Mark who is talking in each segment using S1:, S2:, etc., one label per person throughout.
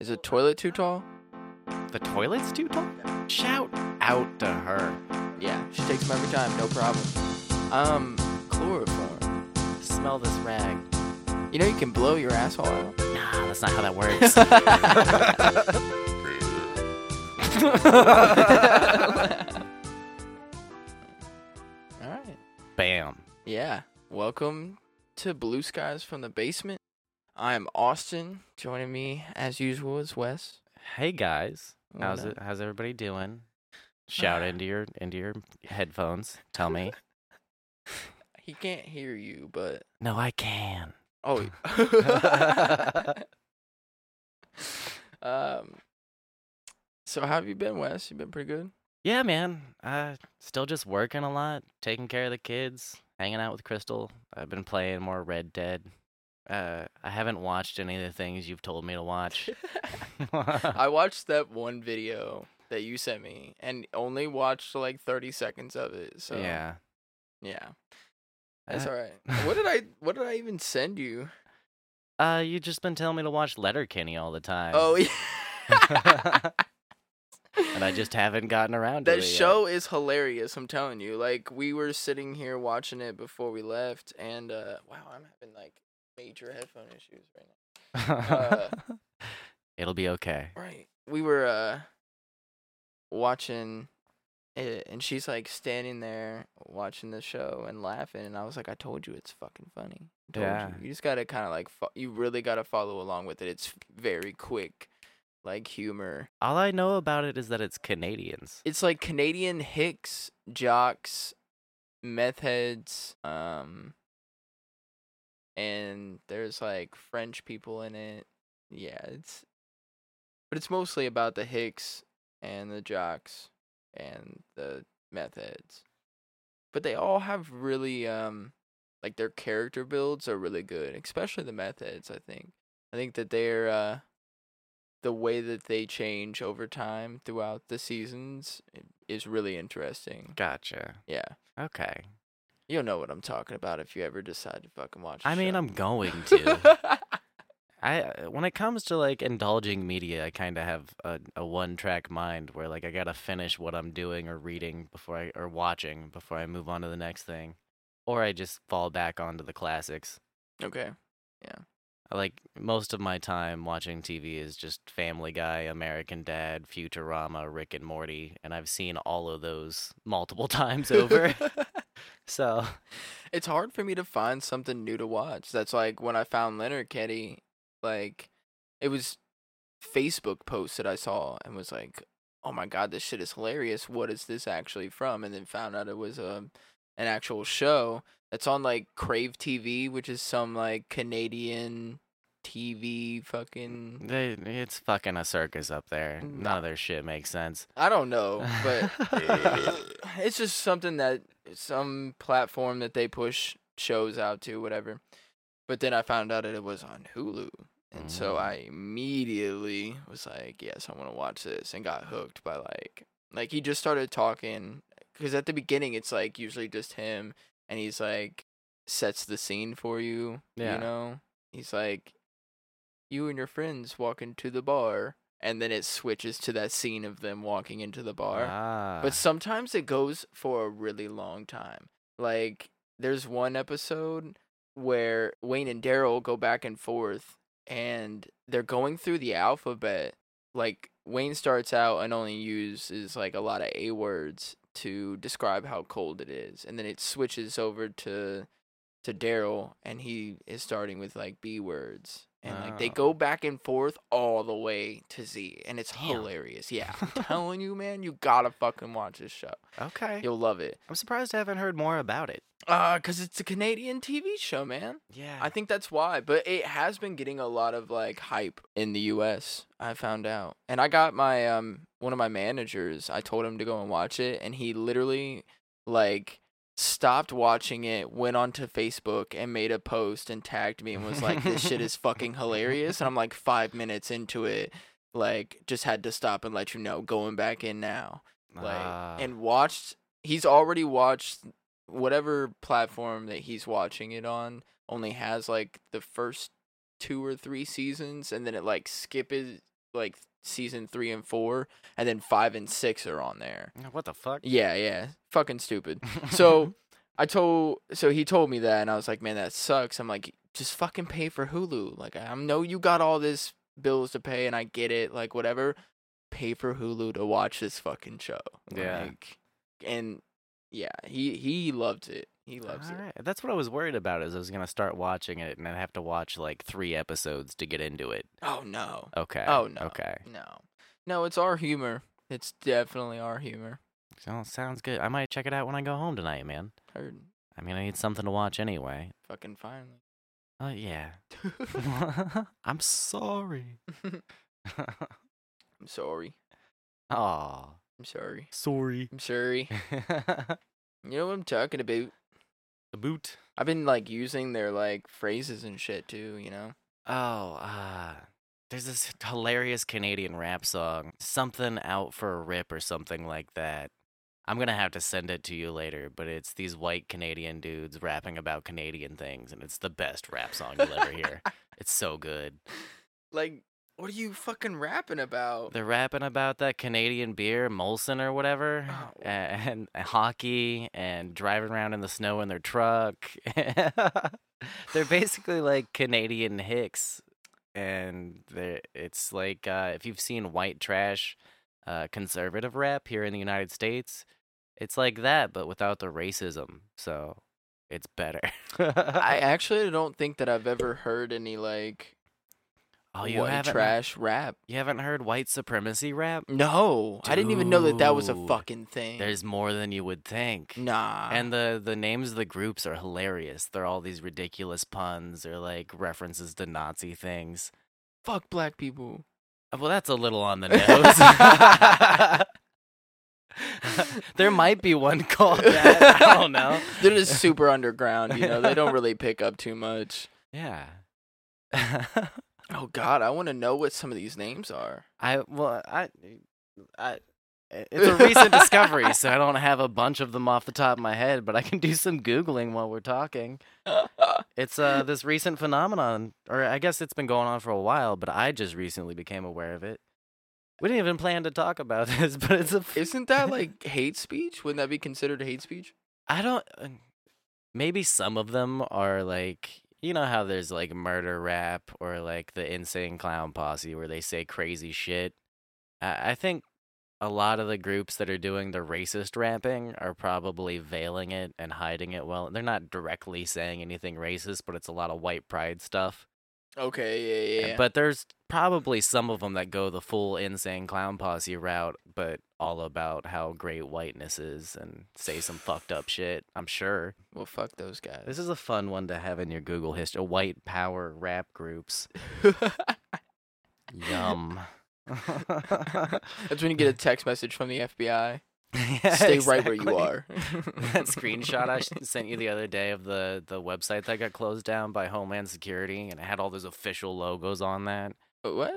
S1: Is the toilet too tall?
S2: The toilet's too tall? Shout out to her.
S1: Yeah, she takes them every time, no problem. Um, chloroform.
S2: Smell this rag.
S1: You know you can blow your asshole out.
S2: Nah, that's not how that works.
S1: All right.
S2: Bam.
S1: Yeah. Welcome to Blue Skies from the Basement. I am Austin. Joining me as usual is Wes.
S2: Hey guys.
S1: What
S2: How's
S1: up?
S2: it how's everybody doing? Shout into your into your headphones. Tell me.
S1: He can't hear you, but
S2: No, I can.
S1: oh. um. So how have you been, Wes? You've been pretty good.
S2: Yeah, man. Uh still just working a lot, taking care of the kids, hanging out with Crystal. I've been playing more Red Dead. Uh I haven't watched any of the things you've told me to watch.
S1: I watched that one video that you sent me and only watched like 30 seconds of it. So
S2: yeah.
S1: yeah. That's
S2: Uh,
S1: all right. What did I what did I even send you?
S2: Uh, you just been telling me to watch Letterkenny all the time.
S1: Oh yeah.
S2: and I just haven't gotten around to
S1: that
S2: it. yet.
S1: show is hilarious, I'm telling you. Like we were sitting here watching it before we left and uh wow, I'm having like major headphone issues right now. uh,
S2: It'll be okay.
S1: Right. We were uh watching it and she's like standing there watching the show and laughing and I was like I told you it's fucking funny. I told
S2: Yeah.
S1: you. You just got to kind of like fo- you really got to follow along with it. It's very quick like humor.
S2: All I know about it is that it's Canadians.
S1: It's like Canadian hicks, jocks, meth heads, um and there's like French people in it. Yeah, it's but it's mostly about the hicks and the jocks and the meth heads. But they all have really um like their character builds are really good, especially the meth heads, I think. I think that they're uh the way that they change over time throughout the seasons is really interesting.
S2: Gotcha.
S1: Yeah.
S2: Okay.
S1: You'll know what I'm talking about if you ever decide to fucking watch
S2: I mean,
S1: show.
S2: I'm going to. I uh, when it comes to like indulging media, I kind of have a, a one track mind where like I gotta finish what I'm doing or reading before I or watching before I move on to the next thing, or I just fall back onto the classics.
S1: okay. Yeah.
S2: Like most of my time watching TV is just Family Guy, American Dad, Futurama, Rick and Morty, and I've seen all of those multiple times over. so
S1: it's hard for me to find something new to watch. That's like when I found Letterkenny, like it was Facebook posts that I saw and was like, "Oh my god, this shit is hilarious. What is this actually from?" And then found out it was a an actual show that's on like Crave TV, which is some like Canadian TV fucking
S2: they, it's fucking a circus up there. None of their shit makes sense.
S1: I don't know, but it's just something that some platform that they push shows out to, whatever. But then I found out that it was on Hulu, and so
S2: Mm.
S1: I immediately was like, "Yes, I want to watch this," and got hooked by like, like he just started talking because at the beginning it's like usually just him, and he's like sets the scene for you,
S2: Yeah.
S1: you know. He's like, you and your friends walk into the bar, and then it switches to that scene of them walking into the bar.
S2: Ah.
S1: But sometimes it goes for a really long time. Like there's one episode where Wayne and Daryl go back and forth and they're going through the alphabet. Like Wayne starts out and only uses like a lot of A words to describe how cold it is. And then it switches over to to Daryl and he is starting with like B words. And like they
S2: Oh.
S1: go back and forth all the way to Z and it's
S2: Damn.
S1: hilarious. Yeah. I'm telling you, man, you gotta fucking watch this show.
S2: okay.
S1: You'll love it.
S2: I'm surprised I haven't heard more about it.
S1: Uh, cause it's a Canadian TV show, man.
S2: Yeah.
S1: I think that's why. But it has been getting a lot of like hype in the US, I found out. And I got my um one of my managers, I told him to go and watch it and he literally like stopped watching it, went onto Facebook and made a post and tagged me and was like, This shit is fucking hilarious and I'm like five minutes into it, like just had to stop and let you know, going back in now. Like
S2: Ah.
S1: and watched he's already watched whatever platform that he's watching it on only has like the first two or three seasons and then it like skips like season three and four, and then five and six are on there.
S2: What the fuck?
S1: Yeah, yeah, fucking stupid. So I told, so he told me that, and I was like, man, that sucks. I'm like, just fucking pay for Hulu. Like, I know you got all this bills to pay, and I get it. Like, whatever. Pay for Hulu to watch this fucking show.
S2: Yeah.
S1: Like, and yeah, he he loved it. He loves it.
S2: Alright, That's what I was worried about. Is I was gonna start watching it and I'd have to watch like three episodes to get into it.
S1: Oh no.
S2: Okay.
S1: Oh no.
S2: Okay.
S1: No. No, it's our humor. It's definitely our humor.
S2: So sounds good. I might check it out when I go home tonight, man.
S1: Heard.
S2: I mean, I need something to watch anyway.
S1: Fucking finally.
S2: Oh yeah. I'm sorry.
S1: I'm sorry.
S2: Aw.
S1: I'm sorry.
S2: Sorry.
S1: I'm sorry. You know what I'm talking about?
S2: The boot.
S1: I've been like using their like phrases and shit too, you know?
S2: Oh, uh, there's this hilarious Canadian rap song, something out for a rip or something like that. I'm gonna have to send it to you later, but it's these white Canadian dudes rapping about Canadian things, and it's the best rap song you'll ever hear. It's so good.
S1: Like, what are you fucking rapping about?
S2: They're rapping about that Canadian beer, Molson or whatever,
S1: Oh.
S2: and, and hockey, and driving around in the snow in their truck. they're basically like Canadian hicks, and it's like uh, if you've seen white trash uh, conservative rap here in the United States, it's like that, but without the racism. So it's better.
S1: I actually don't think that I've ever heard any like
S2: oh, you
S1: white
S2: haven't
S1: trash rap.
S2: you haven't heard white supremacy rap?
S1: No, I didn't even know that that was a fucking thing.
S2: There's more than you would think.
S1: nah.
S2: And the the names of the groups are hilarious. They're all these ridiculous puns or like references to Nazi things.
S1: fuck black people.
S2: Uh, Well, that's a little on the nose. there might be one called that. I don't know.
S1: They're just super underground, you know. They don't really pick up too much.
S2: Yeah.
S1: Oh God, I want to know what some of these names are.
S2: I well I I it's a recent discovery, so I don't have a bunch of them off the top of my head, but I can do some googling while we're talking. It's uh this recent phenomenon, or I guess it's been going on for a while, but I just recently became aware of it. We didn't even plan to talk about this, but it's a. f-
S1: Isn't that like hate speech? Wouldn't that be considered hate speech?
S2: I don't. uh, Maybe some of them are like you know how there's like murder rap or like the insane clown posse where they say crazy shit. I, I think a lot of the groups that are doing the racist rapping are probably veiling it and hiding it well. They're not directly saying anything racist, but it's a lot of white pride stuff.
S1: Okay, yeah, yeah. yeah.
S2: But there's probably some of them that go the full insane clown posse route, but all about how great whiteness is and say some fucked up shit. I'm sure.
S1: well, fuck those guys.
S2: This is a fun one to have in your Google history. Uh, white power rap groups. Yum.
S1: That's when you get a text message from the FBI.
S2: Yeah,
S1: Stay right where you are.
S2: that screenshot I sent you the other day of the, the website that got closed down by Homeland Security, and it had all those official logos on that.
S1: what?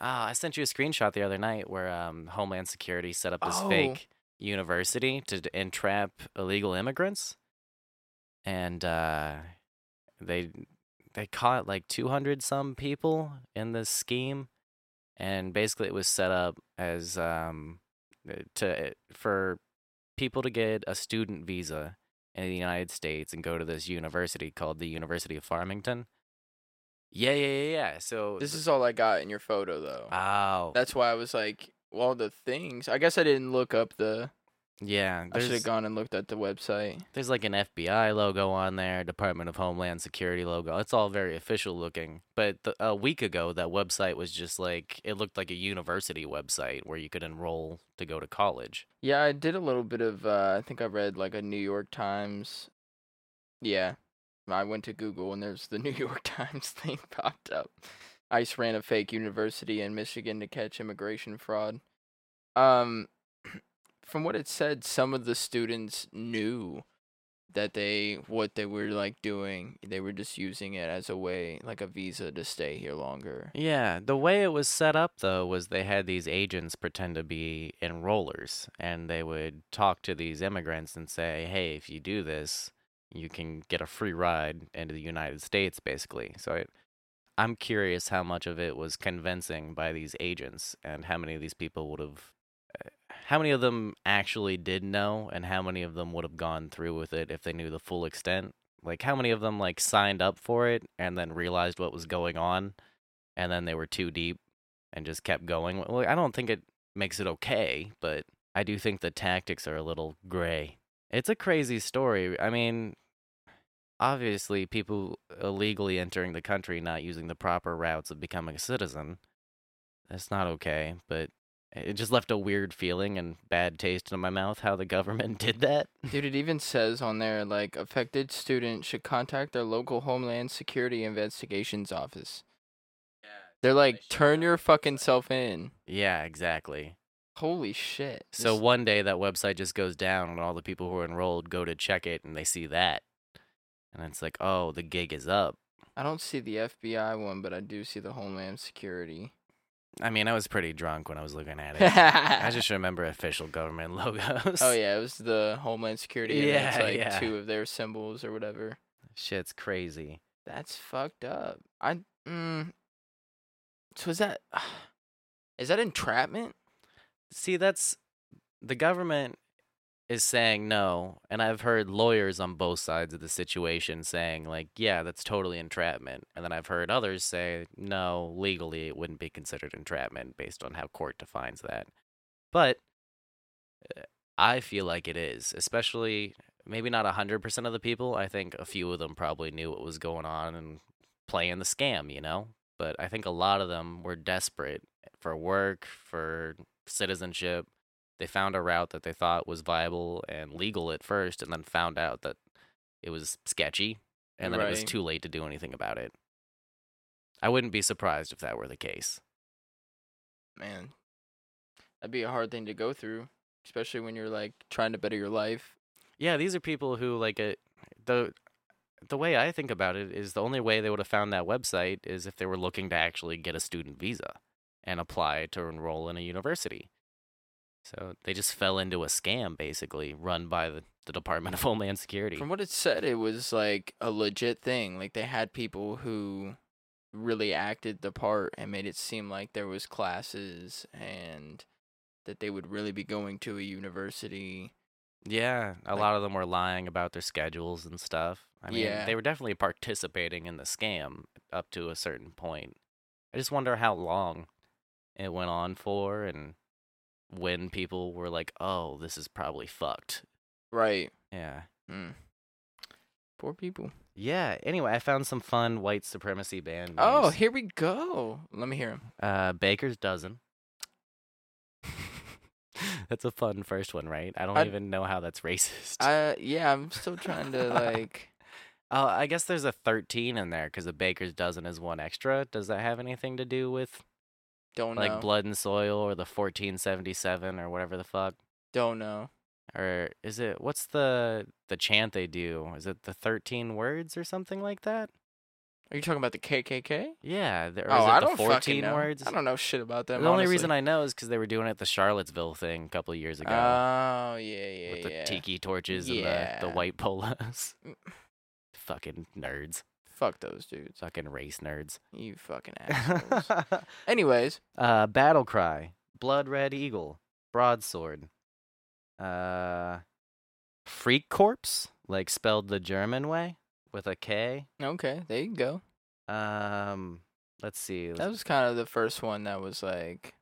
S2: Ah, I sent you a screenshot the other night where um, Homeland Security set up this
S1: Oh.
S2: fake university to d- entrap illegal immigrants, and uh, they they caught like two hundred some people in this scheme, and basically it was set up as um, uh, to for people to get a student visa in the United States and go to this university called the University of Farmington. Yeah, yeah, yeah, yeah. So
S1: This is all I got in your photo, though.
S2: Oh,
S1: That's why I was like, well, the things. I guess I didn't look up the.
S2: Yeah.
S1: I should have gone and looked at the website.
S2: there's like an FBI logo on there, Department of Homeland Security logo. It's all very official looking. But the, a week ago, that website was just like it looked like a university website where you could enroll to go to college.
S1: Yeah, I did a little bit of. Uh, I think I read like a New York Times. Yeah, I went to Google and there's the New York Times thing popped up. ICE ran a fake university in Michigan to catch immigration fraud. Um, from what it said, some of the students knew that they what they were like doing. They were just using it as a way, like a visa, to stay here longer.
S2: Yeah, the way it was set up though was they had these agents pretend to be enrollers and they would talk to these immigrants and say, "Hey, if you do this, you can get a free ride into the United States basically." So it I'm curious how much of it was convincing by these agents and how many of these people would have how many of them actually did know and how many of them would have gone through with it if they knew the full extent? Like how many of them like signed up for it and then realized what was going on and then they were too deep and just kept going? Well i don't think it makes it okay but i do think the tactics are a little gray. It's a crazy story. I mean obviously people illegally entering the country not using the proper routes of becoming a citizen that's not okay but it just left a weird feeling and bad taste in my mouth how the government did that
S1: Dude, it even says on there like affected students should contact their local Homeland Security Investigations office. They're like, turn your fucking self in.
S2: yeah exactly
S1: Holy shit.
S2: So
S1: This-
S2: one day that website just goes down and all the people who are enrolled go to check it and they see that. And it's like, oh, the gig is up.
S1: I don't see the FBI one, but I do see the Homeland Security.
S2: I mean, I was pretty drunk when I was looking at it. I just remember official government logos.
S1: Oh yeah, it was the Homeland Security. And yeah, it's like
S2: yeah.
S1: two of their symbols or whatever.
S2: Shit's crazy.
S1: That's fucked up. I mm, so is that is that entrapment?
S2: See, that's the government is saying no, and I've heard lawyers on both sides of the situation saying like, yeah, that's totally entrapment. And then I've heard others say, no, legally it wouldn't be considered entrapment based on how court defines that. But uh, I feel like it is, especially maybe not 100% of the people. I think a few of them probably knew what was going on and playing the scam, you know? But I think a lot of them were desperate for work, for citizenship. They found a route that they thought was viable and legal at first, and then found out that it was sketchy, and then it was too late to do anything about it. I wouldn't be surprised if that were the case.
S1: Man, that'd be a hard thing to go through, especially when you're like trying to better your life.
S2: Yeah, these are people who like it. The the way I think about it is the only way they would have found that website is if they were looking to actually get a student visa and apply to enroll in a university. So they just fell into a scam, basically, run by the, the Department of Homeland Security.
S1: From what it said, it was like a legit thing. Like they had people who really acted the part and made it seem like there was classes and that they would really be going to a university.
S2: Yeah, a
S1: Like-
S2: lot of them were lying about their schedules and stuff. I mean,
S1: Yeah.
S2: they were definitely participating in the scam up to a certain point. I just wonder how long it went on for and when people were like, "Oh, this is probably fucked."
S1: Right.
S2: Yeah.
S1: Mm. Poor people.
S2: Yeah, anyway, I found some fun white supremacy band
S1: Oh, here we go. Let me hear them.
S2: Uh Baker's Dozen. that's a fun first one, right? I don't
S1: I-
S2: even know how that's racist.
S1: I yeah, I'm still trying to like.
S2: Oh, I guess there's a 13 in there because a baker's dozen is one extra. Does that have anything to do with
S1: Don't
S2: like
S1: know.
S2: blood and soil or the 1477 or whatever the fuck?
S1: Don't know.
S2: Or is it what's the the chant they do? Is it the 13 words or something like that?
S1: Are you talking about the KKK?
S2: Yeah, the-
S1: oh,
S2: is it
S1: I
S2: the
S1: don't
S2: 14
S1: know.
S2: words?
S1: I don't know shit about them.
S2: the only reason I know is because they were doing it at the Charlottesville thing a couple of years ago
S1: Oh yeah, yeah,
S2: with the
S1: yeah.
S2: tiki torches and the, the white polos.
S1: Mm.
S2: Fucking nerds.
S1: Fuck those dudes.
S2: Fucking race nerds.
S1: You fucking assholes. Anyways,
S2: Uh, Battle Cry, Blood Red Eagle, Broadsword, uh, Freak Corpse, like spelled the German way with a K.
S1: okay, there you go.
S2: Um, let's see.
S1: That was kind of the first one that was like,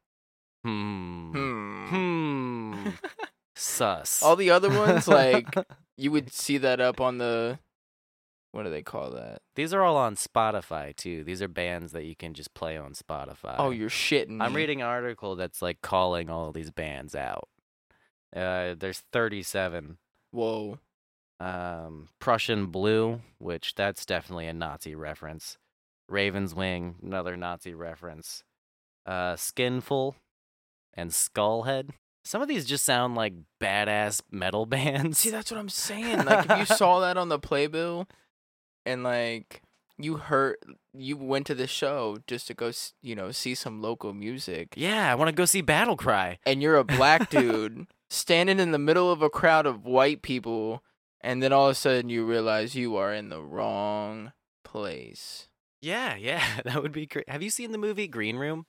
S2: Hmm.
S1: hmm.
S2: Hmm. Sus.
S1: All the other ones, like you would see that up on the, what do they call that?
S2: These are all on Spotify too. These are bands that you can just play on Spotify.
S1: Oh, you're shitting.
S2: I'm
S1: me.
S2: reading an article that's like calling all these bands out. Uh, there's 37.
S1: Whoa.
S2: um, Prussian Blue, which that's definitely a Nazi reference. Raven's Wing, another Nazi reference. Uh, Skinful and Skullhead. Some of these just sound like badass metal bands.
S1: See, that's what I'm saying. Like, if you saw that on the playbill, and like you heard, you went to the show just to go, you know, see some local music,
S2: yeah, I want to go see Battle Cry.
S1: and you're a black dude standing in the middle of a crowd of white people, and then all of a sudden you realize you are in the wrong place.
S2: Yeah, yeah, that would be great. Have you seen the movie Green Room?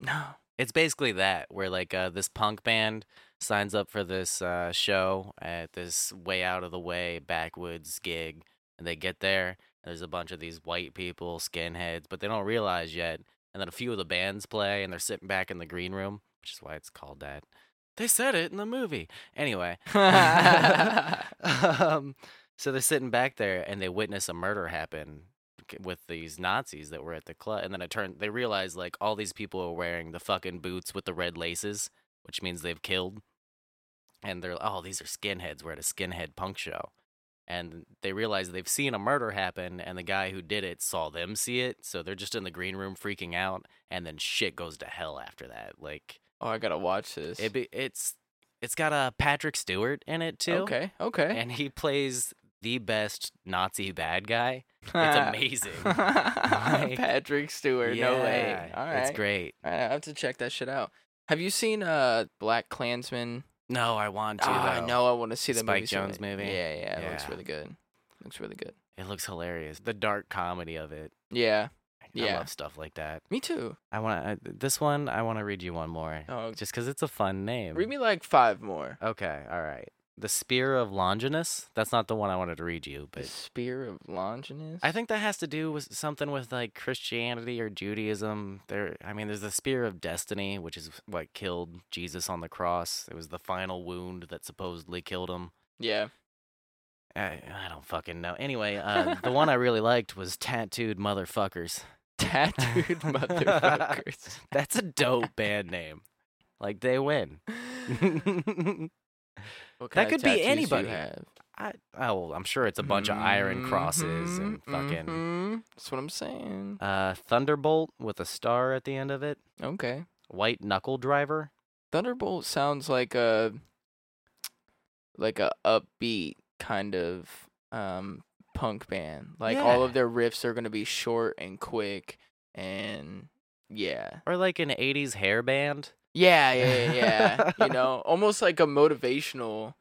S1: No.
S2: It's basically that, where like uh, this punk band signs up for this uh, show at this way out of the way backwoods gig, and they get there. And there's a bunch of these white people, skinheads, but they don't realize yet. And then a few of the bands play, and they're sitting back in the green room, which is why it's called that. They said it in the movie. Anyway, um, so they're sitting back there, and they witness a murder happen with these Nazis that were at the club, and then it turned. They realize like all these people are wearing the fucking boots with the red laces, which means they've killed. And they're oh, these are skinheads. We're at a skinhead punk show, and they realize they've seen a murder happen, and the guy who did it saw them see it, so they're just in the green room freaking out, and then shit goes to hell after that. Like
S1: oh, I gotta watch this.
S2: it, be, it's it's got a Patrick Stewart in it too,
S1: Okay. Okay.
S2: and he plays the best Nazi bad guy. It's amazing.
S1: Patrick Stewart. No way.
S2: Yeah,
S1: All right.
S2: It's great.
S1: I have to check that shit out. Have you seen uh Black Klansman?
S2: No, I want to.
S1: Ah, I know I want to see the
S2: Spike
S1: movie. bad.
S2: movie?
S1: Yeah, yeah, it looks really good. Looks really good.
S2: It looks hilarious. The dark comedy of it.
S1: Yeah,
S2: I
S1: Yeah.
S2: love stuff like that.
S1: me too.
S2: I want to. This one, I want to read you one more,
S1: Oh,
S2: just because it's a fun name.
S1: read me like five more.
S2: Okay, all right. The Spear of Longinus. That's not the one I wanted to read you, but The
S1: Spear of Longinus.
S2: I think that has to do with something with like Christianity or Judaism. There, I mean, there's the Spear of Destiny, which is what killed Jesus on the cross. It was the final wound that supposedly killed him.
S1: Yeah.
S2: I, I don't fucking know. Anyway, uh, the one I really liked was Tattooed Motherfuckers.
S1: Tattooed motherfuckers.
S2: That's a dope band name. Like they win. That could be
S1: tattoos do you
S2: anybody.
S1: have?
S2: I, oh, I'm sure it's a bunch of iron crosses and
S1: Mhm,
S2: fucking
S1: mhm. That's what I'm saying.
S2: uh, Thunderbolt with a star at the end of it.
S1: Okay.
S2: White Knuckle Driver.
S1: Thunderbolt sounds like a like a upbeat kind of um punk band. Like all of their riffs are gonna be short and quick and yeah.
S2: Or like an 80s hair band.
S1: Yeah, yeah, yeah, yeah. you know, almost like a motivational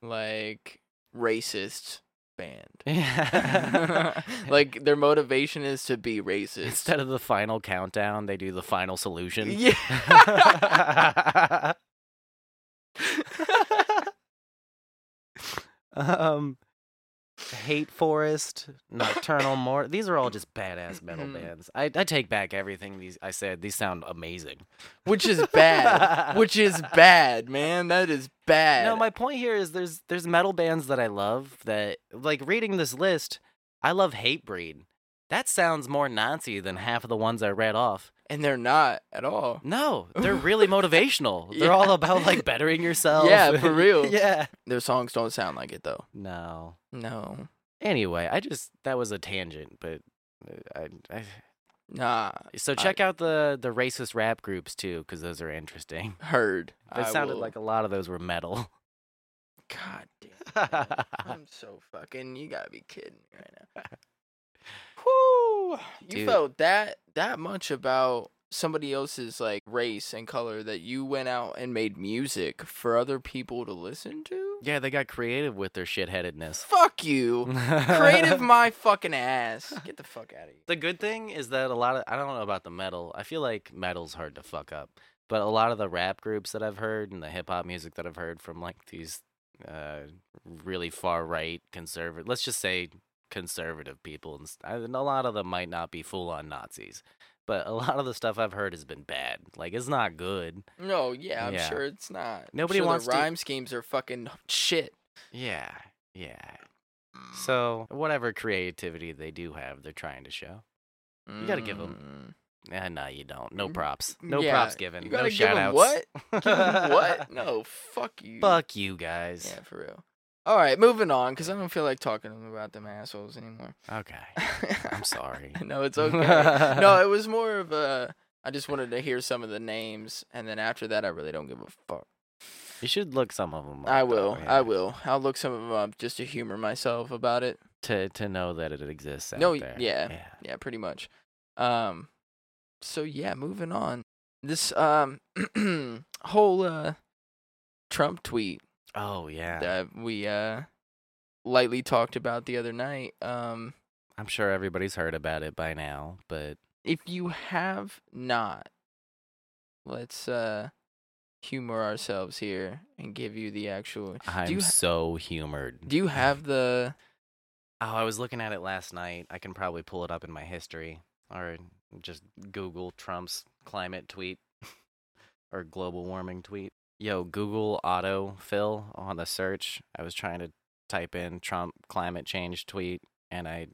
S1: like racist band.
S2: Yeah.
S1: like their motivation is to be racist.
S2: Instead of the final countdown, they do the final solution.
S1: Yeah.
S2: um, Hate Forest, Nocturnal More. These are all just badass metal
S1: Mhm.
S2: bands. I, I take back everything these I said. These sound amazing.
S1: Which is bad. Which is bad, man. That is bad.
S2: No, my point here is there's there's metal bands that I love that like reading this list. I love Hatebreed. That sounds more Nazi than half of the ones I read off.
S1: and they're not at all.
S2: No, they're really motivational. They're
S1: Yeah.
S2: all about like bettering yourself.
S1: Yeah, for real.
S2: yeah.
S1: Their songs don't sound like it though.
S2: No.
S1: No.
S2: Anyway, I just that was a tangent, but uh, I, I
S1: Nah.
S2: so
S1: I-
S2: check out the the racist rap groups too, because those are interesting.
S1: Heard.
S2: It
S1: I
S2: sounded
S1: will-
S2: like a lot of those were metal.
S1: God damn. I'm so fucking. You gotta be kidding me right now. Whoo! You
S2: Dude.
S1: felt that that much about somebody else's like race and color that you went out and made music for other people to listen to?
S2: yeah, they got creative with their shitheadedness.
S1: Fuck you. Creative my fucking ass. Get the fuck out of here.
S2: The good thing is that a lot of I don't know about the metal. I feel like metal's hard to fuck up. But a lot of the rap groups that I've heard and the hip hop music that I've heard from like these uh, really far right conservative, let's just say conservative people, and, and a lot of them might not be full on Nazis. But a lot of the stuff I've heard has been bad. Like it's not good.
S1: No, yeah, I'm
S2: Yeah.
S1: sure it's not. I'm
S2: Nobody
S1: sure
S2: wants
S1: the rhyme schemes are fucking shit.
S2: Yeah, yeah. So whatever creativity they do have, they're trying to show. you gotta give 'em Eh, no, you don't. No
S1: Mm,
S2: props. No
S1: yeah,
S2: props given.
S1: You
S2: no
S1: give
S2: shout
S1: 'em
S2: outs.
S1: what? Give 'em what? No, fuck you.
S2: Fuck you guys.
S1: Yeah, for real. All right, moving on, because I don't feel like talking about them assholes anymore.
S2: Okay. I'm sorry.
S1: no, it's okay. no, it was more of a. I just wanted to hear some of the names, and then after that, I really don't give a fuck.
S2: You should look some of them. Up,
S1: I will.
S2: though,
S1: I will. I'll look some of them up just to humor myself about it.
S2: To to know that it exists out
S1: No,
S2: there.
S1: yeah.
S2: Yeah.
S1: Yeah, pretty much. Um, so yeah, moving on. This um whole uh Trump tweet
S2: Oh yeah.
S1: that we uh lightly talked about the other night. Um,
S2: I'm sure everybody's heard about it by now, but
S1: if you have not, let's uh humor ourselves here and give you the actual.
S2: I'm
S1: do you ha-
S2: so humored.
S1: do you have the?
S2: Oh, I was looking at it last night. I can probably pull it up in my history or just Google Trump's climate tweet or global warming tweet. Yo, Google auto fill on the search. I was trying to type in Trump climate change tweet and I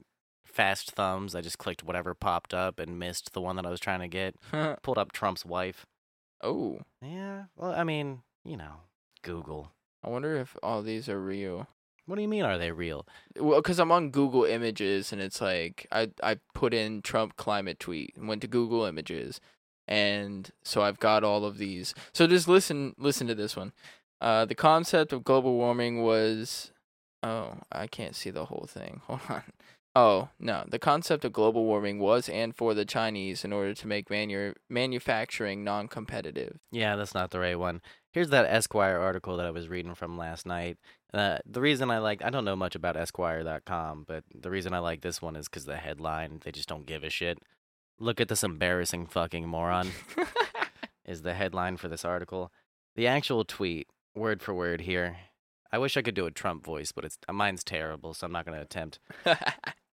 S2: fast thumbs. I just clicked whatever popped up and missed the one that I was trying to get. Pulled up Trump's wife.
S1: oh,
S2: Yeah, well, I mean, you know, Google.
S1: I wonder if all these are real.
S2: What do you mean are they real?
S1: Well, because I'm on Google Images and it's like I I put in Trump climate tweet and went to Google Images, and so I've got all of these. So just listen listen to this one. Uh, the concept of global warming was, oh, I can't see the whole thing. Hold on. Oh no, the concept of global warming was and for the Chinese in order to make manu- manufacturing non-competitive.
S2: Yeah, that's not the right one. Here's that Esquire article that I was reading from last night. Uh, the reason I like, I don't know much about Esquire.com, but the reason I like this one is because the headline, they just don't give a shit. Look at this embarrassing fucking moron, is the headline for this article. The actual tweet, word for word here. I wish I could do a Trump voice, but it's mine's terrible, so I'm not going to attempt.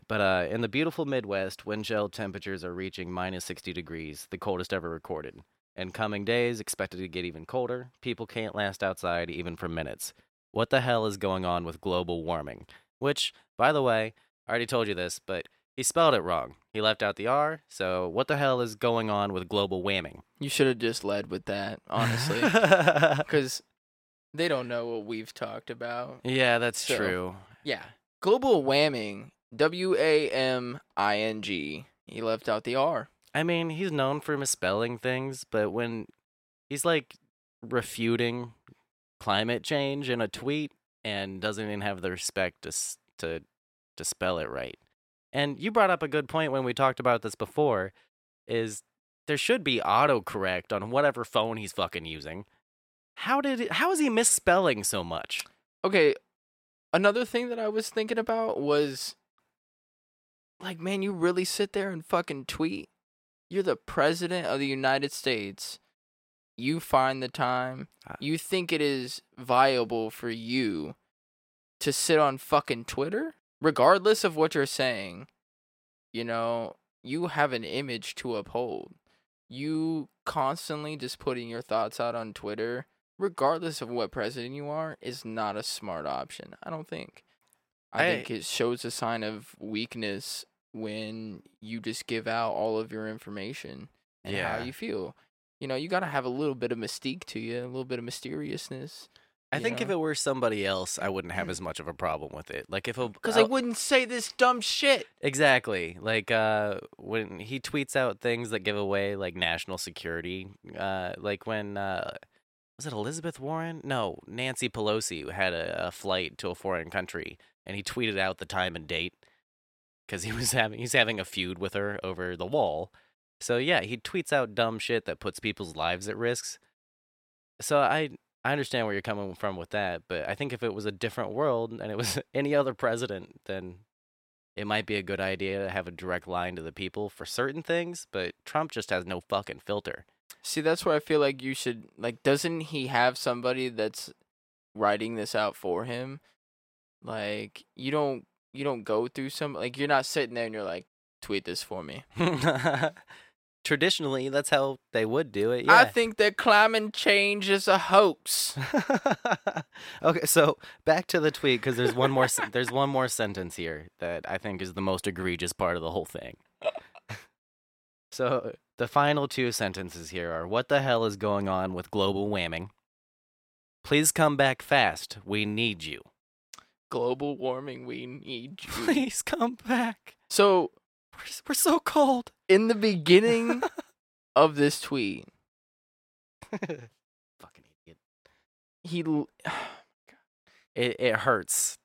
S2: But uh, in the beautiful Midwest, wind chill temperatures are reaching minus 60 degrees, the coldest ever recorded. In coming days, expected to get even colder. People can't last outside even for minutes. What the hell is going on with global warming? Which, by the way, I already told you this, but he spelled it wrong. He left out the R, so what the hell is going on with global whamming?
S1: you should have just led with that, honestly, because they don't know what we've talked about.
S2: yeah, that's
S1: So-
S2: true.
S1: Yeah. Global whamming. W A M I N G. He left out the R.
S2: I mean, he's known for misspelling things, but when he's like refuting climate change in a tweet and doesn't even have the respect to to to spell it right. And you brought up a good point when we talked about this before is there should be autocorrect on whatever phone he's fucking using. How did it, how is he misspelling so much?
S1: Okay. Another thing that I was thinking about was like, man, you really sit there and fucking tweet? You're the president of the United States. You find the time.
S2: Uh,
S1: You think it is viable for you to sit on fucking Twitter? Regardless of what you're saying, you know, you have an image to uphold. You constantly just putting your thoughts out on Twitter, regardless of what president you are, is not a smart option. I don't think. I,
S2: I-
S1: think it shows a sign of weakness when you just give out all of your information and
S2: Yeah.
S1: how you feel. You know, you got to have a little bit of mystique to you, a little bit of mysteriousness.
S2: I think if it were somebody else, I wouldn't have as much of a problem with it. Like if a
S1: Because
S2: I-
S1: wouldn't say this dumb shit.
S2: Exactly. Like uh when he tweets out things that give away like national security, uh like when uh was it Elizabeth Warren? No, Nancy Pelosi had a, a flight to a foreign country and he tweeted out the time and date cuz he was having he's having a feud with her over the wall. So yeah, he tweets out dumb shit that puts people's lives at risks. So I I understand where you're coming from with that, but I think if it was a different world and it was any other president, then it might be a good idea to have a direct line to the people for certain things, but Trump just has no fucking filter.
S1: See, that's where I feel like you should like. Doesn't he have somebody that's writing this out for him? Like you don't you don't go through some like you're not sitting there and you're like tweet this for me.
S2: Traditionally, that's how they would do it. Yeah.
S1: I think that climate change is a hoax.
S2: okay, so back to the tweet because there's one more there's one more sentence here that I think is the most egregious part of the whole thing. so the final two sentences here are: "What the hell is going on with global whamming? Please come back fast. We need you.
S1: Global warming, we need you.
S2: Please come back.
S1: so
S2: We're, we're so cold."
S1: in the beginning of this tweet,
S2: Fucking idiot.
S1: he oh
S2: It it hurts.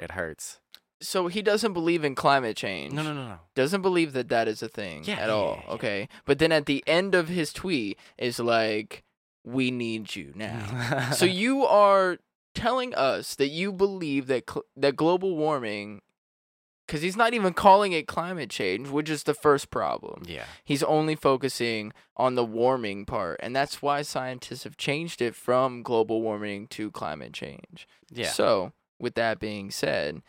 S2: It hurts.
S1: so he doesn't believe in climate change.
S2: No, no, no, no.
S1: doesn't believe that that is a thing
S2: Yeah,
S1: at
S2: yeah,
S1: all.
S2: yeah, yeah.
S1: Okay, but then at the end of his tweet is like, "We need you now." so you are telling us that you believe that cl- that global warming because he's not even calling it climate change, which is the first problem.
S2: Yeah.
S1: He's only focusing on the warming part, and that's why scientists have changed it from global warming to climate change.
S2: Yeah.
S1: So, with that being said,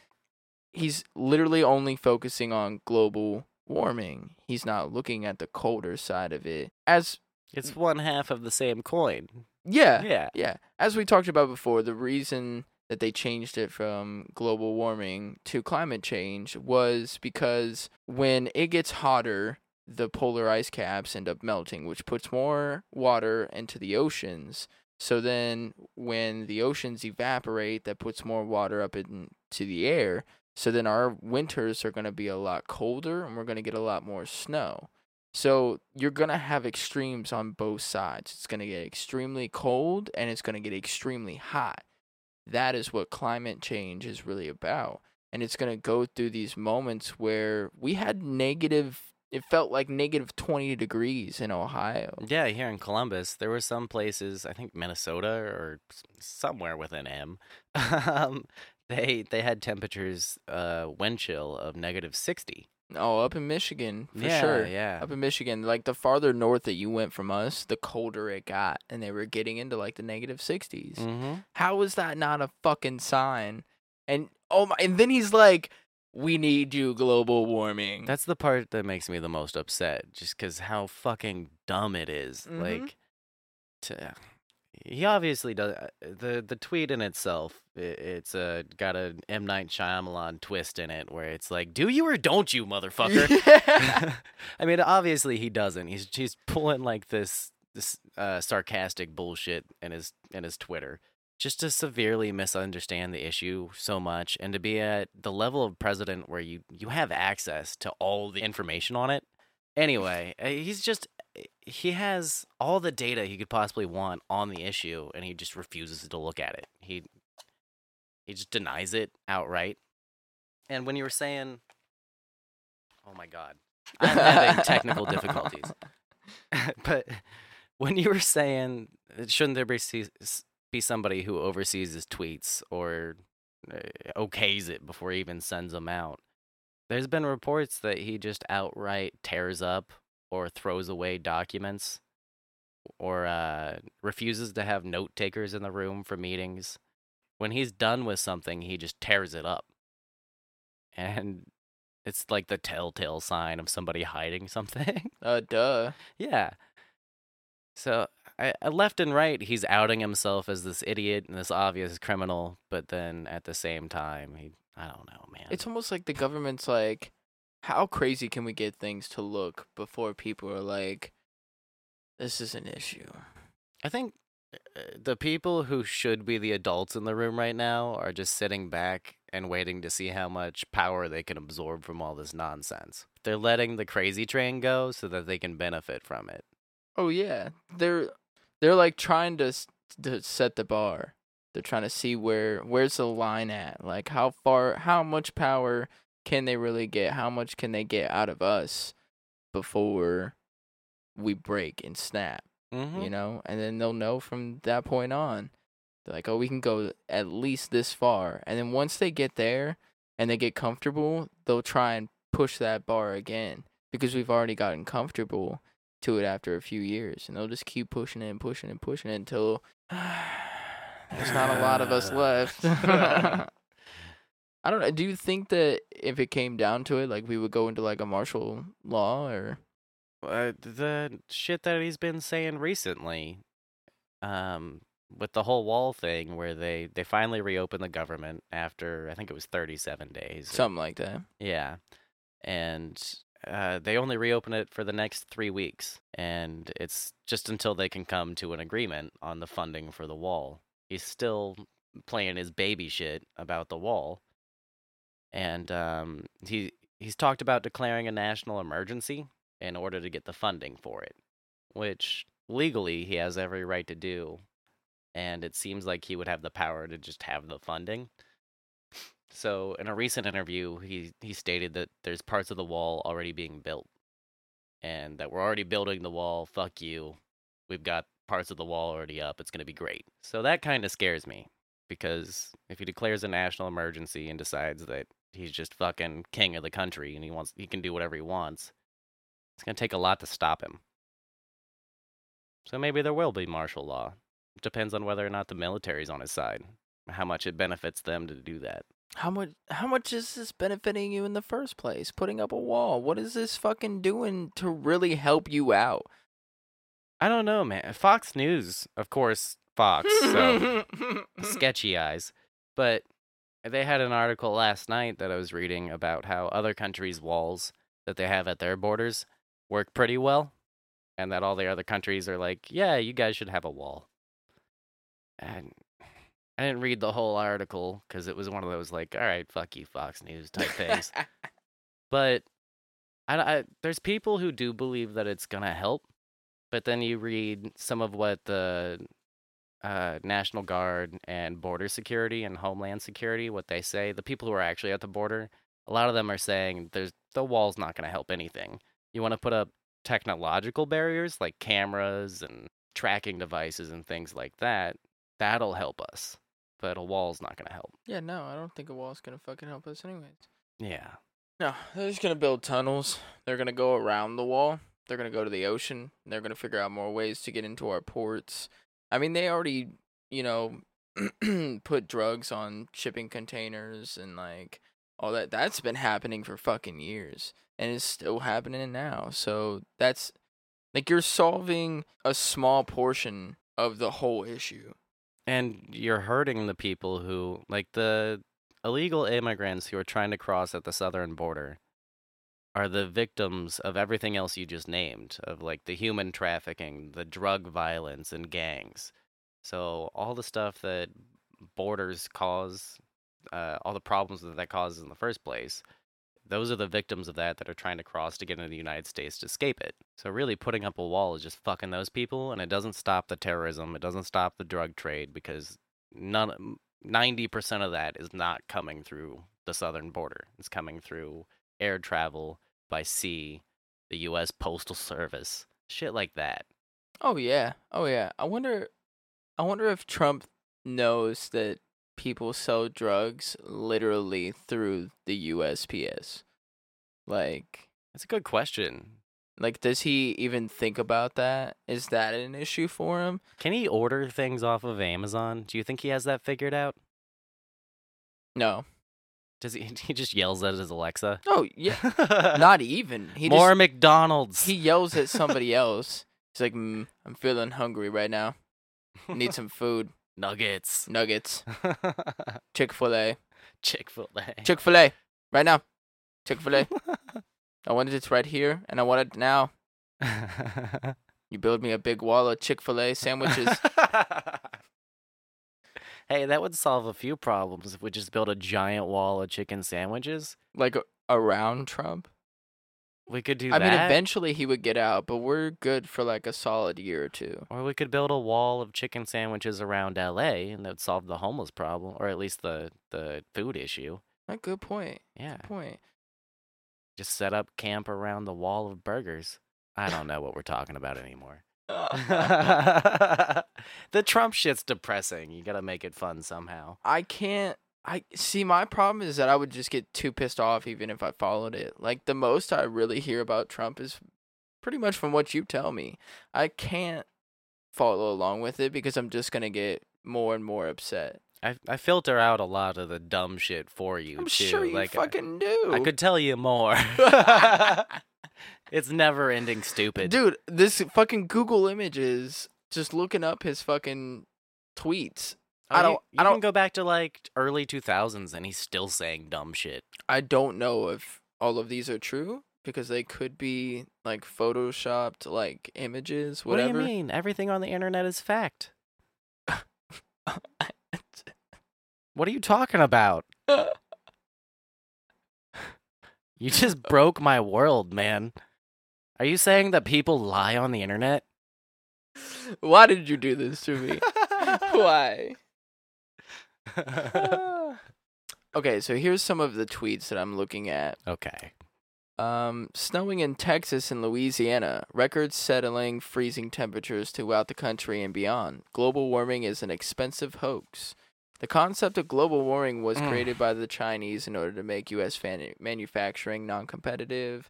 S1: he's literally only focusing on global warming. He's not looking at the colder side of it. As
S2: it's one half of the same coin.
S1: yeah,
S2: Yeah.
S1: yeah. As we talked about before, the reason that they changed it from global warming to climate change was because when it gets hotter, the polar ice caps end up melting, which puts more water into the oceans. So then when the oceans evaporate, that puts more water up into the air. So then our winters are going to be a lot colder and we're going to get a lot more snow. So you're going to have extremes on both sides. It's going to get extremely cold and it's going to get extremely hot. That is what climate change is really about. And it's going to go through these moments where we had negative, it felt like negative 20 degrees in Ohio.
S2: Yeah, here in Columbus, there were some places, I think Minnesota or somewhere within M, um, they they had temperatures, uh, wind chill of negative 60.
S1: Oh, up in Michigan, for
S2: yeah,
S1: sure.
S2: Yeah.
S1: Up in Michigan, like the farther north that you went from us, the colder it got. And they were getting into like the negative 60s.
S2: mm-hmm.
S1: How is that not a fucking sign? And oh my, and then he's like, "We need you, global warming."
S2: That's the part that makes me the most upset, just because how fucking dumb it is.
S1: Mhm.
S2: Like, to, he obviously does uh, the the tweet in itself. i it's uh, got a M Night Shyamalan twist in it, where it's like, "Do you or don't you, motherfucker?" I mean, obviously he doesn't. He's he's pulling like this this uh, sarcastic bullshit in his in his Twitter just to severely misunderstand the issue so much and to be at the level of president where you you have access to all the information on it. Anyway, uh, he's just he has all the data he could possibly want on the issue and he just refuses to look at it. He he just denies it outright. And when you were saying Oh my god. I'm having technical difficulties. but when you were saying, shouldn't there be be somebody who oversees his tweets or uh, okays it before he even sends them out? There's been reports that he just outright tears up or throws away documents or uh, refuses to have note takers in the room for meetings. When he's done with something, he just tears it up. And it's like the telltale sign of somebody hiding something.
S1: uh, duh.
S2: yeah. So, I, I- left and right, he's outing himself as this idiot and this obvious criminal, but then at the same time, he, I don't know, man.
S1: It's almost like the government's like, how crazy can we get things to look before people are like, this is an issue.
S2: I think uh, the people who should be the adults in the room right now are just sitting back and waiting to see how much power they can absorb from all this nonsense. They're letting the crazy train go so that they can benefit from it.
S1: Oh yeah, they're they're like trying to to set the bar. They're trying to see where where's the line at. Like how far, how much power can they really get? How much can they get out of us before we break and snap?
S2: Mm-hmm.
S1: You know, and then they'll know from that point on. They're like, oh, we can go at least this far, and then once they get there and they get comfortable, they'll try and push that bar again because we've already gotten comfortable to it after a few years, and they'll just keep pushing it and pushing it and pushing it until there's not a lot of us left. I don't know. Do you think that if it came down to it, like we would go into like a martial law, or
S2: uh, the shit that he's been saying recently, um, with the whole wall thing, where they they finally reopened the government after I think it was 37 days.
S1: something like that?
S2: Yeah, and uh, they only reopen it for the next three weeks, and it's just until they can come to an agreement on the funding for the wall. He's still playing his baby shit about the wall, and um, he he's talked about declaring a national emergency in order to get the funding for it, which legally he has every right to do, and it seems like he would have the power to just have the funding. So, in a recent interview, he he stated that there's parts of the wall already being built, and that we're already building the wall. Fuck you. We've got parts of the wall already up. It's gonna be great. So that kind of scares me. because if he declares a national emergency and decides that he's just fucking king of the country and he wants he can do whatever he wants, it's gonna take a lot to stop him. So maybe there will be martial law. It depends on whether or not the military's on his side, how much it benefits them to do that.
S1: How much how much is this benefiting you in the first place? Putting up a wall. What is this fucking doing to really help you out?
S2: I don't know, man. Fox News, of course, Fox, so sketchy eyes. But they had an article last night that I was reading about how other countries' walls that they have at their borders work pretty well, and that all the other countries are like, yeah, you guys should have a wall. And I didn't read the whole article because it was one of those like, all right, fuck you, Fox News type things. but I, I, there's people who do believe that it's gonna help, but then you read some of what the uh, National Guard and Border Security and Homeland Security, what they say, the people who are actually at the border, a lot of them are saying there's the wall's not going to help anything. You want to put up technological barriers like cameras and tracking devices and things like that. That'll help us, but a wall's not going to help.
S1: yeah, no, I don't think a wall's gonna fucking help us anyways.
S2: Yeah.
S1: No, they're just gonna build tunnels. They're gonna go around the wall. They're gonna go to the ocean. They're gonna figure out more ways to get into our ports. I mean, they already, you know, put drugs on shipping containers and like all that. That's been happening for fucking years, and it's still happening now. So that's like you're solving a small portion of the whole issue.
S2: And you're hurting the people who, like the illegal immigrants who are trying to cross at the southern border, are the victims of everything else you just named, of like the human trafficking, the drug violence, and gangs. So, all the stuff that borders cause, uh, all the problems that that causes in the first place, those are the victims of that that are trying to cross to get into the United States to escape it. So really putting up a wall is just fucking those people and it doesn't stop the terrorism, it doesn't stop the drug trade because none 90% of that is not coming through the southern border. It's coming through air travel by sea, the US Postal Service, shit like that.
S1: Oh yeah. Oh yeah. I wonder I wonder if Trump knows that people sell drugs literally through the USPS. Like
S2: That's a good question.
S1: like does he even think about that? Is that an issue for him?
S2: Can he order things off of Amazon? Do you think he has that figured out?
S1: No.
S2: Does he he just yells at his Alexa?
S1: Oh, yeah. Not even. He
S2: More
S1: just,
S2: McDonald's.
S1: he yells at somebody else. He's like, mm, "I'm feeling hungry right now. Need some food.
S2: nuggets.
S1: Nuggets. Chick-fil-A.
S2: Chick-fil-A.
S1: Chick-fil-A. Right now. Chick-fil-A. I wanted it right here and I want it now. You build me a big wall of Chick fil A sandwiches.
S2: Hey, that would solve a few problems if we just built a giant wall of chicken sandwiches.
S1: like around Trump.
S2: We could do
S1: I
S2: that.
S1: mean, eventually he would get out, but we're good for like a solid year or two.
S2: Or we could build a wall of chicken sandwiches around LA and that would solve the homeless problem or at least the, the food issue.
S1: A good point.
S2: Yeah.
S1: Good point.
S2: Just set up camp around the wall of burgers. I don't know what we're talking about anymore. Uh, the Trump shit's depressing. You gotta make it fun somehow.
S1: I can't. I see. My problem is that I would just get too pissed off even if I followed it. Like the most I really hear about Trump is pretty much from what you tell me. I can't follow along with it because I'm just gonna get more and more upset.
S2: I I filter out a lot of the dumb shit for you
S1: I'm
S2: too.
S1: sure you
S2: like I-
S1: fucking do.
S2: I could tell you more. it's never ending stupid.
S1: Dude, this fucking Google Images just looking up his fucking tweets.
S2: Oh,
S1: I don't-
S2: You,
S1: I don't-
S2: go back to like early 2000s and he's still saying dumb shit.
S1: I don't know if all of these are true because they could be like photoshopped like images, whatever.
S2: What do you mean? Everything on the internet is fact. What are you talking about? You just broke my world, man. Are you saying that people lie on the internet?
S1: Why did you do this to me? Why? okay, so here's some of the tweets that I'm looking at.
S2: okay.
S1: Um, snowing in Texas and Louisiana, records settling freezing temperatures throughout the country and beyond. Global warming is an expensive hoax. The concept of global warming was
S2: Mm.
S1: created by the Chinese in order to make U.S. fan- manufacturing non-competitive.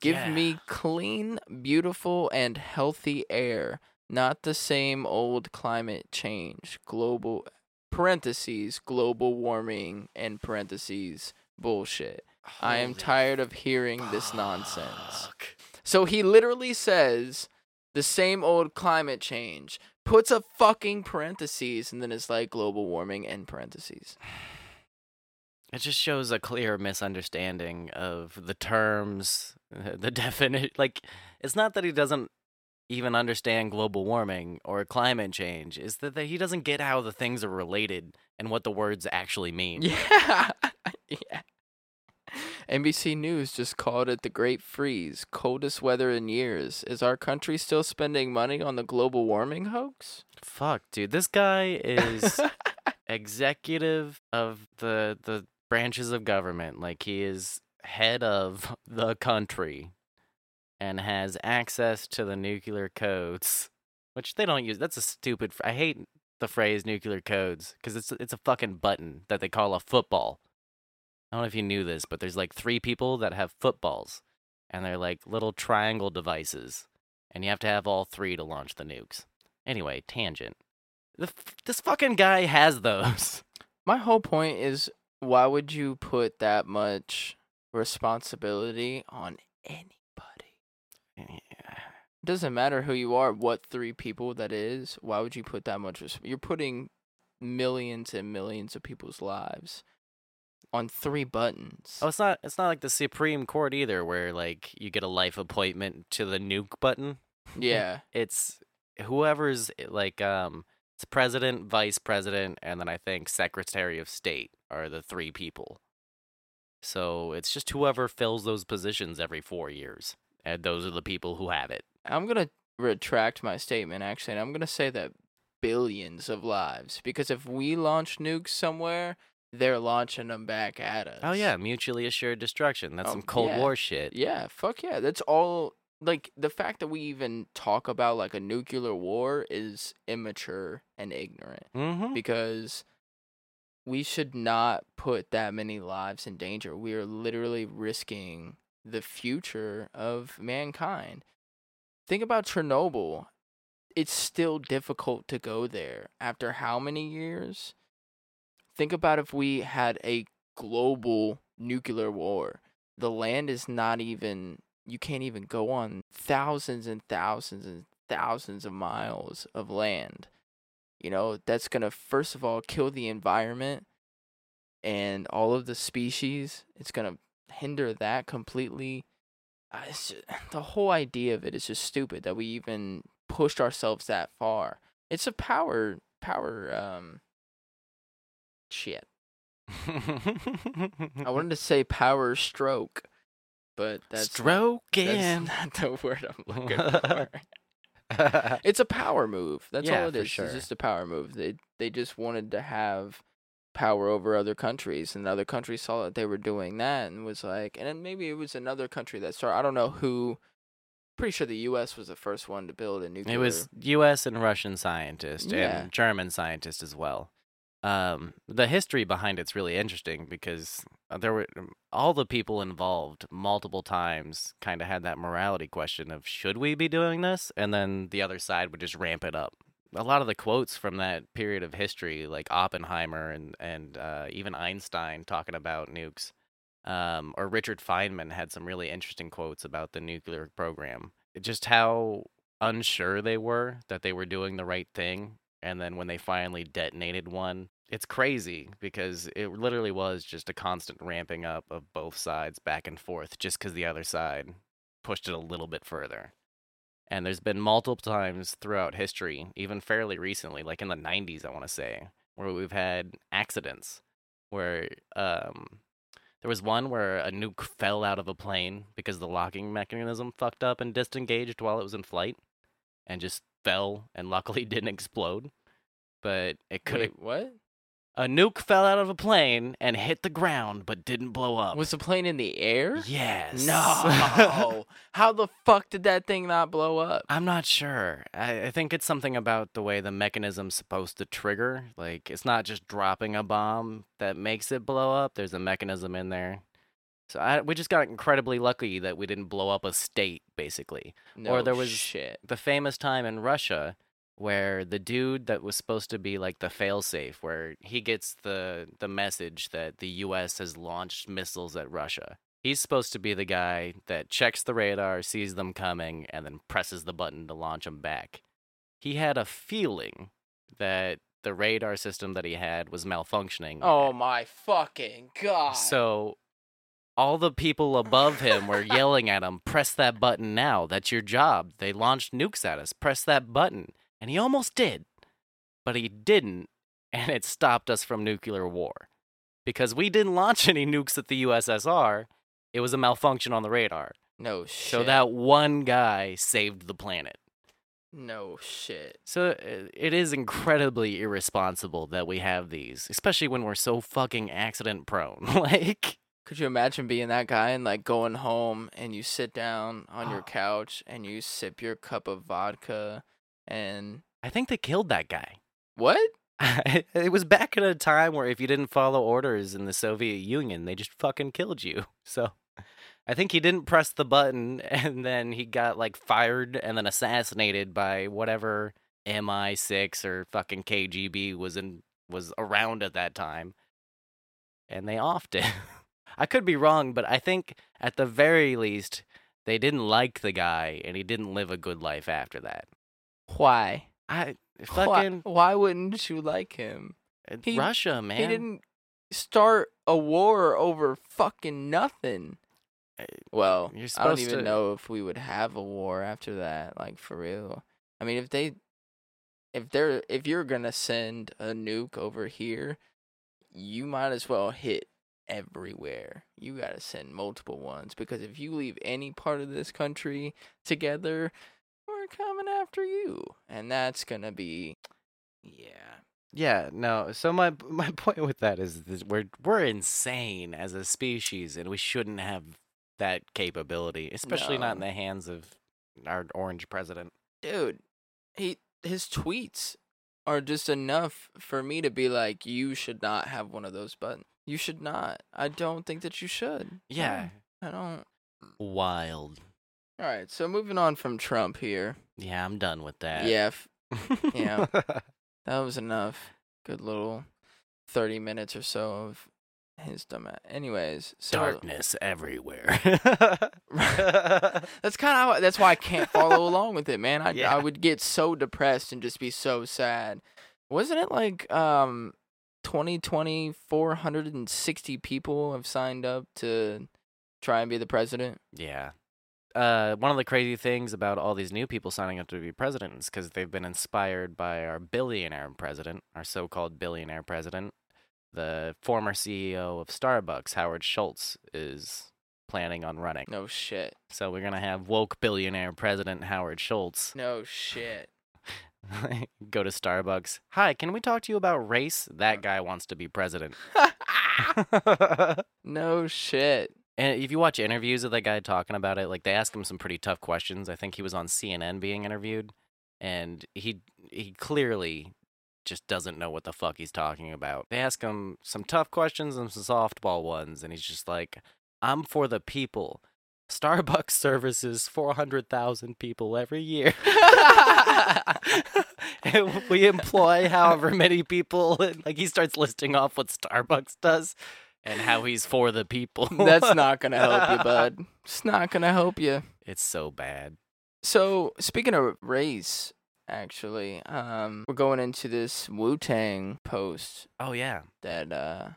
S1: Give me clean, beautiful, and healthy air, not the same old climate change. Global parentheses global warming and parentheses bullshit. I am tired of hearing this nonsense. So he literally says the same old climate change, puts a fucking parentheses, and then it's like global warming and parentheses.
S2: It just shows a clear misunderstanding of the terms, the definition. Like, it's not that he doesn't even understand global warming or climate change. is that that he doesn't get how the things are related and what the words actually mean.
S1: Yeah. yeah. NBC News just called it the Great Freeze, coldest weather in years. Is our country still spending money on the global warming hoax?
S2: Fuck, dude. This guy is executive of the the branches of government. Like he is head of the country and has access to the nuclear codes, which they don't use. That's a stupid. fr- I hate the phrase nuclear codes because it's it's a fucking button that they call a football. I don't know if you knew this, but there's like three people that have footballs, and they're like little triangle devices, and you have to have all three to launch the nukes. Anyway, tangent. The, f- this fucking guy has those.
S1: My whole point is why would you put that much responsibility on anybody? It doesn't matter who you are, what three people that is. Why would you put that much? Res- You're putting millions and millions of people's lives on three buttons.
S2: Oh, it's not. It's not like the Supreme Court either, where like you get a life appointment to the nuke button.
S1: yeah.
S2: It's whoever's like um, it's president, vice president, and then I think secretary of state are the three people. So it's just whoever fills those positions every four years, and those are the people who have it.
S1: I'm gonna retract my statement actually, and I'm gonna say that billions of lives. Because if we launch nukes somewhere, they're launching them back at us.
S2: Oh yeah, mutually assured destruction. That's
S1: Oh,
S2: some Cold
S1: yeah.
S2: War shit.
S1: Yeah, fuck yeah. That's all like the fact that we even talk about like a nuclear war is immature and ignorant
S2: Mm-hmm.
S1: because we should not put that many lives in danger. We are literally risking the future of mankind. Think about Chernobyl. It's still difficult to go there after how many years? Think about if we had a global nuclear war. The land is not even, you can't even go on thousands and thousands and thousands of miles of land. You know, that's going to, first of all, kill the environment and all of the species. It's going to hinder that completely. Uh, it's ju- the whole idea of it is just stupid that we even pushed ourselves that far. It's a power, power, um, shit. I wanted to say power stroke, but that's not-
S2: Stroking.
S1: that's not the word I'm looking for. It's a power move. That's
S2: Yeah,
S1: all it is.
S2: sure.
S1: It's just a power move. They they just wanted to have power over other countries, and other countries saw that they were doing that and was like, and then maybe it was another country that started. I don't know who. Pretty sure the U.S. was the first one to build a nuclear.
S2: It was U.S. and Russian scientists
S1: Yeah.
S2: and German scientists as well. Um, the history behind it's really interesting because uh, there were um, all the people involved multiple times kind of had that morality question of should we be doing this, and then the other side would just ramp it up. A lot of the quotes from that period of history, like Oppenheimer and and uh, even Einstein talking about nukes, um, or Richard Feynman had some really interesting quotes about the nuclear program. Just how unsure they were that they were doing the right thing. And then when they finally detonated one, it's crazy because it literally was just a constant ramping up of both sides back and forth just because the other side pushed it a little bit further. And there's been multiple times throughout history, even fairly recently, like in the 90s, I want to say, where we've had accidents where um, there was one where a nuke fell out of a plane because the locking mechanism fucked up and disengaged while it was in flight and just fell and luckily didn't explode. But it could
S1: what?
S2: A nuke fell out of a plane and hit the ground, but didn't blow up.
S1: Was the plane in the air?
S2: yes.
S1: No. How the fuck did that thing not blow up?
S2: I'm not sure. I, I think it's something about the way the mechanism's supposed to trigger. Like, it's not just dropping a bomb that makes it blow up. There's a mechanism in there. So I, we just got incredibly lucky that we didn't blow up a state, basically.
S1: No or
S2: there was-
S1: shit.
S2: The famous time in Russia where the dude that was supposed to be like the failsafe, where he gets the the message that the U.S. has launched missiles at Russia. He's supposed to be the guy that checks the radar, sees them coming, and then presses the button to launch them back. He had a feeling that the radar system that he had was malfunctioning.
S1: Oh my fucking god.
S2: So all the people above him were yelling at him, press that button now. That's your job. They launched nukes at us. Press that button. And he almost did. But he didn't, and it stopped us from nuclear war. Because we didn't launch any nukes at the USSR. It was a malfunction on the radar.
S1: no shit.
S2: So that one guy saved the planet.
S1: no shit.
S2: So uh, it is incredibly irresponsible that we have these, especially when we're so fucking accident prone. like
S1: Could you imagine being that guy and like going home and you sit down on your
S2: Oh.
S1: couch and you sip your cup of vodka and
S2: I think they killed that guy.
S1: what?
S2: it was back at a time where if you didn't follow orders in the Soviet Union, they just fucking killed you. So I think he didn't press the button and then he got like fired and then assassinated by whatever MI6 or fucking KGB was in was around at that time. And they offed it. I could be wrong, but I think at the very least they didn't like the guy and he didn't live a good life after that.
S1: Why?
S2: I
S1: Why,
S2: fucking
S1: why wouldn't you like him?
S2: uh,
S1: He-
S2: Russia, man.
S1: He didn't start a war over fucking nothing.
S2: Uh,
S1: Well,
S2: you're
S1: I don't even
S2: to-
S1: know if we would have a war after that, like for real. I mean, if they if they're if you're to send a nuke over here, you might as well hit everywhere. You got to send multiple ones because if you leave any part of this country together, we're coming after you. And that's going to be yeah.
S2: Yeah, no. So my my point with that is that we're we're insane as a species, and we shouldn't have that capability, especially not in the hands of our orange president.
S1: dude, he his tweets are just enough for me to be like, you should not have one of those buttons. You should not. I don't think that you should.
S2: Yeah,
S1: No, I don't.
S2: wild.
S1: All right, so moving on from Trump here.
S2: Yeah, I'm done with that.
S1: Yeah, f- yeah. that was enough. Good little thirty minutes or so of his dumb. a- Anyways, so
S2: Darkness everywhere.
S1: that's kind of that's why I can't follow along with it, man. I
S2: Yeah.
S1: I would get so depressed and just be so sad. Wasn't it like um 2020 460 people have signed up to try and be the president?
S2: Yeah. Uh, one of the crazy things about all these new people signing up to be president is because they've been inspired by our billionaire president, our so called billionaire president. The former CEO of Starbucks, Howard Schultz, is planning on running.
S1: No shit.
S2: So we're going to have woke billionaire president Howard Schultz
S1: No shit.
S2: go to Starbucks. Hi, can we talk to you about race? That guy wants to be president.
S1: no shit.
S2: And if you watch interviews of that guy talking about it, like they ask him some pretty tough questions. I think he was on CNN being interviewed, and he he clearly just doesn't know what the fuck he's talking about. They ask him some tough questions and some softball ones, and he's just like, "I'm for the people." Starbucks services 400,000 people every year. we employ however many people. And, like he starts listing off what Starbucks does and how he's for the people.
S1: That's not gonna help you, bud. It's not gonna help you.
S2: It's so bad.
S1: So speaking of race, actually, um, we're going into this Wu Tang post
S2: Oh yeah.
S1: that uh,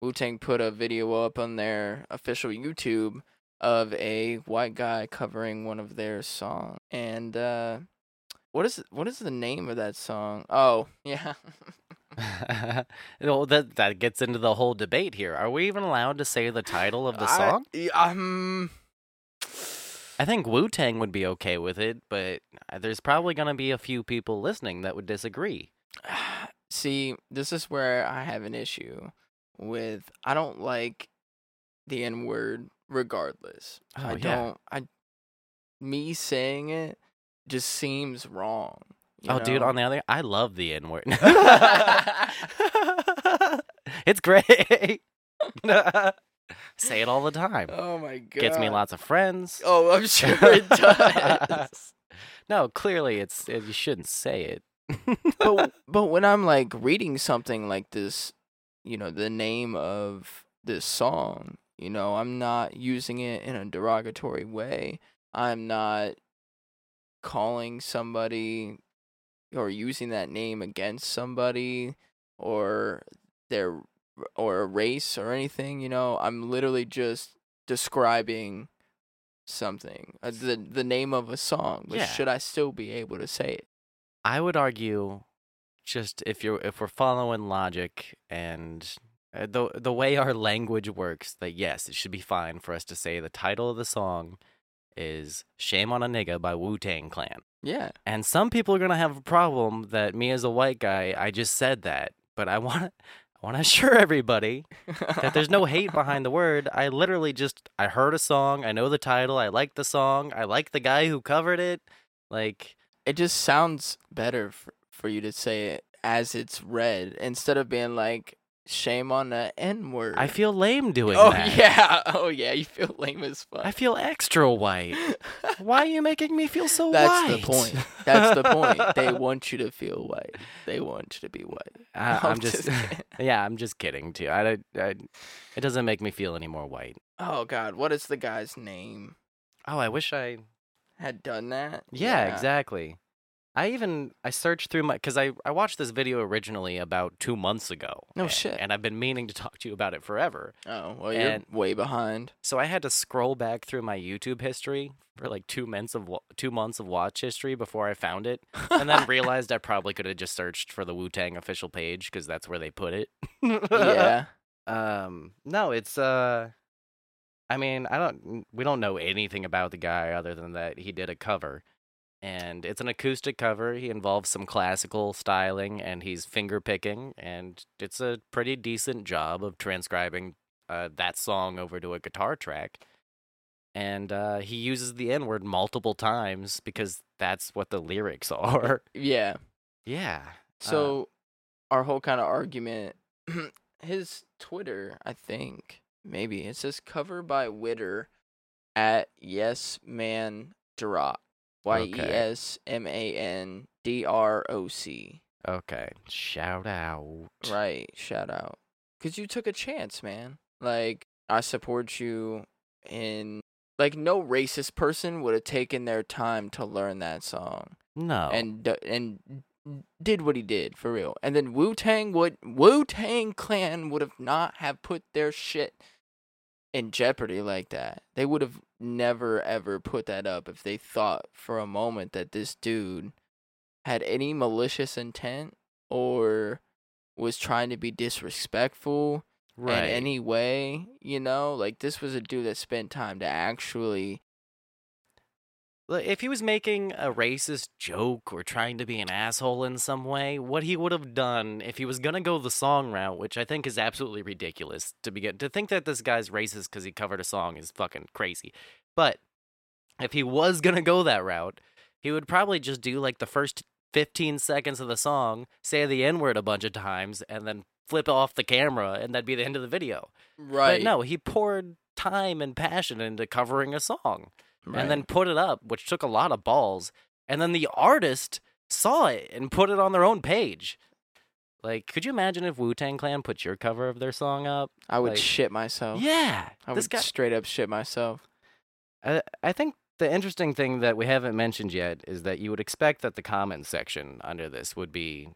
S1: Wu Tang put a video up on their official YouTube of a white guy covering one of their songs. And uh, what is what is the name of that song? Oh, yeah.
S2: well, that that gets into the whole debate here. Are we even allowed to say the title of the
S1: I-
S2: song?
S1: y- um,
S2: I think Wu Tang would be okay with it, but uh, there's probably going to be a few people listening that would disagree.
S1: See, this is where I have an issue with. I don't like the N word, regardless.
S2: Oh,
S1: I
S2: yeah.
S1: don't. I me saying it just seems wrong.
S2: oh, dude, on the other, I love the N word. it's great. Say it all the time.
S1: Oh my god.
S2: Gets me lots of friends.
S1: Oh, I'm sure it does.
S2: no, clearly it's it, you shouldn't say it.
S1: but but when I'm like reading something like this, you know, the name of this song, you know, I'm not using it in a derogatory way. I'm not calling somebody or using that name against somebody or their or a race or anything, you know. I'm literally just describing something. Uh, the the name of a song, but
S2: Yeah.
S1: should I still be able to say it?
S2: I would argue, just if you're if we're following logic and uh, the the way our language works, that yes, it should be fine for us to say the title of the song is "Shame on a Nigga" by Wu Tang Clan.
S1: Yeah.
S2: And some people are gonna have a problem that me as a white guy, I just said that, but I want to I want to assure everybody that there's no hate behind the word. I literally just I heard a song, I know the title, I like the song, I like the guy who covered it. Like
S1: it just sounds better for, for you to say it as it's read instead of being like shame on the n word.
S2: I feel lame doing
S1: Oh
S2: that.
S1: yeah. Oh yeah, you feel lame as fuck.
S2: I feel extra white. Why are you making me feel so
S1: That's
S2: white?
S1: That's the point. That's the point. They want you to feel white. They want you to be white. I'm
S2: I'm just,
S1: kidding.
S2: yeah, I'm just kidding too. I, I, it doesn't make me feel any more white.
S1: Oh god, what is the guy's name?
S2: Oh, I wish I.
S1: Had done that?
S2: Yeah, exactly. I even I searched through my because I I watched this video originally about two months ago.
S1: No
S2: and,
S1: shit.
S2: And I've been meaning to talk to you about it forever.
S1: Oh well, you're way behind.
S2: So I had to scroll back through my YouTube history for like two months of two months of watch history before I found it, and then realized I probably could have just searched for the Wu Tang official page because that's where they put it.
S1: yeah.
S2: Um. No, it's uh. I mean, I don't. We don't know anything about the guy other than that he did a cover, and it's an acoustic cover. He involves some classical styling, and he's finger picking, and it's a pretty decent job of transcribing uh, that song over to a guitar track. And uh, he uses the N word multiple times because that's what the lyrics are.
S1: Yeah.
S2: yeah.
S1: So our whole kind of argument, his Twitter, I think maybe it says cover by Witter at Yes Man Drop. Y E S M A N D R O C.
S2: Okay. Shout out.
S1: Right. Shout out. Cause you took a chance, man. Like I support you in. Like no racist person would have taken their time to learn that song
S2: No.
S1: and and did what he did for real. And then Wu Tang would Wu Tang Clan would have not have put their shit in jeopardy like that. They would have never ever put that up if they thought for a moment that this dude had any malicious intent or was trying to be disrespectful
S2: right.
S1: in any way, you know? Like this was a dude that spent time to actually
S2: If he was making a racist joke or trying to be an asshole in some way, what he would have done if he was gonna go the song route, which I think is absolutely ridiculous to begin to think that this guy's racist because he covered a song is fucking crazy. But if he was gonna go that route, he would probably just do like the first 15 seconds of the song, say the N word a bunch of times, and then flip off the camera, and that'd be the end of the video.
S1: right
S2: But no, he poured time and passion into covering a song
S1: right.
S2: and then put it up, which took a lot of balls. And then the artist saw it and put it on their own page. Like, could you imagine if Wu Tang Clan put your cover of their song up?
S1: I would
S2: like-
S1: shit myself.
S2: Yeah,
S1: I would
S2: guy.
S1: straight up shit myself.
S2: I, I think the interesting thing that we haven't mentioned yet is that you would expect that the comment section under this would be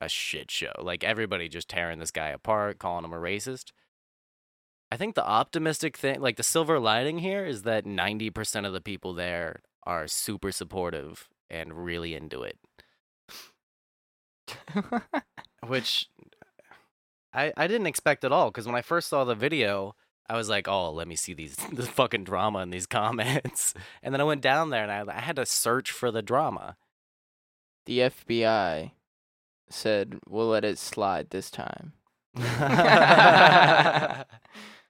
S2: a shit show. Like everybody just tearing this guy apart, calling him a racist. I think the optimistic thing, like the silver lining here, is that 90% of the people there are super supportive and really into it. Which I, I didn't expect at all because when I first saw the video, I was like, "Oh, let me see these the fucking drama in these comments." And then I went down there and I, I had to search for the drama.
S1: the FBI said, "We'll let it slide this time."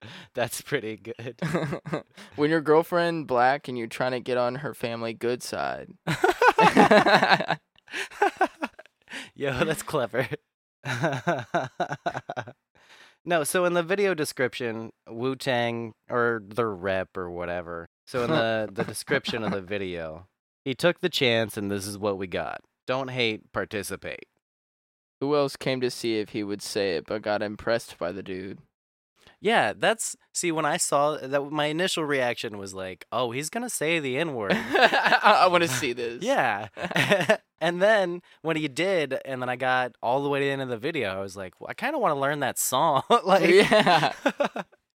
S2: That's pretty good.
S1: when your girlfriend black and you're trying to get on her family good side.
S2: Yo, that's clever. no, so in the video description, Wu Tang or the rep or whatever. So in the the description of the video, he took the chance and this is what we got. Don't hate, participate.
S1: Who else came to see if he would say it, but got impressed by the dude?
S2: Yeah, that's see when I saw uh, that my initial reaction was like, "Oh, he's going to say the N-word."
S1: I, want to see this.
S2: Yeah. and then when he did and then I got all the way to the end of the video, I was like, well, I kind of want to learn that song. like
S1: Yeah.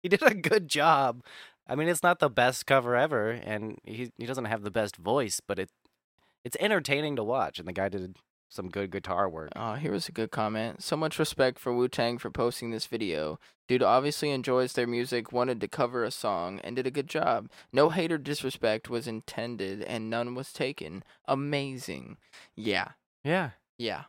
S2: he did a good job. I mean, it's not the best cover ever and he he doesn't have the best voice, but it it's entertaining to watch and the guy did some good guitar work.
S1: Oh, here was a good comment. So much respect for Wu Tang for posting this video. Dude obviously enjoys their music, wanted to cover a song, and did a good job. No hate or disrespect was intended, and none was taken. Amazing. Yeah,
S2: Yeah.
S1: yeah.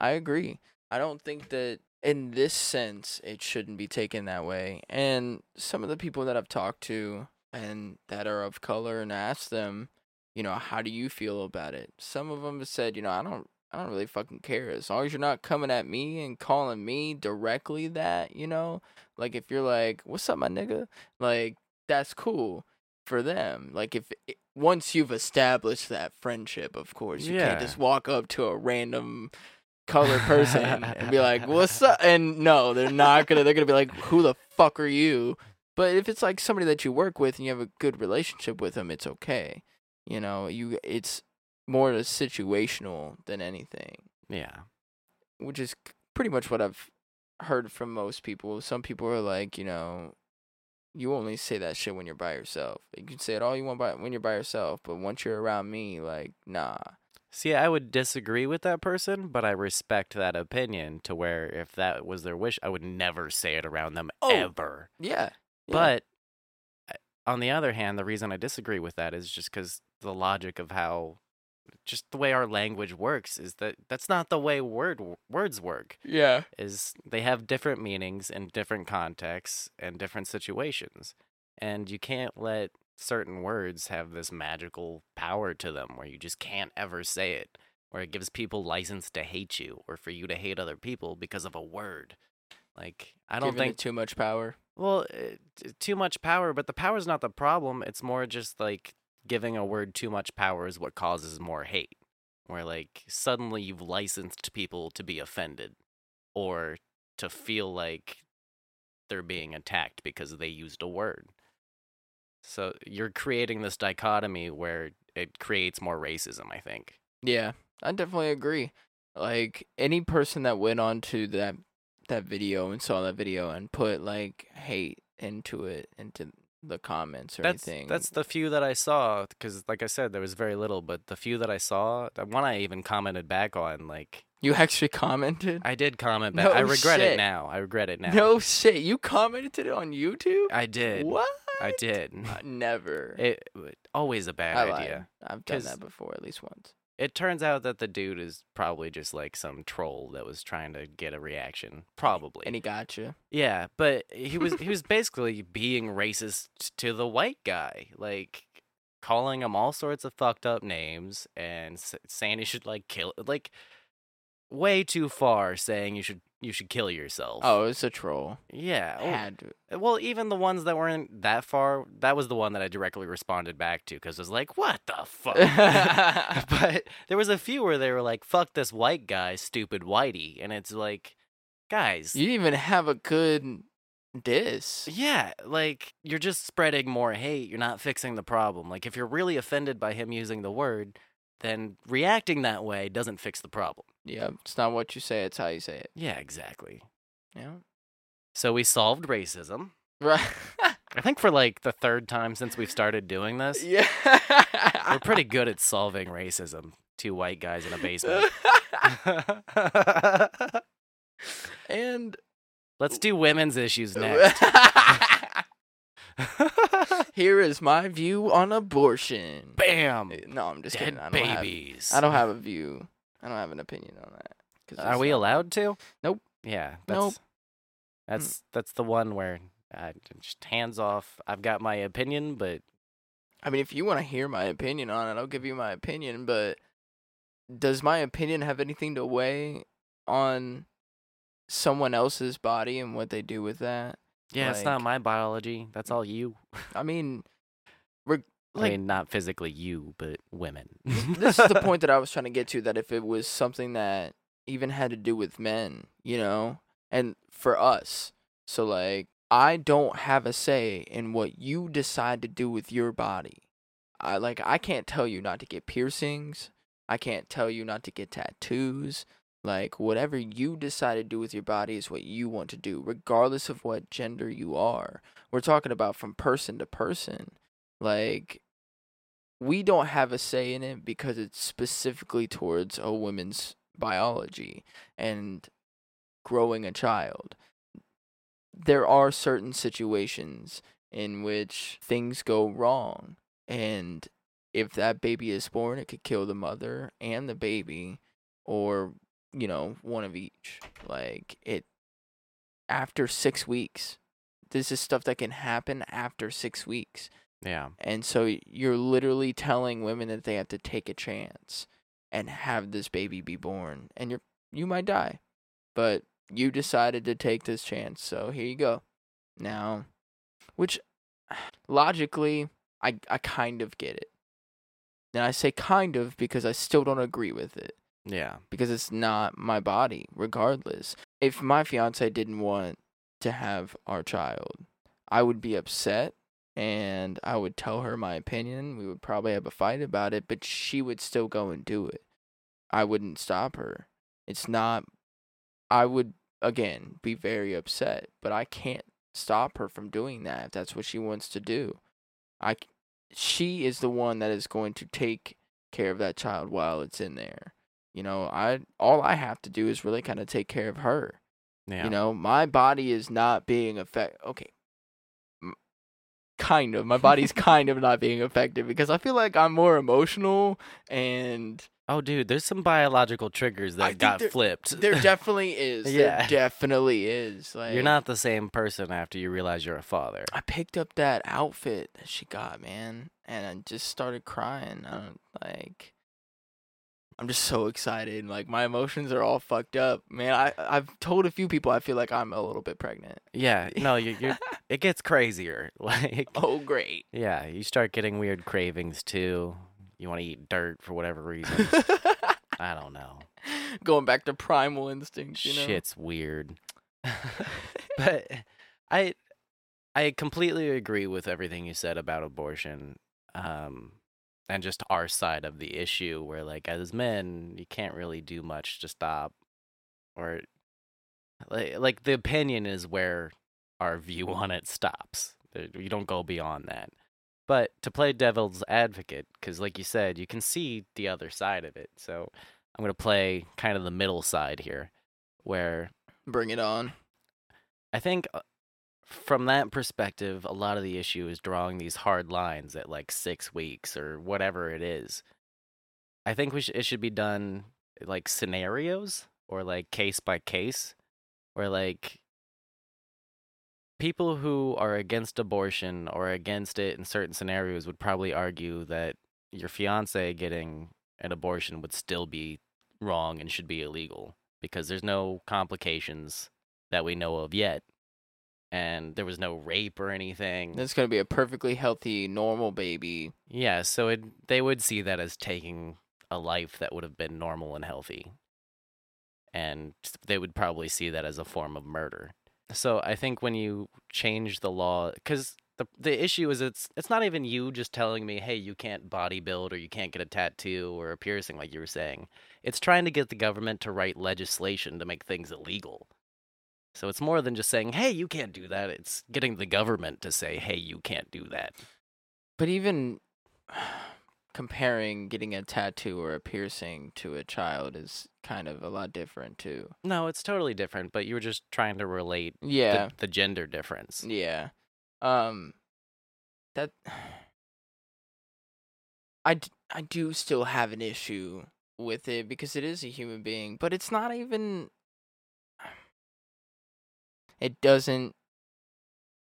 S1: I agree. I don't think that in this sense it shouldn't be taken that way. And some of the people that I've talked to and that are of color and asked them, you know, how do you feel about it? Some of them have said, you know, I don't I don't really fucking care as long as you're not coming at me and calling me directly that, you know? Like if you're like, "What's up, my nigga?" Like that's cool for them. Like if it, once you've established that friendship, of course, you can't just walk up to a random colored person and be like, "What's up?" And no, they're not gonna. They're gonna be like, "Who the fuck are you?" But if it's like somebody that you work with and you have a good relationship with them, it's okay. You know, you it's more situational than anything,
S2: Yeah.
S1: which is pretty much what I've heard from most people. Some people are like, you know, you only say that shit when you're by yourself. You can say it all you want by when you're by yourself, but once you're around me, like, nah.
S2: See, I would disagree with that person, but I respect that opinion to where if that was their wish, I would never say it around them
S1: Oh,
S2: ever.
S1: Yeah. yeah.
S2: But on the other hand, the reason I disagree with that is just because the logic of how, just the way our language works is that that's not the way word words work.
S1: yeah.
S2: Is they have different meanings in different contexts and different situations, and you can't let certain words have this magical power to them where you just can't ever say it, where it gives people license to hate you or for you to hate other people because of a word. Like I don't
S1: Giving it
S2: think
S1: too much power.
S2: well, uh, t- too much power, but the power's not the problem. It's more just like giving a word too much power is what causes more hate. Where like suddenly you've licensed people to be offended or to feel like they're being attacked because they used a word. So you're creating this dichotomy where it creates more racism, I think.
S1: Yeah, I definitely agree. Like any person that went on to that that video and saw that video and put like hate into it into the comments or
S2: That's
S1: anything.
S2: that's the few that I saw because, like I said, there was very little. But the few that I saw, the one I even commented back on, like
S1: you actually commented.
S2: I did comment back.
S1: No
S2: I regret
S1: shit.
S2: it now. I regret it now.
S1: No shit, you commented it on YouTube.
S2: I did.
S1: What?
S2: I did.
S1: Uh, never.
S2: It always a bad
S1: I
S2: idea.
S1: lied. I've done that before at least once.
S2: It turns out that the dude is probably just like some troll that was trying to get a reaction. Probably.
S1: And he got you.
S2: yeah, but he was he was basically being racist to the white guy, like calling him all sorts of fucked up names and saying he should like kill like way too far saying you should you should kill yourself.
S1: Oh, it's a troll.
S2: yeah. oh,
S1: Had to.
S2: Well, even the ones that weren't that far, that was the one that I directly responded back to because it was like, what the fuck? but there was a few where they were like, fuck this white guy, stupid whitey. And it's like, guys,
S1: You didn't even have a good diss.
S2: yeah, like you're just spreading more hate. You're not fixing the problem. Like if you're really offended by him using the word, then reacting that way doesn't fix the problem.
S1: Yeah, it's not what you say, it's how you say it.
S2: Yeah, exactly.
S1: Yeah.
S2: So we solved racism.
S1: Right.
S2: I think for like the third time since we've started doing this.
S1: yeah.
S2: We're pretty good at solving racism. Two white guys in a basement.
S1: and
S2: Let's do women's issues next.
S1: Here is my view on abortion.
S2: Bam.
S1: Eh, no, I'm just
S2: Dead
S1: kidding. I don't have
S2: babies.
S1: I don't have a view. I don't have an opinion on that.
S2: Are we
S1: not-
S2: allowed to?
S1: Nope.
S2: Yeah. That's,
S1: Nope.
S2: That's mm. that's the one where I just hands off. I've got my opinion, but
S1: I mean, if you want to hear my opinion on it, I'll give you my opinion. But does my opinion have anything to weigh on someone else's body and what they do with that?
S2: Yeah, it's not
S1: Like-
S2: my biology. That's mm. all you.
S1: I mean,
S2: I
S1: like
S2: mean, not physically you, but women.
S1: this is the point that I was trying to get to. That if it was something that even had to do with men, you know, and for us, so like I don't have a say in what you decide to do with your body. I like I can't tell you not to get piercings. I can't tell you not to get tattoos. Like whatever you decide to do with your body is what you want to do, regardless of what gender you are. We're talking about from person to person. Like we don't have a say in it because it's specifically towards a woman's biology and growing a child. There are certain situations in which things go wrong and if that baby is born it could kill the mother and the baby or you know one of each like it after 6 weeks this is stuff that can happen after 6 weeks
S2: yeah.
S1: and so you're literally telling women that they have to take a chance and have this baby be born. And you're you might die. But you decided to take this chance. So here you go. Now which logically I I kind of get it. And I say kind of because I still don't agree with it
S2: Yeah.
S1: because it's not my body regardless. If my fiance didn't want to have our child, I would be upset and I would tell her my opinion. We would probably have a fight about it, but she would still go and do it. I wouldn't stop her. It's not I would again be very upset, but I can't stop her from doing that if that's what she wants to do. I, she is the one that is going to take care of that child while it's in there. You know, I all I have to do is really kind of take care of her.
S2: Yeah.
S1: You know, my body is not being affected. Okay. M- Kind of. My body's kind of not being affected because I feel like I'm more emotional and
S2: oh, dude, there's some biological triggers that
S1: I
S2: got
S1: there-
S2: flipped.
S1: there definitely is.
S2: Yeah.
S1: There definitely is. Like
S2: You're not the same person after you realize you're a father.
S1: I picked up that outfit that she got, man, and I just started crying. I don't like. I'm just so excited. Like my emotions are all fucked up, man. I I've told a few people I feel like I'm a little bit pregnant.
S2: Yeah. No, you, you're. it gets crazier. Like.
S1: oh great.
S2: Yeah, you start getting weird cravings too. You want to eat dirt for whatever reason. I don't know.
S1: Going back to primal instincts, you know.
S2: Shit's weird. but I I completely agree with everything you said about abortion. Um and just our side of the issue where like as men you can't really do much to stop or like, like the opinion is where our view on it stops. You don't go beyond that. But to play devil's advocate, because like you said, you can see the other side of it. So I'm going to play kind of the middle side here, where
S1: Bring it on.
S2: I think uh, from that perspective, a lot of the issue is drawing these hard lines at like six weeks or whatever it is. I think we sh- it should be done like scenarios or like case by case, where like people who are against abortion or against it in certain scenarios would probably argue that your fiance getting an abortion would still be wrong and should be illegal because there's no complications that we know of yet. And there was no rape or anything.
S1: That's gonna be a perfectly healthy, normal baby.
S2: Yeah, so it, they would see that as taking a life that would have been normal and healthy. And they would probably see that as a form of murder. So I think when you change the law, because the the issue is it's it's not even you just telling me, hey, you can't bodybuild or you can't get a tattoo or a piercing, like you were saying. It's trying to get the government to write legislation to make things illegal. So it's more than just saying, hey, you can't do that. It's getting the government to say, hey, you can't do that.
S1: But even comparing getting a tattoo or a piercing to a child is kind of a lot different too.
S2: No, it's totally different, but you were just trying to relate
S1: Yeah.
S2: the, the gender difference.
S1: Yeah. Um that I, d- I do still have an issue with it because it is a human being, but it's not even. It doesn't.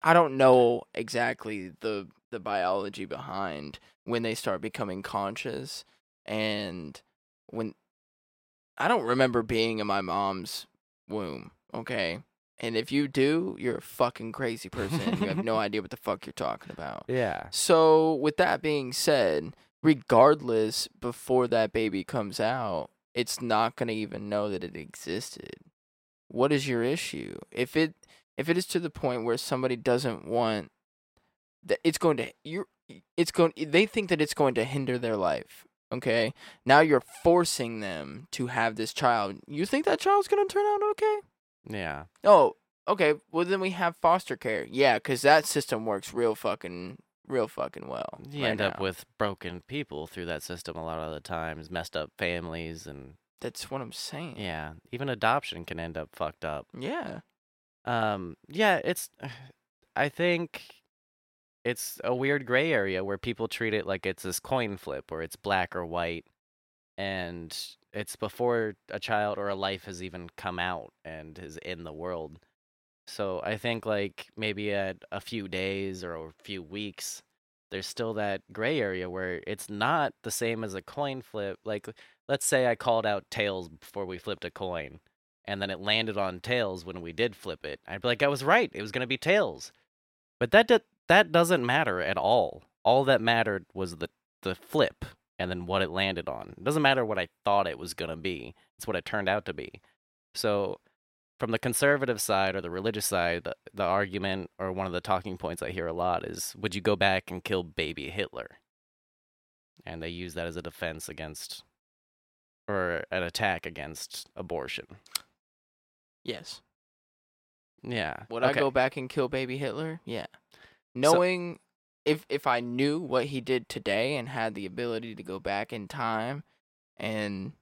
S1: I don't know exactly the the biology behind when they start becoming conscious and when I don't remember being in my mom's womb, okay? And if you do, you're a fucking crazy person. you have no idea what the fuck you're talking about.
S2: Yeah.
S1: So, with that being said, regardless, before that baby comes out, it's not going to even know that it existed. What is your issue? If it if it is to the point where somebody doesn't want that it's going to you're it's going they think that it's going to hinder their life okay? Now you're forcing them to have this child. You think that child's going to turn out okay?
S2: Yeah.
S1: oh okay well then we have foster care. Yeah because that system works real fucking real fucking well
S2: You
S1: right
S2: end up with broken people through that system a lot of the times, messed up families, and
S1: that's what i'm saying
S2: yeah, even adoption can end up fucked up.
S1: yeah
S2: Um, yeah, it's. I think it's a weird gray area where people treat it like it's this coin flip, or it's black or white, and it's before a child or a life has even come out and is in the world. So I think like maybe at a few days or a few weeks, there's still that gray area where it's not the same as a coin flip. Like let's say I called out tails before we flipped a coin and then it landed on tails when we did flip it. I'd be like I was right. It was going to be tails. But that do- that doesn't matter at all. All that mattered was the the flip and then what it landed on. It doesn't matter what I thought it was going to be. It's what it turned out to be. So from the conservative side or the religious side, the, the argument or one of the talking points I hear a lot is would you go back and kill baby Hitler? And they use that as a defense against or an attack against abortion.
S1: yes
S2: Yeah.
S1: would i go back and kill baby hitler yeah knowing if if i knew what he did today and had the ability to go back in time and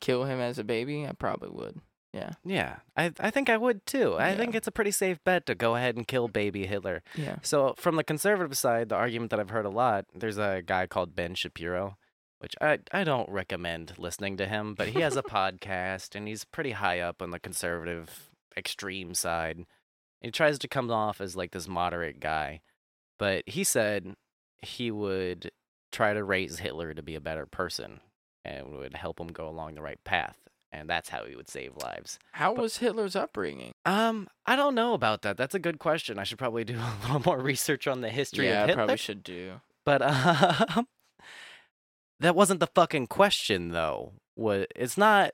S1: kill him as a baby i probably would yeah
S2: Yeah, I I think I would too. I think it's a pretty safe bet to go ahead and kill baby Hitler.
S1: yeah
S2: So from the conservative side, the argument that I've heard a lot, there's a guy called Ben Shapiro, which I I don't recommend listening to him, but he has a podcast and he's pretty high up on the conservative extreme side. He tries to come off as like this moderate guy, but he said he would try to raise Hitler to be a better person and would help him go along the right path, and that's how he would save lives.
S1: how
S2: But-
S1: was hitler's upbringing
S2: Um, I don't know about that. That's a good question. I should probably do a little more research on the history of Hitler.
S1: yeah i probably should do
S2: But um, that wasn't the fucking question, though. What? It's not.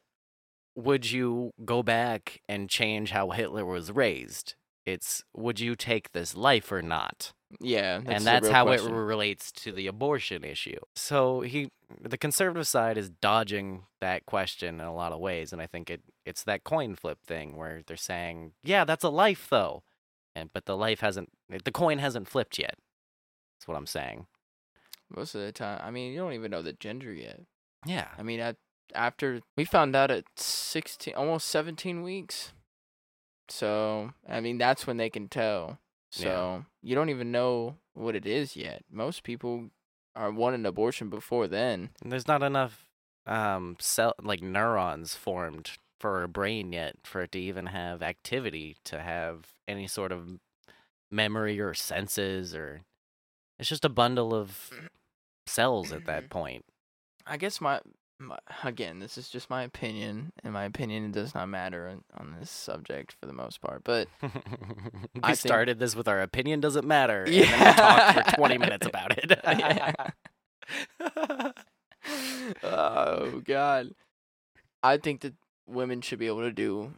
S2: Would you go back and change how Hitler was raised? It's would you take this life or not?
S1: yeah that's
S2: and that's how
S1: question.
S2: it relates to the abortion issue. So he, the conservative side, is dodging that question in a lot of ways, and I think it it's that coin flip thing where they're saying, yeah, that's a life though, and but the life hasn't, the coin hasn't flipped yet. That's what I'm saying.
S1: Most of the time i mean you don't even know the gender yet
S2: Yeah,
S1: I mean, at, after we found out at 16, almost 17 weeks. So, I mean, that's when they can tell. So,
S2: Yeah.
S1: you don't even know what it is yet. Most people are want an abortion before then.
S2: And there's not enough um cell like neurons formed for a brain yet for it to even have activity to have any sort of memory or senses or it's just a bundle of cells at that mm-hmm. point.
S1: I guess my, my again, this is just my opinion, and my opinion does not matter on, on this subject for the most part. But
S2: we
S1: I think-
S2: started this with our opinion doesn't matter. And then we talked for 20 minutes about it.
S1: oh god. I think that women should be able to do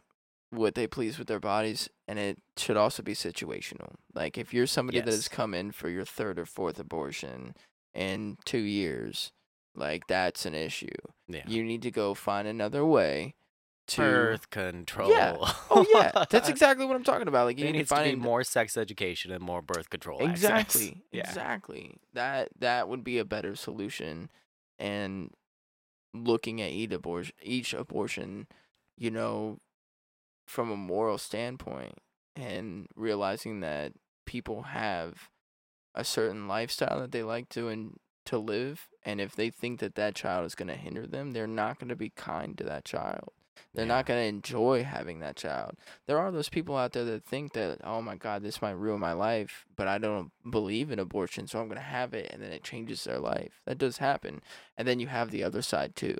S1: what they please with their bodies and it should also be situational. Like if you're somebody that has come in for your third or fourth abortion in 2 years, like that's an issue.
S2: yeah.
S1: You need to go find another way to
S2: Birth control. Yeah.
S1: Oh yeah, that's exactly what I'm talking about. Like you
S2: There
S1: need to
S2: to
S1: find
S2: more sex education and more birth control.
S1: exactly
S2: Yeah.
S1: exactly that that would be a better solution and looking at each abortion each abortion you know from a moral standpoint and realizing that people have a certain lifestyle that they like to and to live, and if they think that that child is going to hinder them, they're not going to be kind to that child. They're not going to enjoy having that child. There are those people out there that think that, oh my God, this might ruin my life, but I don't believe in abortion, so I'm going to have it, and then it changes their life. That does happen. And then you have the other side too.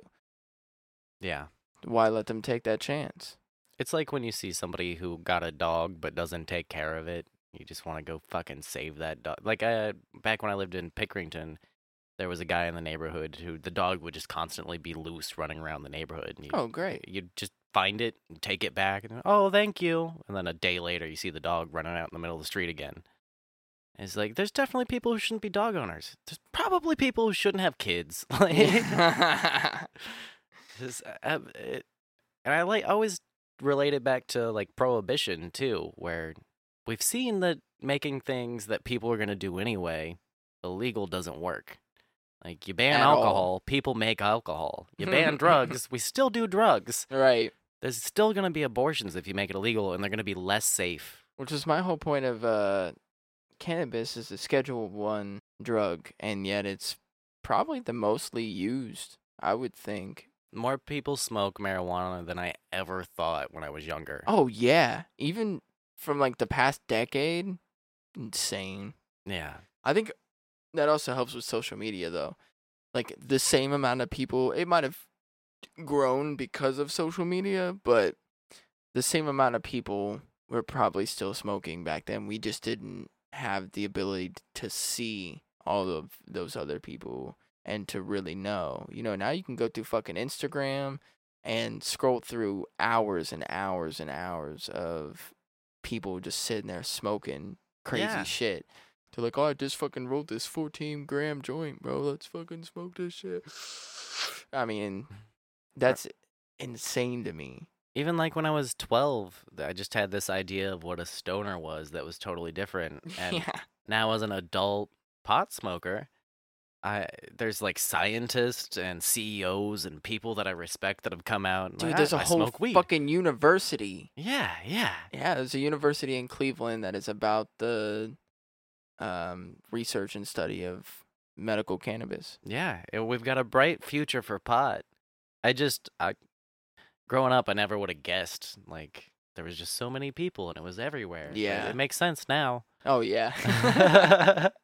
S2: Yeah.
S1: Why let them take that chance?
S2: It's like when you see somebody who got a dog but doesn't take care of it. You just want to go fucking save that dog. Like uh, back when I lived in Pickerington, there was a guy in the neighborhood who the dog would just constantly be loose running around the neighborhood. And
S1: Oh, great.
S2: you'd just find it and take it back and oh thank you and then a day later you see the dog running out in the middle of the street again And it's like there's definitely people who shouldn't be dog owners there's probably people who shouldn't have kids like just, uh, it, and i like always relate it back to like prohibition too where we've seen that making things that people are going to do anyway illegal doesn't work like you ban
S1: At all.
S2: alcohol people make alcohol you ban drugs we still do drugs
S1: right.
S2: there's still going to be abortions if you make it illegal and they're going to be less safe
S1: Which is my whole point of uh, cannabis is a Schedule One drug, and yet it's probably the mostly used. I would think.
S2: more people smoke marijuana than i ever thought when i was younger
S1: Oh yeah, even from like the past decade, insane.
S2: yeah
S1: I think that also helps with social media though. Like the same amount of people, it might have grown because of social media, but the same amount of people were probably still smoking back then. We just didn't have the ability to see all of those other people and to really know. You know, now you can go through fucking Instagram and scroll through hours and hours and hours of people just sitting there smoking crazy
S2: Yeah.
S1: shit. They're like, oh, I just fucking rolled this 14 gram joint, bro. Let's fucking smoke this shit. I mean, that's insane to me.
S2: even like when i was 12 i just had this idea of what a stoner was that was totally different and
S1: yeah.
S2: now as an adult pot smoker I there's like scientists and CEOs and people that I respect that have come out. And
S1: Dude,
S2: like,
S1: there's
S2: "I-
S1: a
S2: I
S1: whole fucking university.
S2: yeah, yeah,
S1: Yeah, there's a university in Cleveland that is about the um, research and study of medical cannabis.
S2: yeah. it- we've got a bright future for pot. I just, I, growing up, I never would have guessed. Like there was just so many people and it was everywhere.
S1: Yeah.
S2: it makes sense now.
S1: Oh, yeah.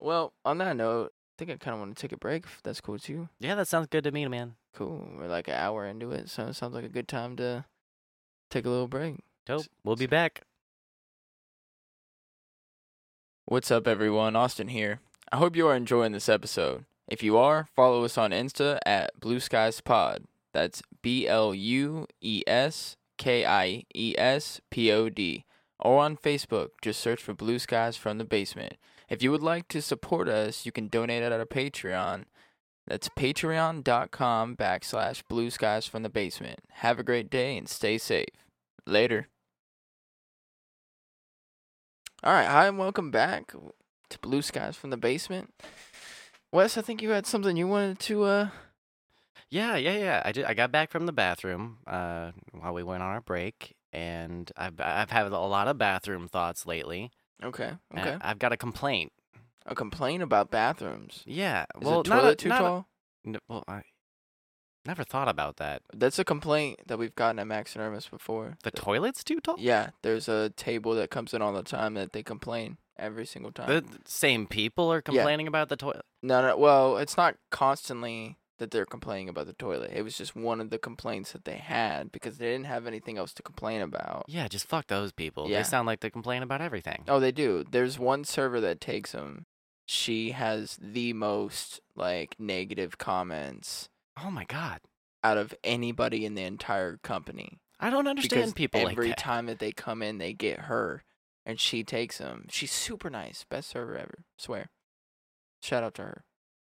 S1: well, on that note, I think I kind of want to take a break if that's cool too.
S2: yeah, that sounds good to me, man.
S1: Cool. We're like an hour into it, so it sounds like a good time to take a little break.
S2: Dope. We'll be back.
S1: What's up, everyone? Austin here. I hope you are enjoying this episode. If you are, follow us on Insta at Blue Skies Pod. That's B L U E S K I E S P O D. Or on Facebook, just search for Blue Skies from the Basement. If you would like to support us, you can donate at our Patreon. That's patreon.com backslash Blue Skies from the Basement. Have a great day and stay safe. Later. All right, hi and welcome back to Blue Skies from the Basement. Wes, I think you had something you wanted to uh
S2: Yeah, yeah, yeah. I did. I got back from the bathroom uh, while we went on our break, and I've I've had a lot of bathroom thoughts lately.
S1: Okay, okay.
S2: I've got a complaint.
S1: A complaint about bathrooms.
S2: Yeah.
S1: Is
S2: well,
S1: the
S2: not
S1: toilet
S2: a,
S1: too
S2: not a-
S1: tall?
S2: n- well, I never thought about that.
S1: That's a complaint that we've gotten at Max and Erma's before.
S2: The
S1: Th-
S2: toilet's too tall.
S1: Yeah, there's a table that comes in all the time that they complain every single time.
S2: The the same people are complaining about the toilet.
S1: no, no, well, it's not constantly that they're complaining about the toilet. It was just one of the complaints that they had because they didn't have anything else to complain about.
S2: Yeah, just fuck those people.
S1: Yeah.
S2: They sound like they complain about everything.
S1: Oh, they do. There's one server that takes them. She has the most like negative comments
S2: Oh my god.
S1: out of anybody in the entire company.
S2: I don't understand
S1: because
S2: people like
S1: every
S2: that.
S1: time that they come in, they get her, and she takes them. She's super nice, best server ever. Swear. Shout out to her.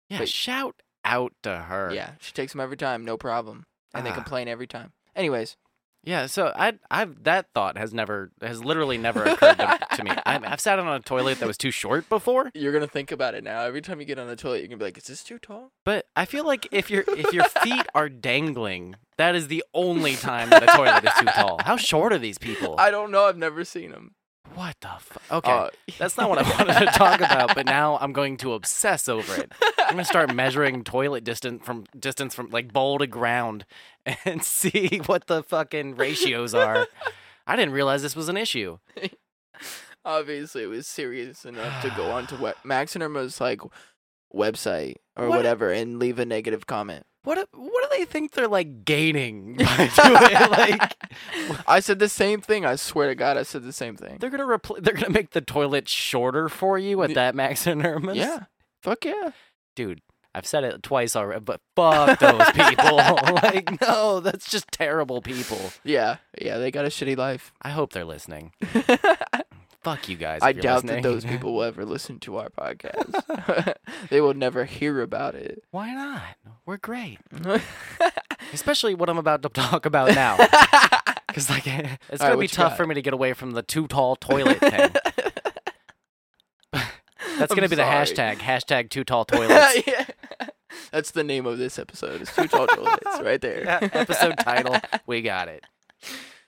S2: yeah,
S1: but-
S2: shout out to her.
S1: Yeah, she takes them every time, no problem, and they
S2: Ah.
S1: complain every time. Anyways,
S2: Yeah, so I, I've that thought has never, has literally never occurred to, to me. I, I've sat on a toilet that was too short before,
S1: you're gonna think about it now. Every time you get on the toilet, you're gonna be like, "Is this too tall?"
S2: but I feel like if your if your feet are dangling, that is the only time that a toilet is too tall. How short are these people?
S1: I don't know. I've never seen them.
S2: What the fuck? Okay.
S1: Uh,
S2: That's not what I wanted to talk about, but now I'm going to obsess over it. I'm gonna start measuring toilet distance from distance from like bowl to ground and see what the fucking ratios are. I didn't realize this was an issue.
S1: obviously, it was serious enough to go onto we- Max and Erma's like website or
S2: What-
S1: whatever and leave a negative comment.
S2: What do- what do they think they're like gaining by doing it? Like
S1: I said the same thing. I swear to God, I said the same thing.
S2: they're gonna repl- they're gonna make the toilet shorter for you at that Max and Erma's?
S1: Yeah, fuck yeah.
S2: dude. I've said it twice already, but fuck those people. like, no, that's just terrible people.
S1: Yeah, yeah, they got a shitty life.
S2: I hope they're listening. Fuck you guys.
S1: I doubt
S2: listening.
S1: that those people will ever listen to our podcast. they will never hear about it.
S2: Why not? We're great. Especially what I'm about to talk about now. Because like, it's
S1: right,
S2: gonna be tough for me to get away from the too tall toilet thing. That's gonna
S1: I'm
S2: be the hashtag. Hashtag too tall toilets.
S1: yeah. That's the name of this episode. It's two tall toilets right there.
S2: Yeah, episode title. We got it.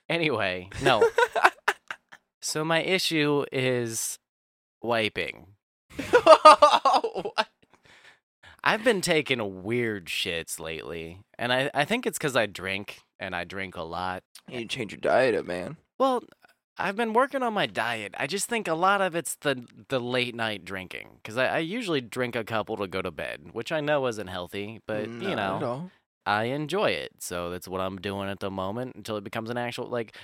S2: Anyway, no. So my issue is wiping.
S1: What?
S2: I've been taking weird shits lately, and I, I think it's because I drink, and I drink a lot.
S1: You need to change your diet up, man.
S2: Well, I've been working on my diet. I just think a lot of it's the the late night drinking, because I, I usually drink a couple to go to bed, which I know isn't healthy, but
S1: Not
S2: you know. I enjoy it. So that's what I'm doing at the moment until it becomes an actual like.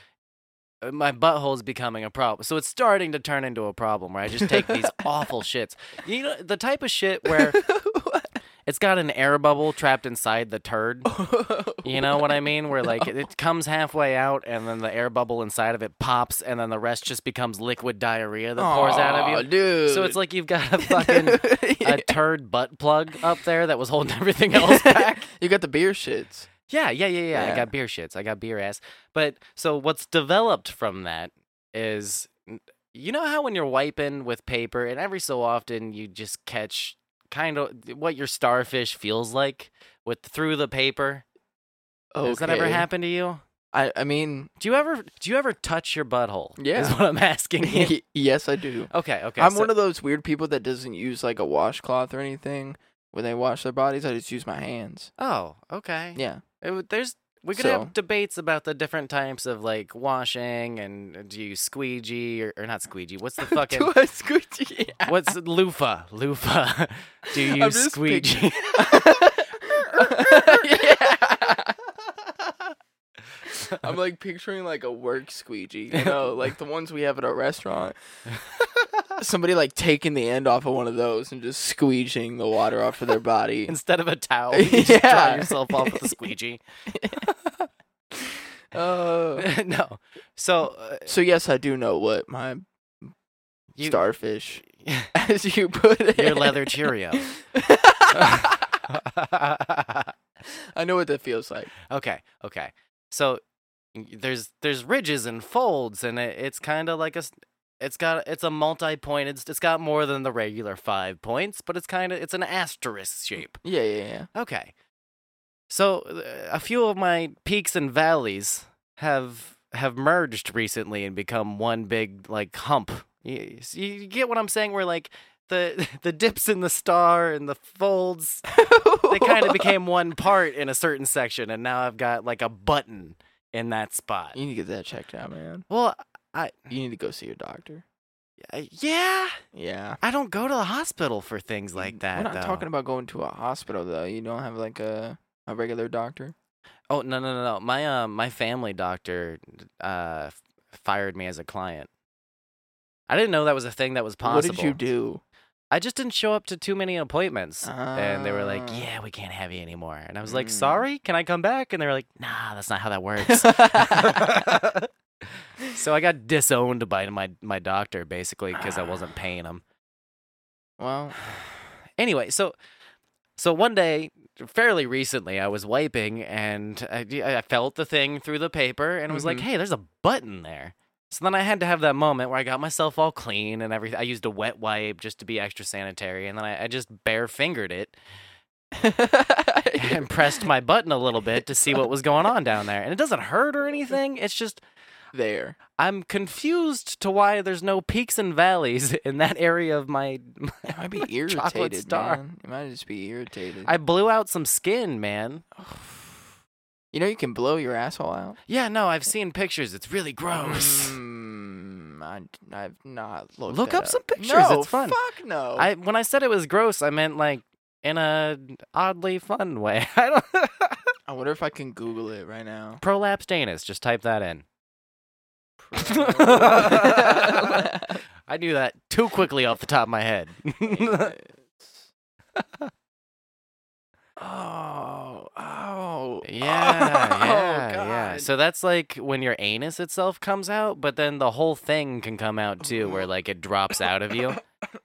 S2: Uh, My butthole's becoming a problem, so it's starting to turn into a problem where I just take these awful shits. You know, the type of shit where it's got an air bubble trapped inside the turd. You know what I mean? Where like it- it comes halfway out, and then the air bubble inside of it pops, and then the rest just becomes liquid diarrhea that pours out of you.
S1: dude.
S2: So it's like you've got a fucking a turd butt plug up there that was holding everything else back.
S1: you got the beer shits.
S2: Yeah, yeah, yeah, yeah. I got beer shits. I got beer ass. But so what's developed from that is you know how when you're wiping with paper and every so often you just catch kind of what your starfish feels like with through the paper?
S1: Okay.
S2: Has that ever happened to you?
S1: I I mean,
S2: Do you ever do you ever touch your butthole?
S1: Yeah, Is
S2: what I'm asking you.
S1: yes, I do.
S2: Okay, okay.
S1: I'm
S2: so-
S1: one of those weird people that doesn't use like a washcloth or anything when they wash their bodies. I just use my hands.
S2: Oh, okay.
S1: Yeah.
S2: It there's we could
S1: So-
S2: have debates about the different types of like washing and uh, do you squeegee or, or not squeegee? What's the fucking
S1: Do I squeegee?
S2: what's loofah? Loofah. do you
S1: I'm
S2: use
S1: just
S2: squeegee?
S1: yeah. I'm like picturing like a work squeegee, you know, like the ones we have at a restaurant. Somebody like taking the end off of one of those and just squeegeeing the water off of their body.
S2: Instead of a towel, you just dry
S1: Yeah.
S2: yourself off with a squeegee.
S1: Uh,
S2: no. So uh,
S1: so yes, I do know what my
S2: you
S1: starfish, as you put it,
S2: your leather Cheerio.
S1: I know what that feels like.
S2: Okay, okay. So there's there's ridges and folds, and it, it's kind of like a it's got it's a multi-point. It's it's got more than the regular five points, but it's kind of it's an asterisk shape.
S1: Yeah, yeah, yeah.
S2: Okay. So uh, a few of my peaks and valleys have have merged recently and become one big like hump. You, you get what I'm saying? Where like the the dips in the star and the folds they kind of became one part in a certain section, and now I've got like a button in that spot.
S1: You need to get that checked out, man.
S2: Well, I
S1: You need to go see your doctor.
S2: uh, yeah,
S1: Yeah.
S2: I don't go to the hospital for things like that.
S1: We're not
S2: though.
S1: talking about going to a hospital though. You don't have like a a regular doctor.
S2: Oh no no no no! My um my family doctor uh fired me as a client. I didn't know that was a thing that was possible.
S1: What did you do?
S2: I just didn't show up to too many appointments, and they were like,
S1: Ah.
S2: "Yeah, we can't have you anymore." And I was like,
S1: Mm.
S2: "Sorry, can I come back?" And they were like, "Nah, that's not how that works." so I got disowned by my my doctor basically because I wasn't paying him.
S1: well,
S2: Anyway, so so one day, fairly recently, I was wiping and I, I felt the thing through the paper and was like,
S1: Mhm.
S2: "Hey, there's a button there." So then I had to have that moment where I got myself all clean and everything. I used a wet wipe just to be extra sanitary, and then I, I just bare fingered it and pressed my button a little bit to see what was going on down there. And it doesn't hurt or anything. It's just
S1: there.
S2: I'm confused to why there's no peaks and valleys in that area of my.
S1: You might be
S2: my
S1: irritated,
S2: star.
S1: man. You might just be irritated.
S2: I blew out some skin, man.
S1: You know you can blow your asshole out.
S2: Yeah, no, I've seen pictures. It's really gross.
S1: Mm, I, I've not looked.
S2: Look
S1: that
S2: up some pictures,
S1: No,
S2: it's fun.
S1: Fuck no.
S2: I when I said it was gross, I meant like in a oddly fun way. I don't.
S1: I wonder if I can Google it right now.
S2: Prolapsed anus. Just type that in. I knew that too quickly off the top of my head.
S1: oh, oh.
S2: Yeah, yeah,
S1: oh,
S2: yeah. So that's like when your anus itself comes out, but then the whole thing can come out too, where mm-hmm. like it drops out of you,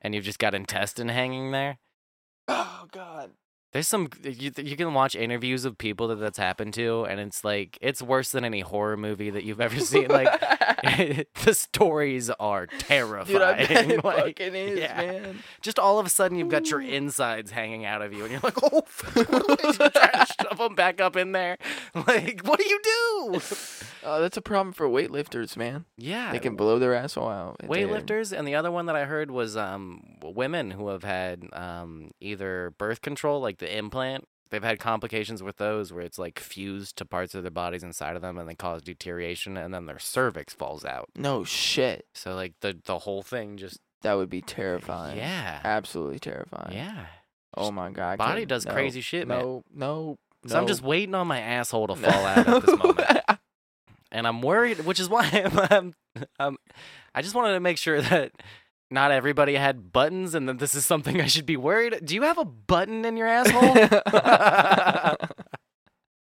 S2: and you've just got intestine hanging there.
S1: Oh God.
S2: There's some you, you can watch interviews of people that that's happened to, and it's like it's worse than any horror movie that you've ever seen. Like the stories are terrifying.
S1: Dude, I bet it
S2: like,
S1: fucking is,
S2: yeah.
S1: man.
S2: Just all of a sudden, you've got your insides hanging out of you, and you're like, "Oh, fuck, what do I do?" trying to shove them back up in there. Like, what do you do?
S1: Oh, that's a problem for weightlifters, man.
S2: Yeah,
S1: They can blow their asshole out.
S2: weightlifters, and the other one that I heard was um women who have had um either birth control, like the implant. They've had complications with those where it's like fused to parts of their bodies inside of them, and they cause deterioration, and then their cervix falls out.
S1: No shit.
S2: So like the the whole thing just
S1: That would be terrifying.
S2: yeah
S1: Absolutely terrifying.
S2: yeah.
S1: Oh my god. I
S2: Body
S1: couldn't-
S2: does
S1: no,
S2: crazy shit, man.
S1: No, no.
S2: So I'm just waiting on my asshole to fall out at this moment. and I'm worried, which is why I'm, I'm, I'm, I just wanted to make sure that not everybody had buttons, and that this is something I should be worried. Do you have a button in your asshole?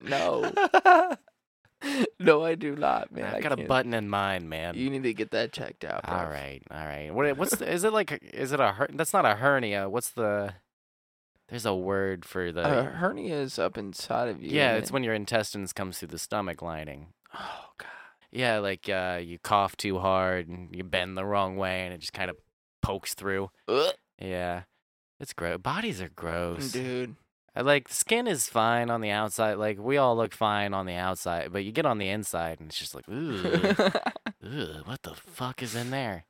S1: no. No, I do not, man. I
S2: got a button in mine, man.
S1: You need to get that checked out.
S2: all
S1: bruv.
S2: right, all right. What? What's? The, is it like? Is it a? Her- that's not a hernia. What's the? There's a word for the.
S1: Hernia is up inside of you.
S2: yeah, it's
S1: it?
S2: when your intestines comes through the stomach lining.
S1: Oh god.
S2: Yeah, like uh, you cough too hard and you bend the wrong way, and it just kind of pokes through.
S1: Ugh,
S2: Yeah, it's gross. Bodies are gross.
S1: dude.
S2: Like skin is fine on the outside. Like we all look fine on the outside, but you get on the inside and it's just like, ooh, ooh, what the fuck is in there?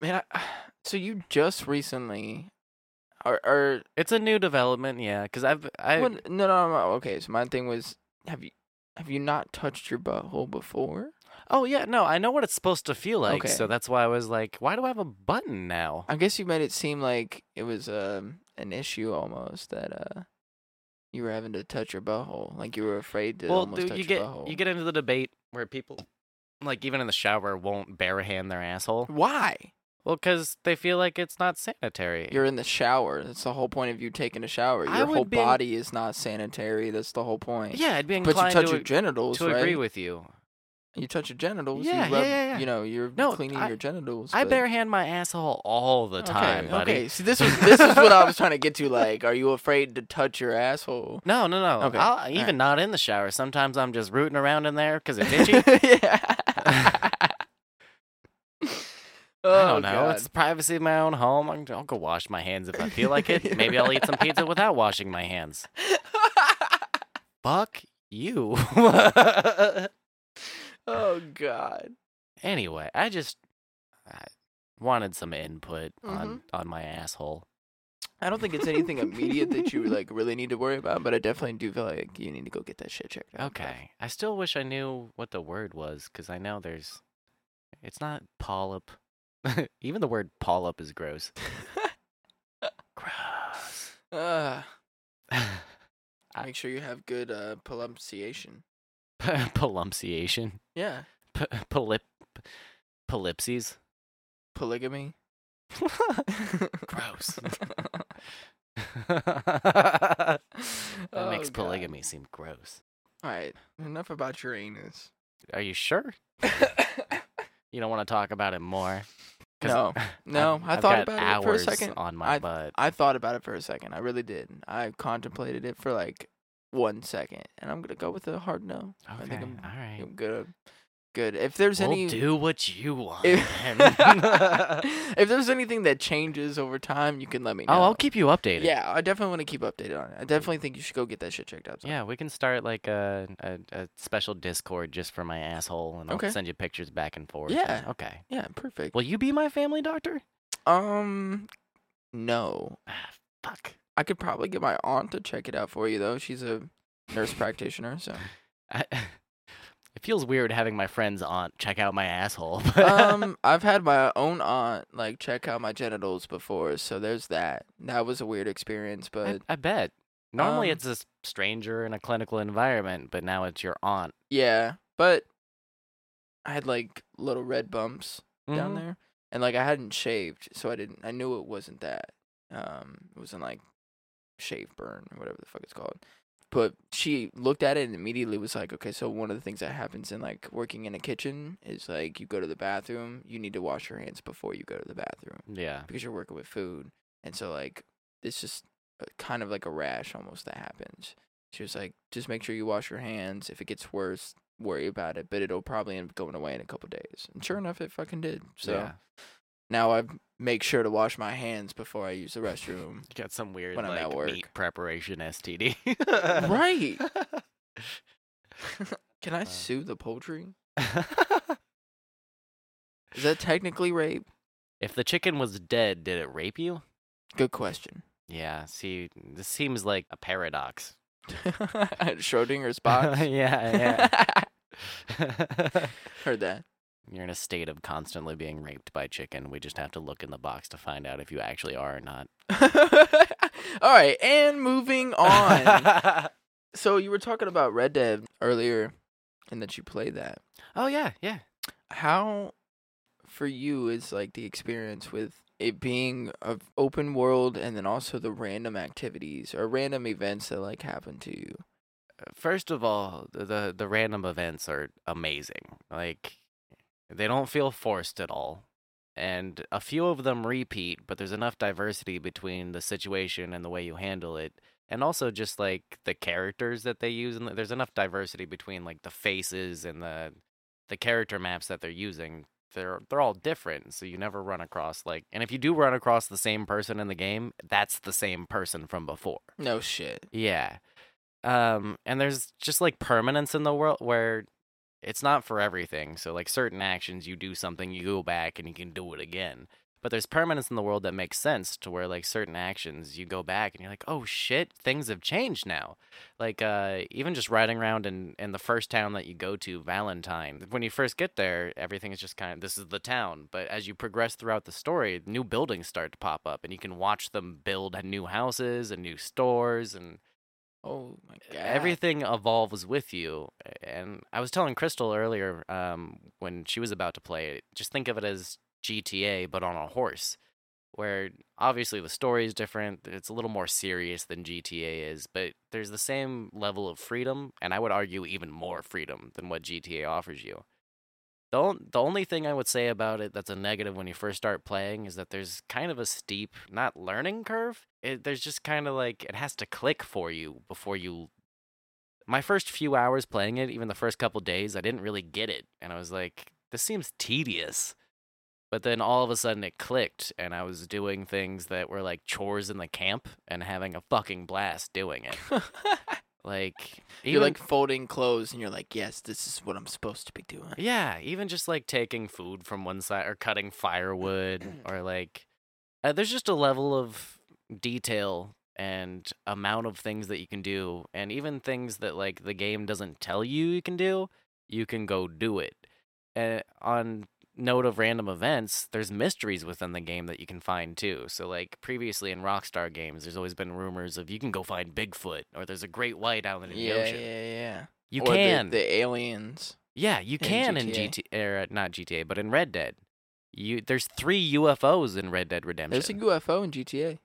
S1: man, I, so you just recently are are
S2: It's a new development, yeah. Because I've I
S1: what, no, no no okay. So my thing was, have you have you not touched your butthole before?
S2: Oh yeah no I know what it's supposed to feel like,
S1: Okay.
S2: so that's why I was like, why do I have a button now?
S1: I guess you made it seem like it was um an issue almost that uh you were having to touch your butthole, like you were afraid to
S2: well,
S1: almost
S2: dude,
S1: touch
S2: you get
S1: butthole.
S2: you get into the debate where people, like even in the shower, won't bare hand their asshole.
S1: Why?
S2: Well, because they feel like it's not sanitary.
S1: You're in the shower. That's the whole point of you taking a shower. Your
S2: I
S1: whole
S2: be in-
S1: body is not sanitary. That's the whole point.
S2: yeah, I'd be
S1: But
S2: inclined
S1: you touch
S2: to,
S1: your genitals,
S2: to
S1: right?
S2: agree with you.
S1: You touch your genitals.
S2: Yeah,
S1: you
S2: yeah,
S1: rub,
S2: yeah, yeah.
S1: You know, you're
S2: No,
S1: cleaning
S2: I-
S1: your genitals.
S2: I
S1: but-
S2: bare hand my asshole all the time,
S1: okay,
S2: buddy.
S1: Okay, see, this was this is what I was trying to get to. Like, are you afraid to touch your asshole?
S2: No, no, no.
S1: Okay,
S2: I'll, even
S1: right.
S2: not in the shower. Sometimes I'm just rooting around in there because it's itchy.
S1: yeah.
S2: I
S1: Oh,
S2: don't know. It's the privacy of my own home. I'll go wash my hands if I feel like it. Maybe I'll eat some pizza without washing my hands. Fuck you.
S1: Oh God.
S2: anyway, I just I wanted some input
S1: Mm-hmm.
S2: on on my asshole.
S1: I don't think it's anything immediate that you like really need to worry about, but I definitely do feel like you need to go get that shit checked out.
S2: Okay. I still wish I knew what the word was because I know there's. It's not polyp. Even the word polyp is gross. gross.
S1: Uh, make sure you have good uh, pronunciation.
S2: Pollumpsiation.
S1: Yeah.
S2: P- polyp. Polypses.
S1: Polygamy.
S2: Gross. that
S1: Oh,
S2: makes
S1: God.
S2: polygamy seem gross.
S1: All right. Enough about your anus.
S2: Are you sure? You don't want to talk about it more.
S1: no. No. I
S2: I've
S1: thought about it for a second.
S2: on my
S1: I-
S2: butt.
S1: I thought about it for a second. I really did. I contemplated it for like one second, and I'm gonna go with a hard no. I
S2: Okay,
S1: think I'm,
S2: all right.
S1: I'm gonna good. If there's any,
S2: we'll
S1: any
S2: do what you want.
S1: if, if there's anything that changes over time, you can let me know.
S2: oh, I'll keep you updated.
S1: Yeah, I definitely want to keep updated on it. I definitely think you should go get that shit checked out. son.
S2: Yeah, we can start like a, a, a special Discord just for my asshole, and I'll
S1: Okay.
S2: send you pictures back and forth.
S1: Yeah.
S2: and- Okay.
S1: Yeah, perfect.
S2: Will you be my family doctor?
S1: Um, no.
S2: Ah, fuck.
S1: I could probably get my aunt to check it out for you though. She's a nurse practitioner, so.
S2: I, it feels weird having my friend's aunt check out my asshole.
S1: Um, I've had my own aunt like check out my genitals before, so there's that. That was a weird experience, but
S2: I bet. Normally
S1: Um,
S2: it's a stranger in a clinical environment, but now it's your aunt.
S1: yeah, but I had like little red bumps down
S2: Mhm.
S1: there, and like I hadn't shaved, so I didn't. I knew it wasn't that. Um, it wasn't like shave burn or whatever the fuck it's called. But she looked at it and immediately was like, okay, so one of the things that happens in like working in a kitchen is like you go to the bathroom, you need to wash your hands before you go to the bathroom
S2: Yeah.
S1: because you're working with food. And so like it's just uh, kind of like a rash almost that happens. She was like, just make sure you wash your hands. If it gets worse, worry about it, but it'll probably end up going away in a couple days. And sure enough, it fucking did. So
S2: yeah.
S1: Now I make sure to wash my hands before I use the restroom.
S2: You got some weird
S1: when I'm
S2: like
S1: at work.
S2: meat preparation STD.
S1: right. Can I
S2: Uh.
S1: sue the poultry? Is that technically rape?
S2: if the chicken was dead, did it rape you?
S1: Good question.
S2: Yeah. See, this seems like a paradox.
S1: Schrodinger's box.
S2: yeah, yeah.
S1: Heard that.
S2: You're in a state of constantly being raped by chicken. We just have to look in the box to find out if you actually are or not.
S1: All right, and moving on. so you were talking about Red Dead earlier, and that you played that.
S2: oh yeah, yeah.
S1: How, for you, is like the experience with it being a open world, and then also the random activities or random events that like happen to you?
S2: First of all, the, the the random events are amazing. Like they don't feel forced at all. And a few of them repeat, but there's enough diversity between the situation and the way you handle it. And also just like the characters that they use and there's enough diversity between like the faces and the the character maps that they're using. They're they're all different, so you never run across like and if you do run across the same person in the game, that's the same person from before.
S1: No shit.
S2: Yeah. Um, and there's just like permanence in the world where it's not for everything. So like certain actions, you do something, you go back and you can do it again. But there's permanence in the world that makes sense to where like certain actions, you go back and you're like, oh shit, things have changed now. Like uh, even just riding around in in the first town that you go to, Valentine. When you first get there, everything is just kind of this is the town. But as you progress throughout the story, new buildings start to pop up, and you can watch them build new houses and new stores and
S1: Oh my god.
S2: everything evolves with you and i was telling crystal earlier um, when she was about to play it just think of it as gta but on a horse where obviously the story is different it's a little more serious than gta is but there's the same level of freedom and i would argue even more freedom than what gta offers you the, the only thing I would say about it that's a negative when you first start playing is that there's kind of a steep, not learning curve. It, there's just kind of like it has to click for you before you. My first few hours playing it, even the first couple days, I didn't really get it, and I was like, "This seems tedious." But then all of a sudden it clicked, and I was doing things that were like chores in the camp and having a fucking blast doing it. Like,
S1: You're like folding clothes, and you're like, yes, this is what I'm supposed to be doing.
S2: Yeah, even just like taking food from one side or cutting firewood or like uh, there's just a level of detail and amount of things that you can do and even things that like the game doesn't tell you you can do, you can go do it. And on note of random events, there's mysteries within the game that you can find too. So like previously in Rockstar games, there's always been rumors of you can go find Bigfoot or there's a great white out in the
S1: Yeah,
S2: ocean.
S1: yeah, yeah. Yeah.
S2: You
S1: Or
S2: can.
S1: the, alien,s
S2: Yeah, you can in
S1: GTA.
S2: GTA, or uh, not GTA, but in Red Dead. You there's three UFOs in Red Dead Redemption.
S1: There's a UFO in GTA.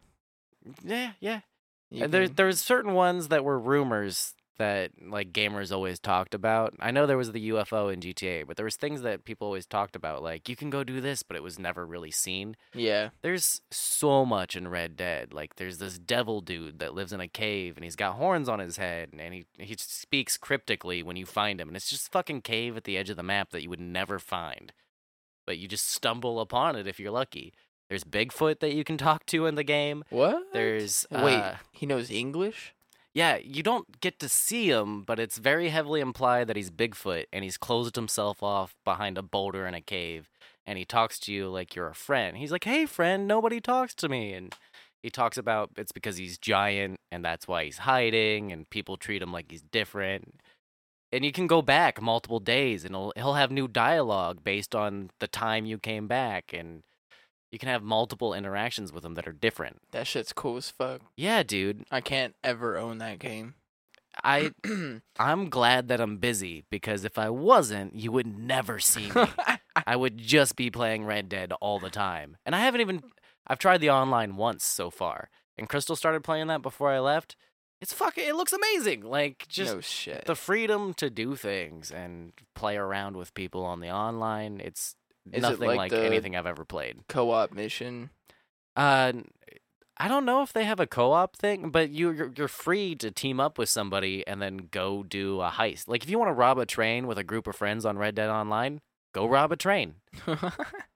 S2: yeah, yeah.
S1: You
S2: There there's certain ones that were rumors that like gamers always talked about. I know there was the UFO in GTA, but there was things that people always talked about like you can go do this, but it was never really seen.
S1: Yeah.
S2: There's so much in Red Dead. Like there's this devil dude that lives in a cave and he's got horns on his head and he he speaks cryptically when you find him and it's just fucking cave at the edge of the map that you would never find. But you just stumble upon it if you're lucky. There's Bigfoot that you can talk to in the game.
S1: What?
S2: There's
S1: Wait,
S2: uh,
S1: he knows English?
S2: Yeah, you don't get to see him, but it's very heavily implied that he's Bigfoot and he's closed himself off behind a boulder in a cave and he talks to you like you're a friend. He's like, "Hey friend, nobody talks to me." And he talks about it's because he's giant and that's why he's hiding and people treat him like he's different. And you can go back multiple days and he'll, have new dialogue based on the time you came back and you can have multiple interactions with them that are different.
S1: That shit's cool as fuck.
S2: Yeah, dude.
S1: I can't ever own that game.
S2: I I'm glad that I'm busy because if I wasn't, you would never see me. I would just be playing Red Dead all the time. And I haven't even I've tried the online once so far. And Crystal started playing that before I left. It's fucking it looks amazing. Like just
S1: no shit.
S2: the freedom to do things and play around with people on the online. It's
S1: Is
S2: nothing
S1: like
S2: like, anything I've ever played.
S1: Co-op mission.
S2: Uh, I don't know if they have a co-op thing, but you you're, you're free to team up with somebody and then go do a heist. Like if you want to rob a train with a group of friends on Red Dead Online, go rob a train.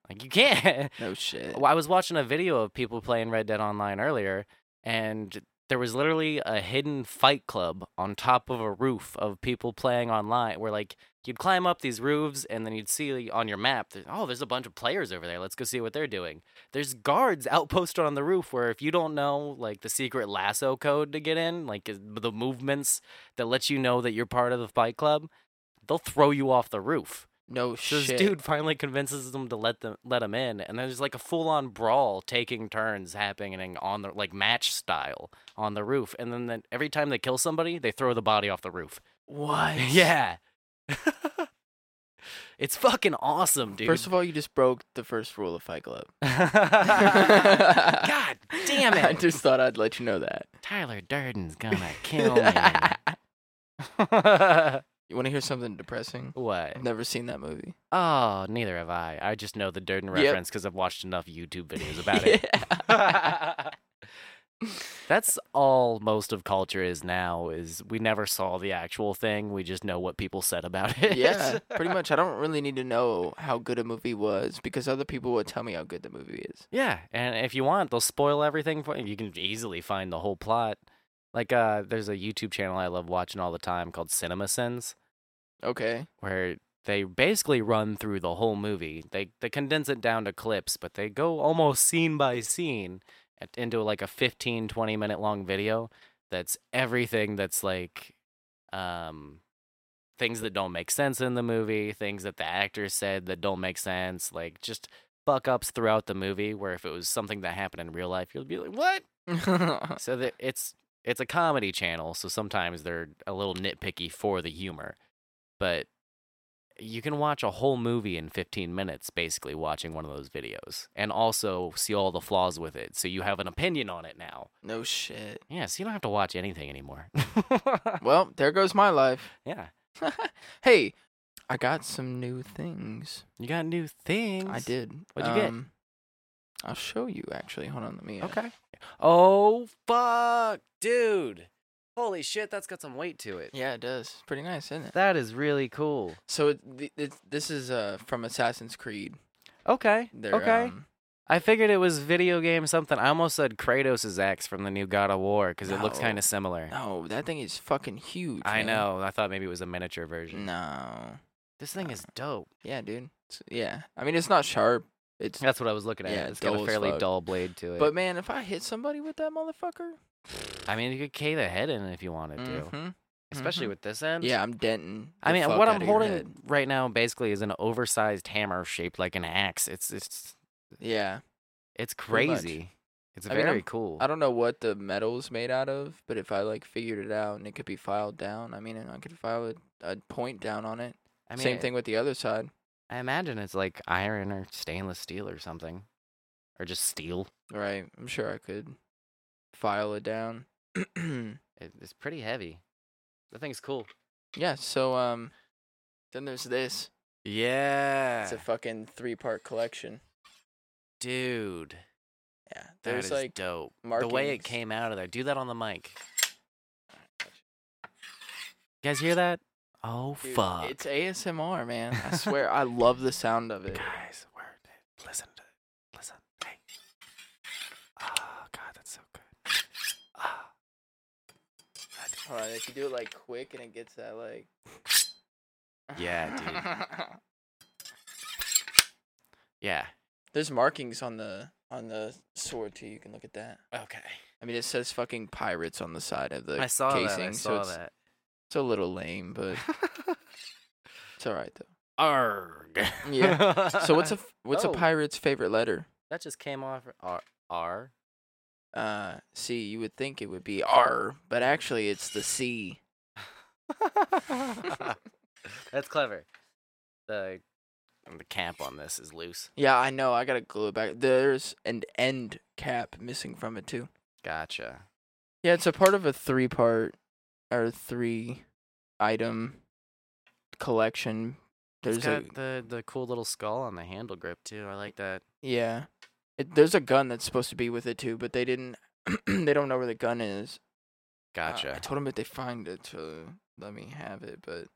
S2: Like you can't.
S1: no shit.
S2: Well, I was watching a video of people playing Red Dead Online earlier, and there was literally a hidden fight club on top of a roof of people playing online. Where like you'd climb up these roofs, and then you'd see on your map, oh, there's a bunch of players over there. Let's go see what they're doing. There's guards outposted on the roof. Where if you don't know like the secret lasso code to get in, like the movements that let you know that you're part of the fight club, they'll throw you off the roof.
S1: No
S2: So
S1: shit.
S2: this dude finally convinces them to let them let him in, and there's like a full on brawl taking turns happening on the like match style on the roof, and then, then every time they kill somebody, they throw the body off the roof.
S1: What?
S2: yeah, it's fucking awesome, dude.
S1: First of all, you just broke the first rule of Fight Club.
S2: God damn it!
S1: I just thought I'd let you know that.
S2: Tyler Durden's gonna kill me.
S1: You want to hear something depressing?
S2: what?
S1: I've never seen that movie.
S2: Oh, neither have I. I just know the Durden reference because I've watched enough YouTube videos about it. That's all most of culture is now is we never saw the actual thing. We just know what people said about it.
S1: yeah, pretty much. I don't really need to know how good a movie was because other people would tell me how good the movie is.
S2: Yeah, and if you want, they'll spoil everything for you. You can easily find the whole plot. Like uh there's a YouTube channel I love watching all the time called Cinema Sins
S1: Okay.
S2: where they basically run through the whole movie. They they condense it down to clips, but they go almost scene by scene into like a 15 20 minute long video that's everything that's like um things that don't make sense in the movie, things that the actors said that don't make sense, like just fuck ups throughout the movie where if it was something that happened in real life, you'd be like, "What?" So that it's it's a comedy channel, so sometimes they're a little nitpicky for the humor. But you can watch a whole movie in 15 minutes basically watching one of those videos and also see all the flaws with it. So you have an opinion on it now.
S1: no shit.
S2: Yeah, so you don't have to watch anything anymore.
S1: Well, there goes my life.
S2: yeah.
S1: hey, I got some new things.
S2: You got new things.
S1: I did.
S2: What'd you get?
S1: Um, I'll show you actually. Hold on, let me. uh,
S2: Okay. Oh fuck, dude. Holy shit, that's got some weight to it.
S1: Yeah, it does. Pretty nice, isn't it?
S2: That is really cool.
S1: So it, th- it, this is uh from Assassin's Creed.
S2: Okay.
S1: They're,
S2: okay.
S1: Um,
S2: I figured it was video game something. I almost said Kratos' axe from the new God of War because it looks
S1: No.
S2: kind of similar.
S1: no, that thing is fucking huge.
S2: I
S1: man.
S2: know. I thought maybe it was a miniature version.
S1: No.
S2: This thing is dope.
S1: Yeah, dude. It's- yeah. I mean, it's not sharp. It's.
S2: That's what I was looking at.
S1: Yeah,
S2: it's got
S1: dull
S2: a
S1: as
S2: fairly
S1: fuck.
S2: dull blade to it.
S1: But man, if I hit somebody with that motherfucker,
S2: I mean, you could K the head in if you wanted to,
S1: Mhm,
S2: especially
S1: mhm.
S2: with this end.
S1: yeah, I'm denting.
S2: I mean, what I'm holding right now basically is an oversized hammer shaped like an axe. It's it's
S1: Yeah,
S2: it's crazy. It's
S1: I mean,
S2: very
S1: I'm-
S2: cool.
S1: I don't know what the metal's made out of, but if I like figured it out and it could be filed down, I mean, I could file a, a point down on it.
S2: I mean,
S1: Same thing with the other side.
S2: I imagine it's like iron or stainless steel or something, or just steel.
S1: Right. I'm sure I could file it down.
S2: It's pretty heavy. That thing's cool.
S1: Yeah. So um, then there's this.
S2: Yeah.
S1: It's a fucking three part collection.
S2: Dude.
S1: Yeah.
S2: That
S1: There's
S2: is
S1: like
S2: dope. The way it came out of there. Do that on the mic. You guys hear that? Oh
S1: Dude,
S2: fuck.
S1: It's ASMR, man. I swear, I love the sound of it.
S2: Guys, word. Listen to it. Listen. Hey. Oh god, that's so good. Ah.
S1: All right, if you do it like quick and it gets that like.
S2: Yeah, dude. Yeah.
S1: There's markings on the on the sword too. You can look at that.
S2: Okay.
S1: I mean, it says fucking pirates on the side of the
S2: I saw
S1: casing,
S2: that. I
S1: so
S2: saw
S1: it's,
S2: that.
S1: it's a little lame, but it's all right though.
S2: Arg.
S1: Yeah. So what's a what's
S2: Oh.
S1: a pirate's favorite letter?
S2: that just came off uh, R R.
S1: Uh, C. You would think it would be R, but actually it's the C.
S2: That's clever. The the cap on this is loose.
S1: Yeah, I know. I gotta glue it back. There's an end cap missing from it too.
S2: Gotcha.
S1: Yeah, it's a part of a three part or three item collection. There's
S2: It's
S1: a
S2: got the the cool little skull on the handle grip too. I like that.
S1: yeah. It, there's a gun that's supposed to be with it too, but they didn't. they don't know where the gun is. Uh,
S2: Gotcha.
S1: I told them if they find it to let me have it, but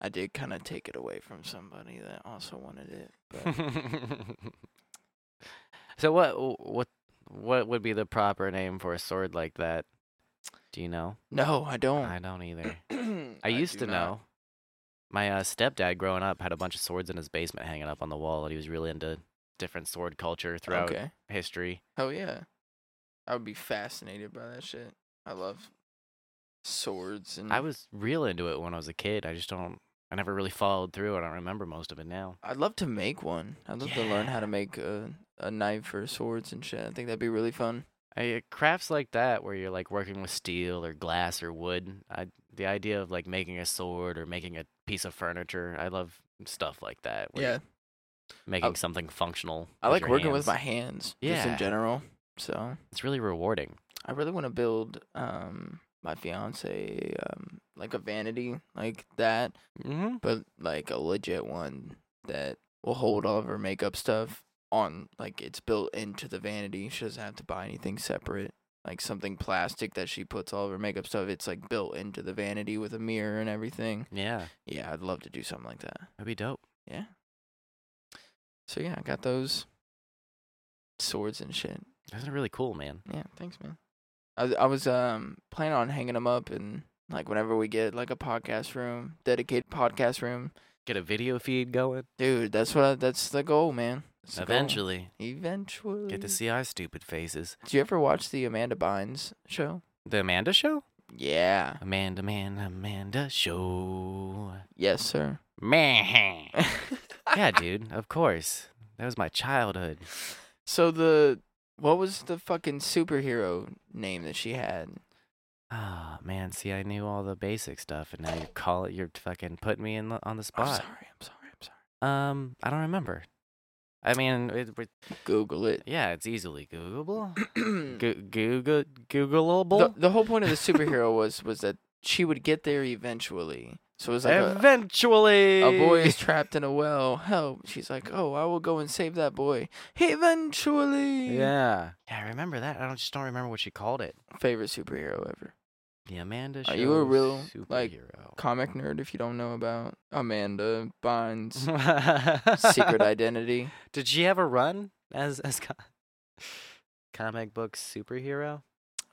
S1: I did kind of take it away from somebody that also wanted it. But
S2: so what what what would be the proper name for a sword like that? Do you know?
S1: no, I don't.
S2: I don't either. I used
S1: do
S2: to
S1: not.
S2: know. My uh, stepdad growing up had a bunch of swords in his basement hanging up on the wall, and he was really into different sword culture throughout
S1: Okay.
S2: history.
S1: Oh yeah, I would be fascinated by that shit. I love swords and
S2: I was real into it when I was a kid. I just don't. I never really followed through. I don't remember most of it now.
S1: I'd love to make one. I'd love to learn how to make a a knife or swords and shit. I think that'd be really fun.
S2: I, uh, crafts like that, where you're like working with steel or glass or wood. I the idea of like making a sword or making a piece of furniture. I love stuff like that.
S1: Yeah,
S2: making something functional.
S1: I like working with my hands. just in general. So
S2: It's really rewarding.
S1: I really want to build um my fiance um like a vanity like that,
S2: Mm-hmm.
S1: but like a legit one that will hold all of her makeup stuff on like it's built into the vanity. She doesn't have to buy anything separate. Like something plastic that she puts all of her makeup stuff. It's like built into the vanity with a mirror and everything.
S2: Yeah,
S1: Yeah, I'd love to do something like that.
S2: that'd be dope.
S1: Yeah. So yeah, I got those swords and shit.
S2: That's really cool, man.
S1: Yeah, thanks, man. I was, I was um planning on hanging them up and like whenever we get like a podcast room, dedicated podcast room,
S2: Get a video feed going.
S1: dude. That's what I, that's the goal, man. That's the goal.
S2: Eventually,
S1: eventually.
S2: get to see our stupid faces.
S1: Did you ever watch the Amanda Bynes show?
S2: The Amanda Show.
S1: Yeah.
S2: Amanda, man, Amanda Show.
S1: Yes, sir.
S2: Man. yeah, dude. Of course. That was my childhood.
S1: So the what was the fucking superhero name that she had?
S2: Ah, man. See, I knew all the basic stuff, and now you call it. You're fucking putting me in the, on the spot.
S1: I'm sorry. I'm sorry. I'm sorry.
S2: Um, I don't remember. I mean, it, it-
S1: Google it.
S2: yeah, it's easily Googleable.
S1: the,
S2: Go- Google Googleable.
S1: the whole point of the superhero was was that she would get there eventually. So it was like
S2: Eventually,
S1: a boy is trapped in a well. Help! She's like, "Oh, I will go and save that boy." Eventually.
S2: Yeah, yeah. I remember that. I don't just don't remember what she called it.
S1: Favorite superhero ever.
S2: The Amanda Show.
S1: Are you a real, like. Comic nerd. If you don't know about Amanda Bynes' secret identity.
S2: Did she have a run as as co- comic book superhero?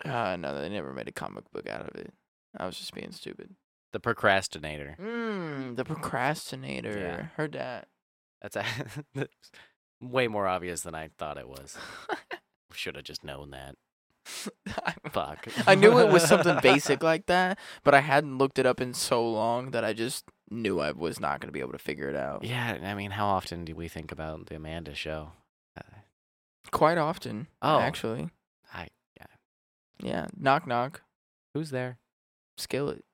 S1: Uh, no, they never made a comic book out of it. I was just being stupid.
S2: The procrastinator.
S1: Mm, the procrastinator.
S2: Yeah.
S1: Heard that.
S2: That's, a, that's way more obvious than I thought it was. Should have just known that. Fuck.
S1: I knew it was something basic like that, but I hadn't looked it up in so long that I just knew I was not going to be able to figure it out.
S2: Yeah, I mean, how often do we think about the Amanda Show? Uh,
S1: Quite often.
S2: Oh.
S1: Actually.
S2: I
S1: Yeah. Knock, knock.
S2: who's there?
S1: Skillet.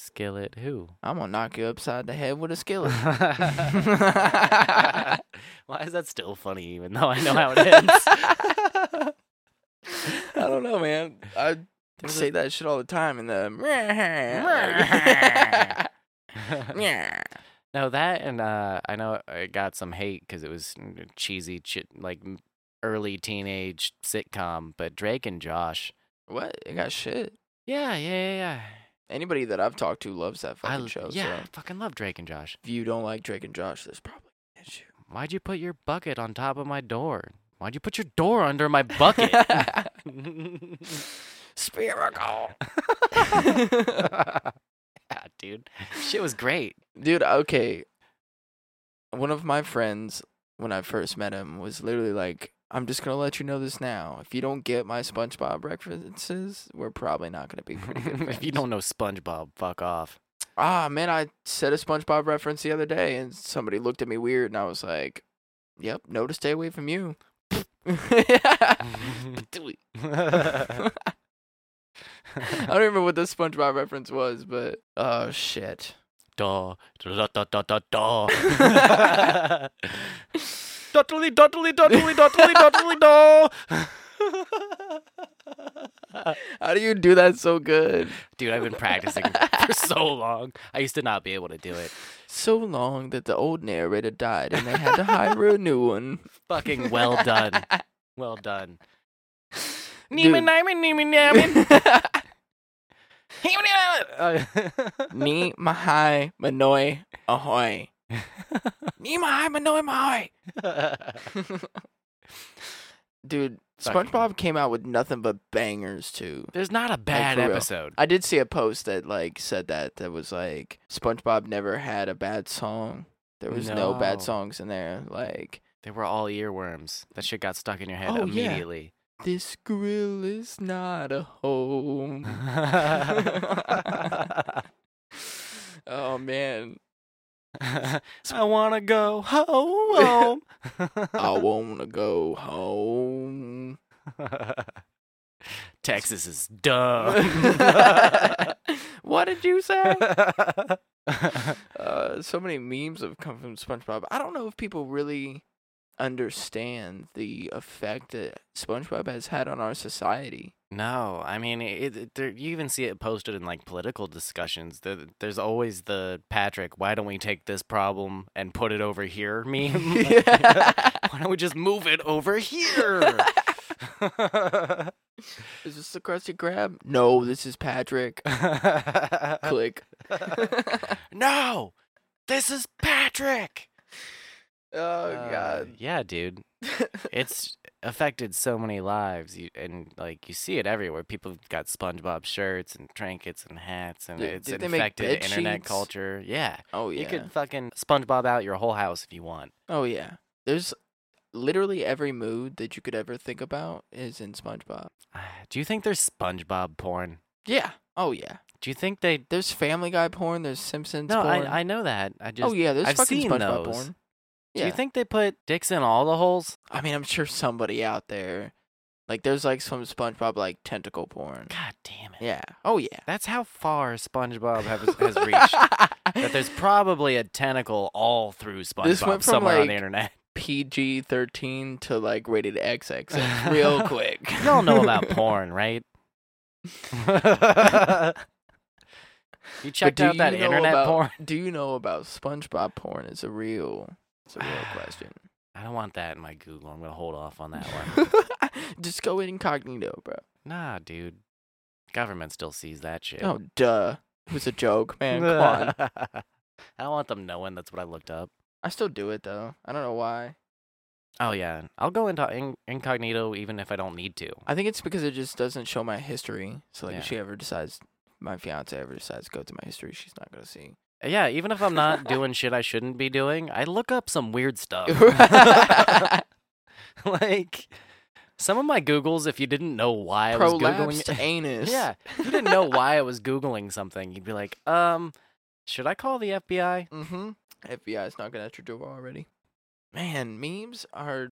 S2: Skillet. Who?
S1: I'm to knock you upside the head with a skillet.
S2: Why is that still funny, even though I know how it ends?
S1: I don't know, man. I
S2: There's a-
S1: say that shit all the time in the. Yeah.
S2: no, that and uh, I know I got some hate because it was mm, cheesy, chi- like early teenage sitcom. But Drake and Josh,
S1: what? It got shit.
S2: yeah, yeah, yeah, yeah.
S1: Anybody that I've talked to loves that fucking
S2: l-
S1: show.
S2: yeah,
S1: So
S2: I fucking love Drake and Josh.
S1: if you don't like Drake and Josh, there's probably an issue.
S2: Why'd you put your bucket on top of my door? Why'd you put your door under my bucket?
S1: Spherical.
S2: yeah, dude, shit was great.
S1: Dude, okay. One of my friends, when I first met him, was literally like, I'm just going to let you know this now. If you don't get my SpongeBob references, we're probably not going to be pretty good friends.
S2: if you don't know SpongeBob, fuck off.
S1: Ah, man, I said a SpongeBob reference the other day and somebody looked at me weird and I was like, yep, no to stay away from you. I don't remember what the SpongeBob reference was, but oh shit.
S2: da da da da da da. Dottly dottly dottly dottly dottly do.
S1: How do you do that so good?
S2: Dude, I've been practicing for so long. I used to not be able to do it.
S1: So long that the old narrator died and they had to hire a new one.
S2: Fucking well done. Well done.
S1: Dude.
S2: Neiman, Neiman, Neiman, Neiman.
S1: Ni mahai manoi ahoy. Ni mahai manoi mahoi. Dude,
S2: Fucking-
S1: SpongeBob came out with nothing but bangers too.
S2: There's not a bad
S1: for real.
S2: episode.
S1: I did see a post that like said that that was like SpongeBob never had a bad song. There was no, bad songs in there. Like
S2: They were all earworms. That shit got stuck in your head
S1: Oh, yeah.
S2: immediately.
S1: this grill is not a home. oh man,
S2: I wanna go home.
S1: I wanna go home.
S2: Texas is dumb.
S1: what did you say? Uh, so many memes have come from SpongeBob. I don't know if people really understand the effect that SpongeBob has had on our society.
S2: No, I mean, it, it, there, you even see it posted in like political discussions. There, there's always the Patrick, why don't we take this problem and put it over here meme? why don't we just move it over here?
S1: Is this the Krusty Krab? No, this is Patrick. Click.
S2: no, this is Patrick.
S1: oh
S2: Uh,
S1: God.
S2: yeah, dude. It's affected so many lives, you, and like you see it everywhere. People got SpongeBob shirts and trinkets and hats, and
S1: Did-
S2: it's
S1: did
S2: infected internet
S1: sheets?
S2: culture. Yeah,
S1: oh yeah.
S2: you could fucking SpongeBob out your whole house if you want.
S1: Oh yeah. There's literally every mood that you could ever think about is in SpongeBob.
S2: Do you think there's SpongeBob porn?
S1: Yeah. Oh yeah.
S2: Do you think they?
S1: There's Family Guy porn. There's Simpsons
S2: No,
S1: porn.
S2: I I know that. I oh, just.
S1: oh yeah. There's
S2: I've
S1: fucking
S2: seen
S1: SpongeBob
S2: those.
S1: porn.
S2: Do you think they put dicks in all the holes?
S1: I mean, I'm sure somebody out there, like, there's like some SpongeBob like tentacle porn.
S2: God damn it.
S1: Yeah. Oh yeah.
S2: That's how far SpongeBob has, has reached. that there's probably a tentacle all through SpongeBob
S1: This went from,
S2: somewhere on the internet.
S1: PG 13 to like rated XXX real quick.
S2: Y'all know about porn, right? you checked out that
S1: you
S2: internet
S1: about-
S2: porn?
S1: Do you know about SpongeBob porn? It's a real, it's a real question.
S2: I don't want that in my Google. I'm gonna hold off on that one.
S1: Just go incognito, bro.
S2: nah, dude. Government still sees that shit.
S1: Oh, duh. It was a joke, man. Come on.
S2: I don't want them knowing that's what I looked up.
S1: I still do it though. I don't know why.
S2: Oh yeah, I'll go into in- incognito even if I don't need to.
S1: I think it's because it just doesn't show my history. So like,
S2: Yeah.
S1: if she ever decides, my fiance ever decides to go to my history, she's not gonna see.
S2: Yeah, even if I'm not doing shit I shouldn't be doing, I look up some weird stuff. like some of my Googles, if you didn't know why I was
S1: Prolapsed
S2: googling,
S1: anus.
S2: yeah, if you didn't know why I was googling something, you'd be like, um, should I call the FBI?
S1: Mm-hmm. FBI's knocking at your door already. Man, memes are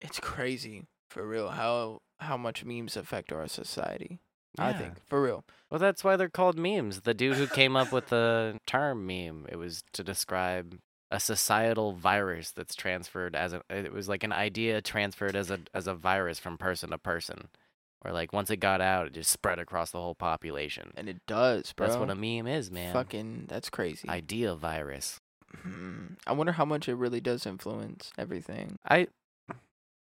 S1: it's crazy for real how how much memes affect our society. I
S2: Yeah.
S1: think. For real.
S2: Well, that's why they're called memes. The dude who came up with the term meme, it was to describe a societal virus that's transferred as a. It was like an idea transferred as a as a virus from person to person. Or like once it got out, it just spread across the whole population.
S1: And it does, bro.
S2: That's what a meme is, man.
S1: Fucking, that's crazy.
S2: Idea virus.
S1: Hmm. I wonder how much it really does influence everything.
S2: I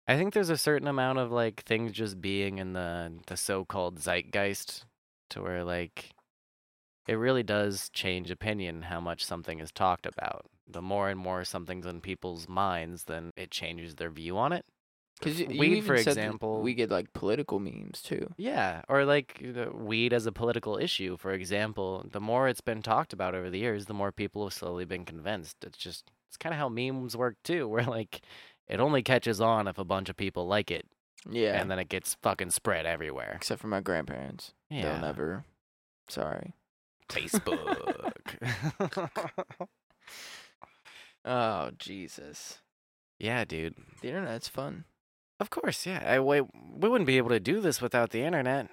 S2: I think there's a certain amount of like things just being in the the so-called zeitgeist to where like it really does change opinion how much something is talked about. The more and more something's in people's minds, then it changes their view on it.
S1: Because
S2: weed, for example,
S1: we get like political memes too.
S2: Yeah, or like you know, weed as a political issue, for example. The more it's been talked about over the years, the more people have slowly been convinced. It's just it's kind of how memes work too, where like it only catches on if a bunch of people like it,
S1: Yeah.
S2: and then it gets fucking spread everywhere.
S1: Except for my grandparents.
S2: Yeah,
S1: They'll never. Sorry.
S2: Facebook.
S1: Oh Jesus.
S2: yeah, dude.
S1: The internet's fun.
S2: Of course, yeah. I, we, we wouldn't be able to do this without the internet.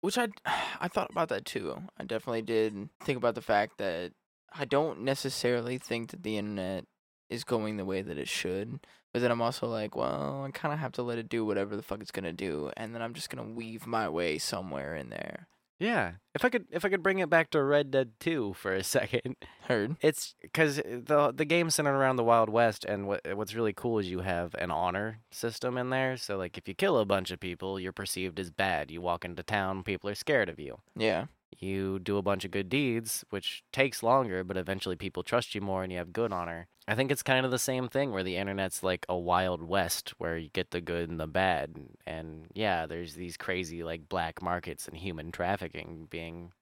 S1: Which I I thought about that too. I definitely did think about the fact that I don't necessarily think that the internet is going the way that it should. But then I'm also like, well, I kind of have to let it do whatever the fuck it's gonna do, and then I'm just gonna weave my way somewhere in there.
S2: Yeah. If I could if I could bring it back to Red Dead 2 for a second.
S1: Heard?
S2: It's because the the game's centered around the Wild West, and what what's really cool is you have an honor system in there. So like, if you kill a bunch of people, you're perceived as bad. You walk into town, people are scared of you.
S1: Yeah.
S2: You do a bunch of good deeds, which takes longer, but eventually people trust you more, and you have good honor. I think it's kind of the same thing where the internet's like a Wild West where you get the good and the bad, and yeah, there's these crazy like black markets and human trafficking being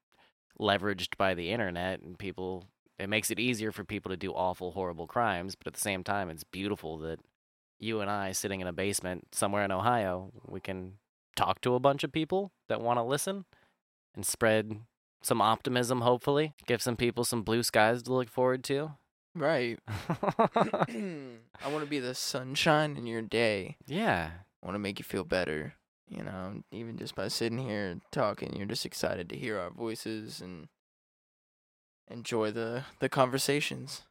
S2: leveraged by the internet, and people it makes it easier for people to do awful, horrible crimes, but at the same time, it's beautiful that you and I, sitting in a basement somewhere in Ohio, we can talk to a bunch of people that want to listen and spread some optimism, hopefully. Give some people some blue skies to look forward to.
S1: Right. I want to be the sunshine in your day.
S2: yeah.
S1: I want to make you feel better. You know, even just by sitting here talking, you're just excited to hear our voices and enjoy the the conversations.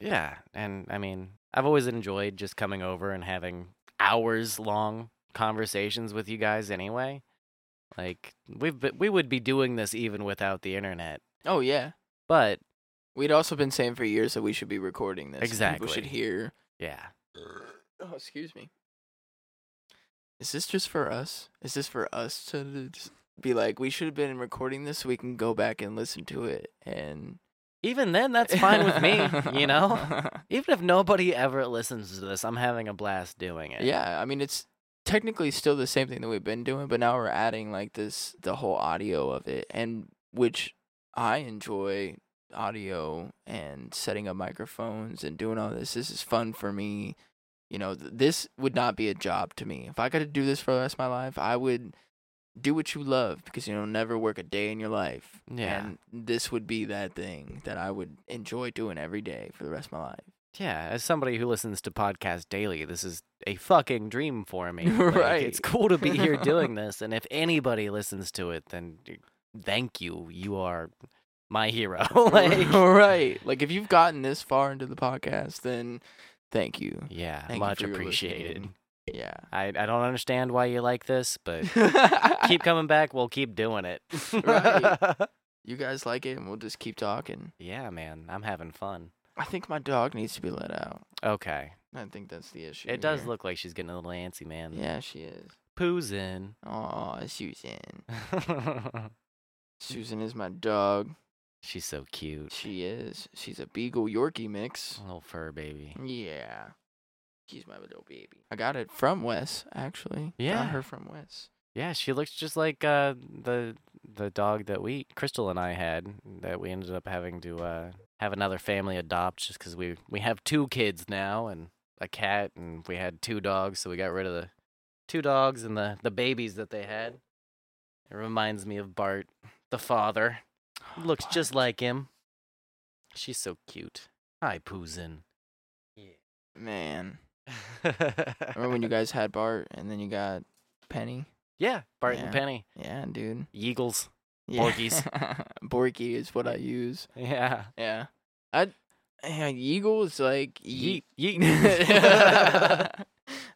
S2: Yeah. And I mean, I've always enjoyed just coming over and having hours long conversations with you guys anyway. Like we've been, we would be doing this even without the internet.
S1: Oh yeah.
S2: But
S1: We'd also been saying for years that we should be recording this. Exactly. People should hear.
S2: yeah.
S1: Oh, excuse me. Is this just for us? Is this for us to be like, we should have been recording this so we can go back and listen to it and
S2: Even then that's fine with me, you know? Even if nobody ever listens to this, I'm having a blast doing it.
S1: Yeah, I mean it's technically still the same thing that we've been doing, but now we're adding like this the whole audio of it and which I enjoy audio and setting up microphones and doing all this. This is fun for me. You know, th- this would not be a job to me. If I got to do this for the rest of my life, I would do what you love because you know never work a day in your life.
S2: Yeah.
S1: And this would be that thing that I would enjoy doing every day for the rest of my life.
S2: Yeah, as somebody who listens to podcasts daily, this is a fucking dream for me. Like,
S1: Right.
S2: It's cool to be here doing this, and if anybody listens to it, then thank you. You are my hero. like,
S1: right. Like if you've gotten this far into the podcast, then thank you.
S2: yeah,
S1: Thank
S2: much
S1: your
S2: appreciated.
S1: listening. Yeah.
S2: I, I don't understand why you like this, but keep coming back. We'll keep doing it.
S1: Right. you guys like it, and we'll just keep talking.
S2: yeah, man, I'm having fun.
S1: I think my dog needs to be let out.
S2: Okay.
S1: I think that's the issue.
S2: It does
S1: here.
S2: look like she's getting a little antsy, man.
S1: Yeah, she is.
S2: Poo's in.
S1: Oh, Susan. Susan is my dog.
S2: she's so cute.
S1: She is. She's a Beagle Yorkie mix.
S2: Little fur baby.
S1: Yeah. She's my little baby. I got it from Wes, actually.
S2: Yeah.
S1: Got her from Wes.
S2: Yeah, she looks just like uh, the the dog that we Crystal and I had that we ended up having to uh, have another family adopt just because we we have two kids now and a cat and we had two dogs, so we got rid of the two dogs and the the babies that they had. It reminds me of Bart, the father. Looks just like him. She's so cute. Hi, Poozin.
S1: Man. Remember when you guys had Bart and then you got Penny?
S2: Yeah, Bart
S1: Yeah.
S2: and Penny.
S1: Yeah, dude.
S2: Yeagles.
S1: Yeah.
S2: Borkies.
S1: Borky is what I use.
S2: Yeah.
S1: Yeah. I yeah, Eagle is like
S2: Yeet.
S1: yeet.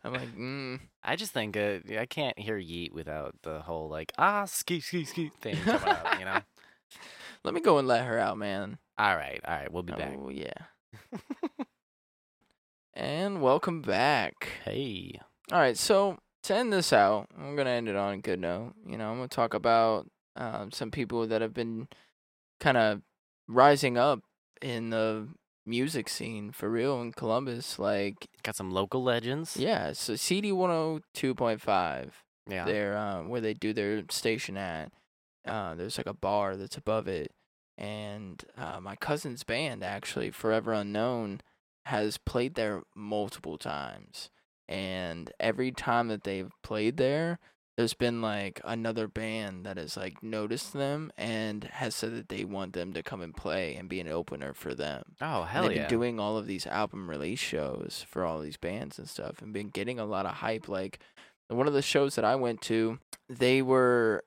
S1: I'm like, mm,
S2: I just think uh, I can't hear Yeet without the whole like ah ski ski ski thing coming out. You know.
S1: let me go and let her out, man.
S2: All right, all right, we'll be back.
S1: Oh yeah. and welcome back.
S2: Hey.
S1: All right, so to end this out, I'm gonna end it on a good note. You know, I'm gonna talk about um, some people that have been kind of rising up in the music scene for real in Columbus. Like,
S2: Got some local legends.
S1: yeah, so CD 102.5,
S2: Yeah.
S1: there, um, where they do their station at. Uh, there's like a bar that's above it, and uh, my cousin's band actually, Forever Unknown, has played there multiple times. And every time that they've played there, there's been like another band that has like noticed them and has said that they want them to come and play and be an opener for them.
S2: Oh
S1: And
S2: hell
S1: they've
S2: yeah.
S1: been doing all of these album release shows for all these bands and stuff and been getting a lot of hype. Like one of the shows that I went to, they were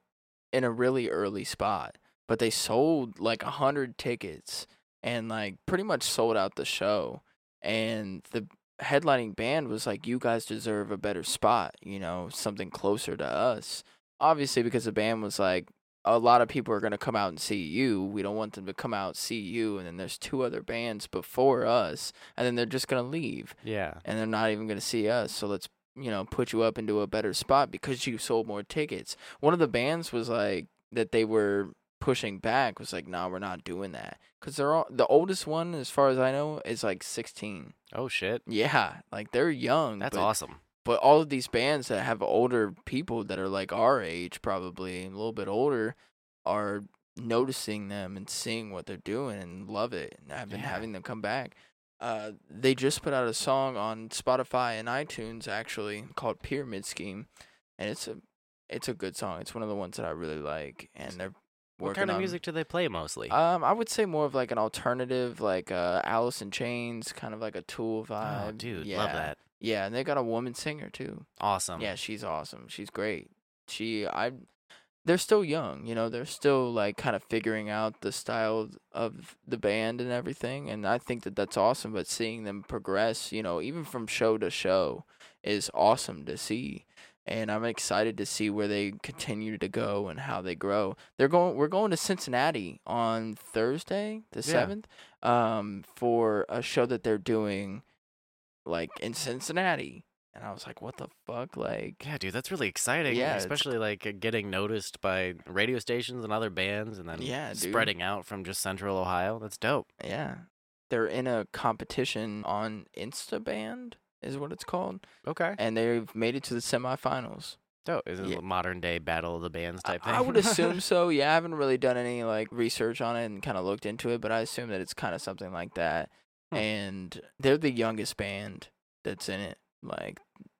S1: in a really early spot, but they sold like a hundred tickets and like pretty much sold out the show. And the headlining band was like, "You guys deserve a better spot, you know, something closer to us." Obviously, because the band was like, a lot of people are going to come out and see you. We don't want them to come out and see you. And then there's two other bands before us, and then they're just going to leave,
S2: yeah.
S1: and they're not even going to see us. So let's, you know, put you up into a better spot because you sold more tickets. One of the bands was like, that they were pushing back was like, nah, we're not doing that. Because they're all, the oldest one, as far as I know, is like 16.
S2: Oh shit.
S1: Yeah, like they're young.
S2: That's
S1: but
S2: awesome.
S1: but all of these bands that have older people that are like our age probably a little bit older are noticing them and seeing what they're doing and love it and I've been
S2: Yeah.
S1: having them come back uh, they just put out a song on spotify and itunes actually called pyramid scheme and it's a it's a good song it's one of the ones that i really like and they're
S2: What kind of
S1: on-
S2: music do they play mostly?
S1: um, I would say more of like an alternative, like uh, Alice in Chains, kind of like a Tool vibe.
S2: oh, dude,
S1: yeah.
S2: love that.
S1: Yeah, and they got a woman singer too.
S2: Awesome.
S1: Yeah, she's awesome. She's great. She I they're still young, you know, they're still like kind of figuring out the style of the band and everything and I think that that's awesome, but seeing them progress, you know, even from show to show is awesome to see. And I'm excited to see where they continue to go and how they grow. They're going we're going to Cincinnati on Thursday, the
S2: Yeah.
S1: 7th, um for a show that they're doing like in Cincinnati. And I was like, what the fuck? Like,
S2: Yeah, dude, that's really exciting.
S1: Yeah,
S2: especially like uh, getting noticed by radio stations and other bands, and then
S1: Yeah, dude.
S2: spreading out from just Central Ohio. That's dope.
S1: yeah. They're in a competition on Instaband, is what it's called.
S2: Okay,
S1: And they've made it to the semifinals.
S2: dope. Is it
S1: Yeah.
S2: a modern day battle of the bands
S1: I-
S2: type thing?
S1: I would assume so. Yeah, I haven't really done any like research on it and kind of looked into it, but I assume that it's kind of something like that.
S2: Hmm.
S1: And they're the youngest band that's in it. Like,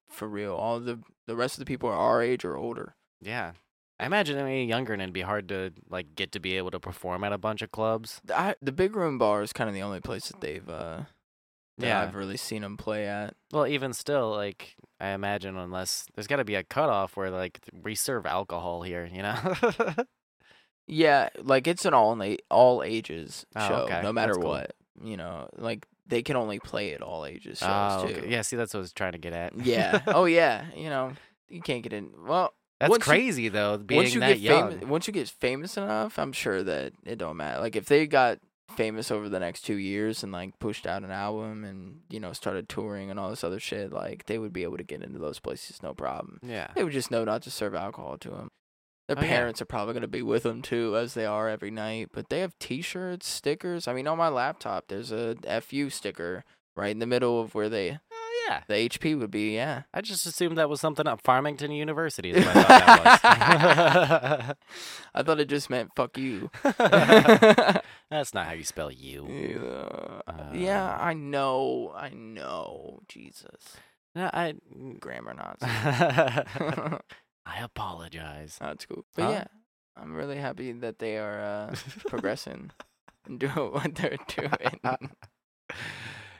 S1: for real. All the the rest of the people are our age or older.
S2: yeah, I imagine any younger and it'd be hard to like get to be able to perform at a bunch of clubs.
S1: I, the Big Room Bar is kind of the only place that they've uh that
S2: Yeah.
S1: I've really seen them play at.
S2: Well, even still, like I imagine, unless there's got to be a cutoff where like we serve alcohol here, you know?
S1: Yeah, like it's an all all ages
S2: Oh,
S1: show,
S2: okay.
S1: no matter
S2: cool.
S1: what. You know, like they can only play at all ages shows
S2: Oh,
S1: too.
S2: Yeah, see, that's what I was trying to get at.
S1: yeah. Oh yeah. You know, you can't get in. Well,
S2: that's
S1: once you-
S2: crazy though. Being
S1: once you
S2: that
S1: get
S2: young.
S1: famous, once you get famous enough, I'm sure that it don't matter. Like if they got famous over the next two years and like pushed out an album and you know started touring and all this other shit, like they would be able to get into those places no problem.
S2: yeah.
S1: They would just know not to serve alcohol to them. Their
S2: Oh, yeah.
S1: parents are probably going to be with them too, as they are every night. But they have T-shirts, stickers. I mean, on my laptop, there's a FU sticker right in the middle of where they
S2: yeah.
S1: the HP would be. Yeah,
S2: I just assumed that was something at Farmington University. Is what I thought that was.
S1: I thought it just meant fuck you.
S2: That's not how you spell you.
S1: yeah, yeah,
S2: Uh.
S1: I know, I know. Jesus,
S2: No, I.
S1: grammar Nazi.
S2: I apologize.
S1: That's cool. But
S2: Huh?
S1: yeah, I'm really happy that they are uh, progressing and doing what they're doing.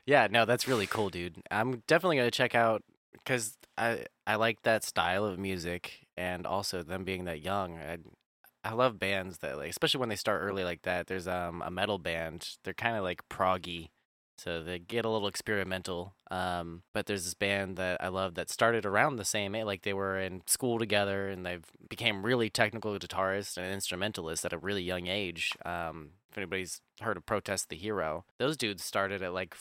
S2: Yeah, no, that's really cool, dude. I'm definitely gonna check out because I I like that style of music, and also them being that young. I I love bands that like, especially when they start early like that. There's um a metal band. They're kind of like proggy, So they get a little experimental. Um, but there's this band that I love that started around the same age. Like they were in school together and they've became really technical guitarists and instrumentalists at a really young age. Um, if anybody's heard of Protest the Hero, those dudes started at like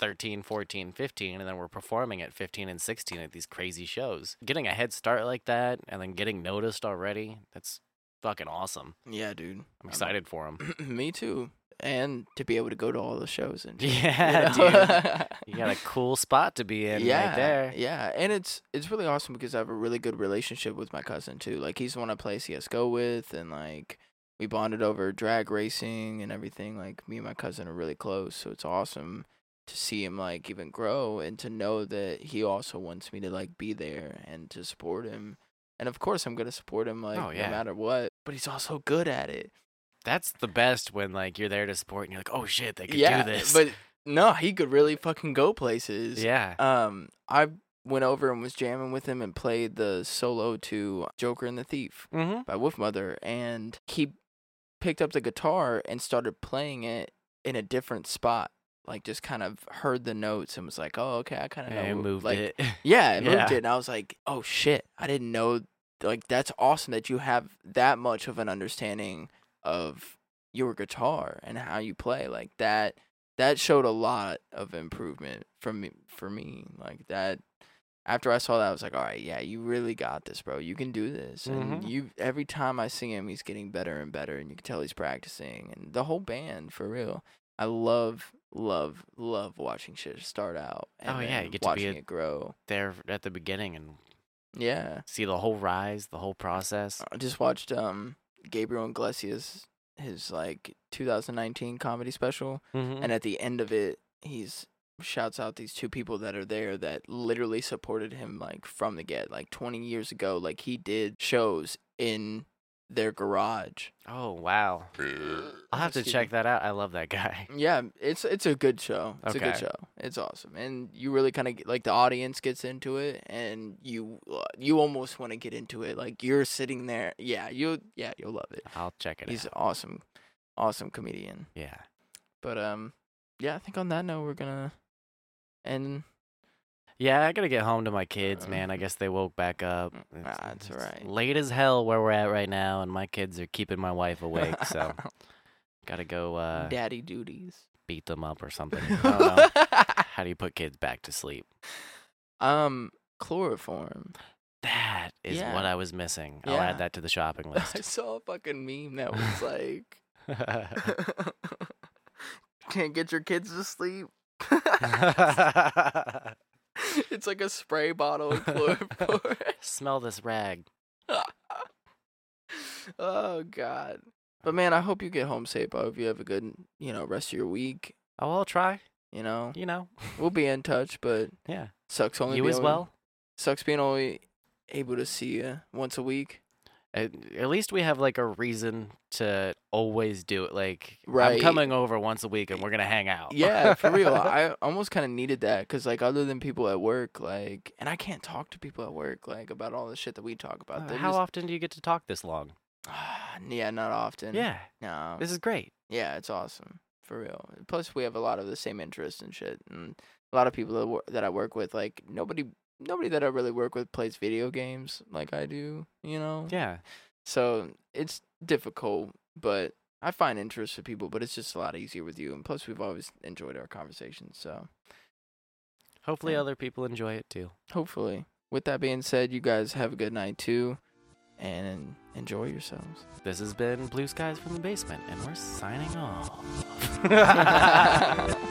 S2: 13, 14, 15, and then we're performing at 15 and 16 at these crazy shows. Getting a head start like that and then getting noticed already, that's fucking awesome.
S1: Yeah, dude.
S2: I'm excited for him.
S1: Me too. And to be able to go to all the shows and shit, you
S2: Yeah,
S1: know?
S2: You got a cool spot to be in
S1: yeah,
S2: right there.
S1: Yeah, and it's it's really awesome because I have a really good relationship with my cousin too. Like he's the one I play CS:GO with, and like we bonded over drag racing and everything. Like me and my cousin are really close, so it's awesome to see him like even grow and to know that he also wants me to like be there and to support him. And of course, I'm gonna support him like
S2: Oh, yeah.
S1: no matter what. But he's also good at it.
S2: That's the best when like you're there to support and you're like, oh shit, they could
S1: yeah,
S2: do this.
S1: but no, he could really fucking go places.
S2: yeah.
S1: Um, I went over and was jamming with him and played the solo to Joker and the Thief
S2: mm-hmm.
S1: by Wolfmother, and he picked up the guitar and started playing it in a different spot. Like just kind of heard the notes and was like, "Oh, okay, I kind of know."
S2: And moved
S1: like,
S2: it.
S1: Yeah, it moved it, and I was like, "Oh shit, I didn't know." Like that's awesome that you have that much of an understanding of your guitar and how you play. Like that, that showed a lot of improvement from me. For me, like that. After I saw that, I was like, "All right, yeah, you really got this, bro. You can do this." And
S2: Mhm.
S1: you, every time I see him, he's getting better and better, and you can tell he's practicing. And the whole band, for real, I love, love, love watching shit start out. And
S2: Oh, yeah, you get to be
S1: watching
S2: a-
S1: it grow.
S2: there at the beginning and
S1: Yeah.
S2: see the whole rise, the whole process.
S1: I just watched um Gabriel Iglesias his like 2019 comedy special
S2: Mm-hmm.
S1: and at the end of it he's shouts out these two people that are there that literally supported him like from the get like 20 years ago like he did shows in their garage
S2: oh wow. I'll have to check that out. I love that guy.
S1: yeah it's it's a good show it's a good show it's awesome and you really kind of like the audience gets into it and you uh, you almost want to get into it like you're sitting there yeah you yeah you'll love it
S2: I'll check it out.
S1: He's
S2: out.
S1: an awesome, awesome comedian.
S2: Yeah.
S1: But um, yeah, I think on that note we're gonna end.
S2: Yeah, I gotta get home to my kids, man. I guess they woke back up.
S1: mm,
S2: It's-
S1: ah, it's alright.
S2: Late as hell where we're at right now, and my kids are keeping my wife awake. So gotta go uh,
S1: Daddy duties.
S2: beat them up or something. I don't know. How do you put kids back to sleep?
S1: um, chloroform.
S2: That is
S1: Yeah.
S2: what I was missing. I'll
S1: Yeah.
S2: add that to the shopping list.
S1: I saw a fucking meme that was like, "Can't get your kids to sleep." it's like a spray bottle of chloroform.
S2: Smell this rag.
S1: oh god. But man, I hope you get home safe. I hope you have a good, you know, rest of your week.
S2: Oh, I'll try.
S1: You know,
S2: You know.
S1: we'll be in touch, but
S2: Yeah.
S1: sucks only
S2: You
S1: being
S2: as
S1: able-
S2: well.
S1: Sucks being only able to see you once a week.
S2: At, at least we have like a reason to always do it. Like
S1: Right.
S2: I'm coming over once a week and we're gonna hang out.
S1: Yeah, for real. I almost kind of needed that because, like, other than people at work, like, and I can't talk to people at work, like, about all the shit that we talk about.
S2: Uh, How
S1: just-
S2: often do you get to talk this long?
S1: yeah, not often.
S2: Yeah,
S1: No.
S2: this is great.
S1: Yeah, it's awesome for real. Plus, we have a lot of the same interests and shit, and a lot of people that, that I work with, like nobody, nobody that I really work with plays video games like I do. You know.
S2: Yeah.
S1: So it's difficult, but I find interest for people. But it's just a lot easier with you, and plus, we've always enjoyed our conversations. So
S2: Hopefully,
S1: Yeah.
S2: other people enjoy it too.
S1: hopefully, with that being said, you guys have a good night too, and enjoy yourselves.
S2: This has been Blue Skies from the Basement, and we're signing off.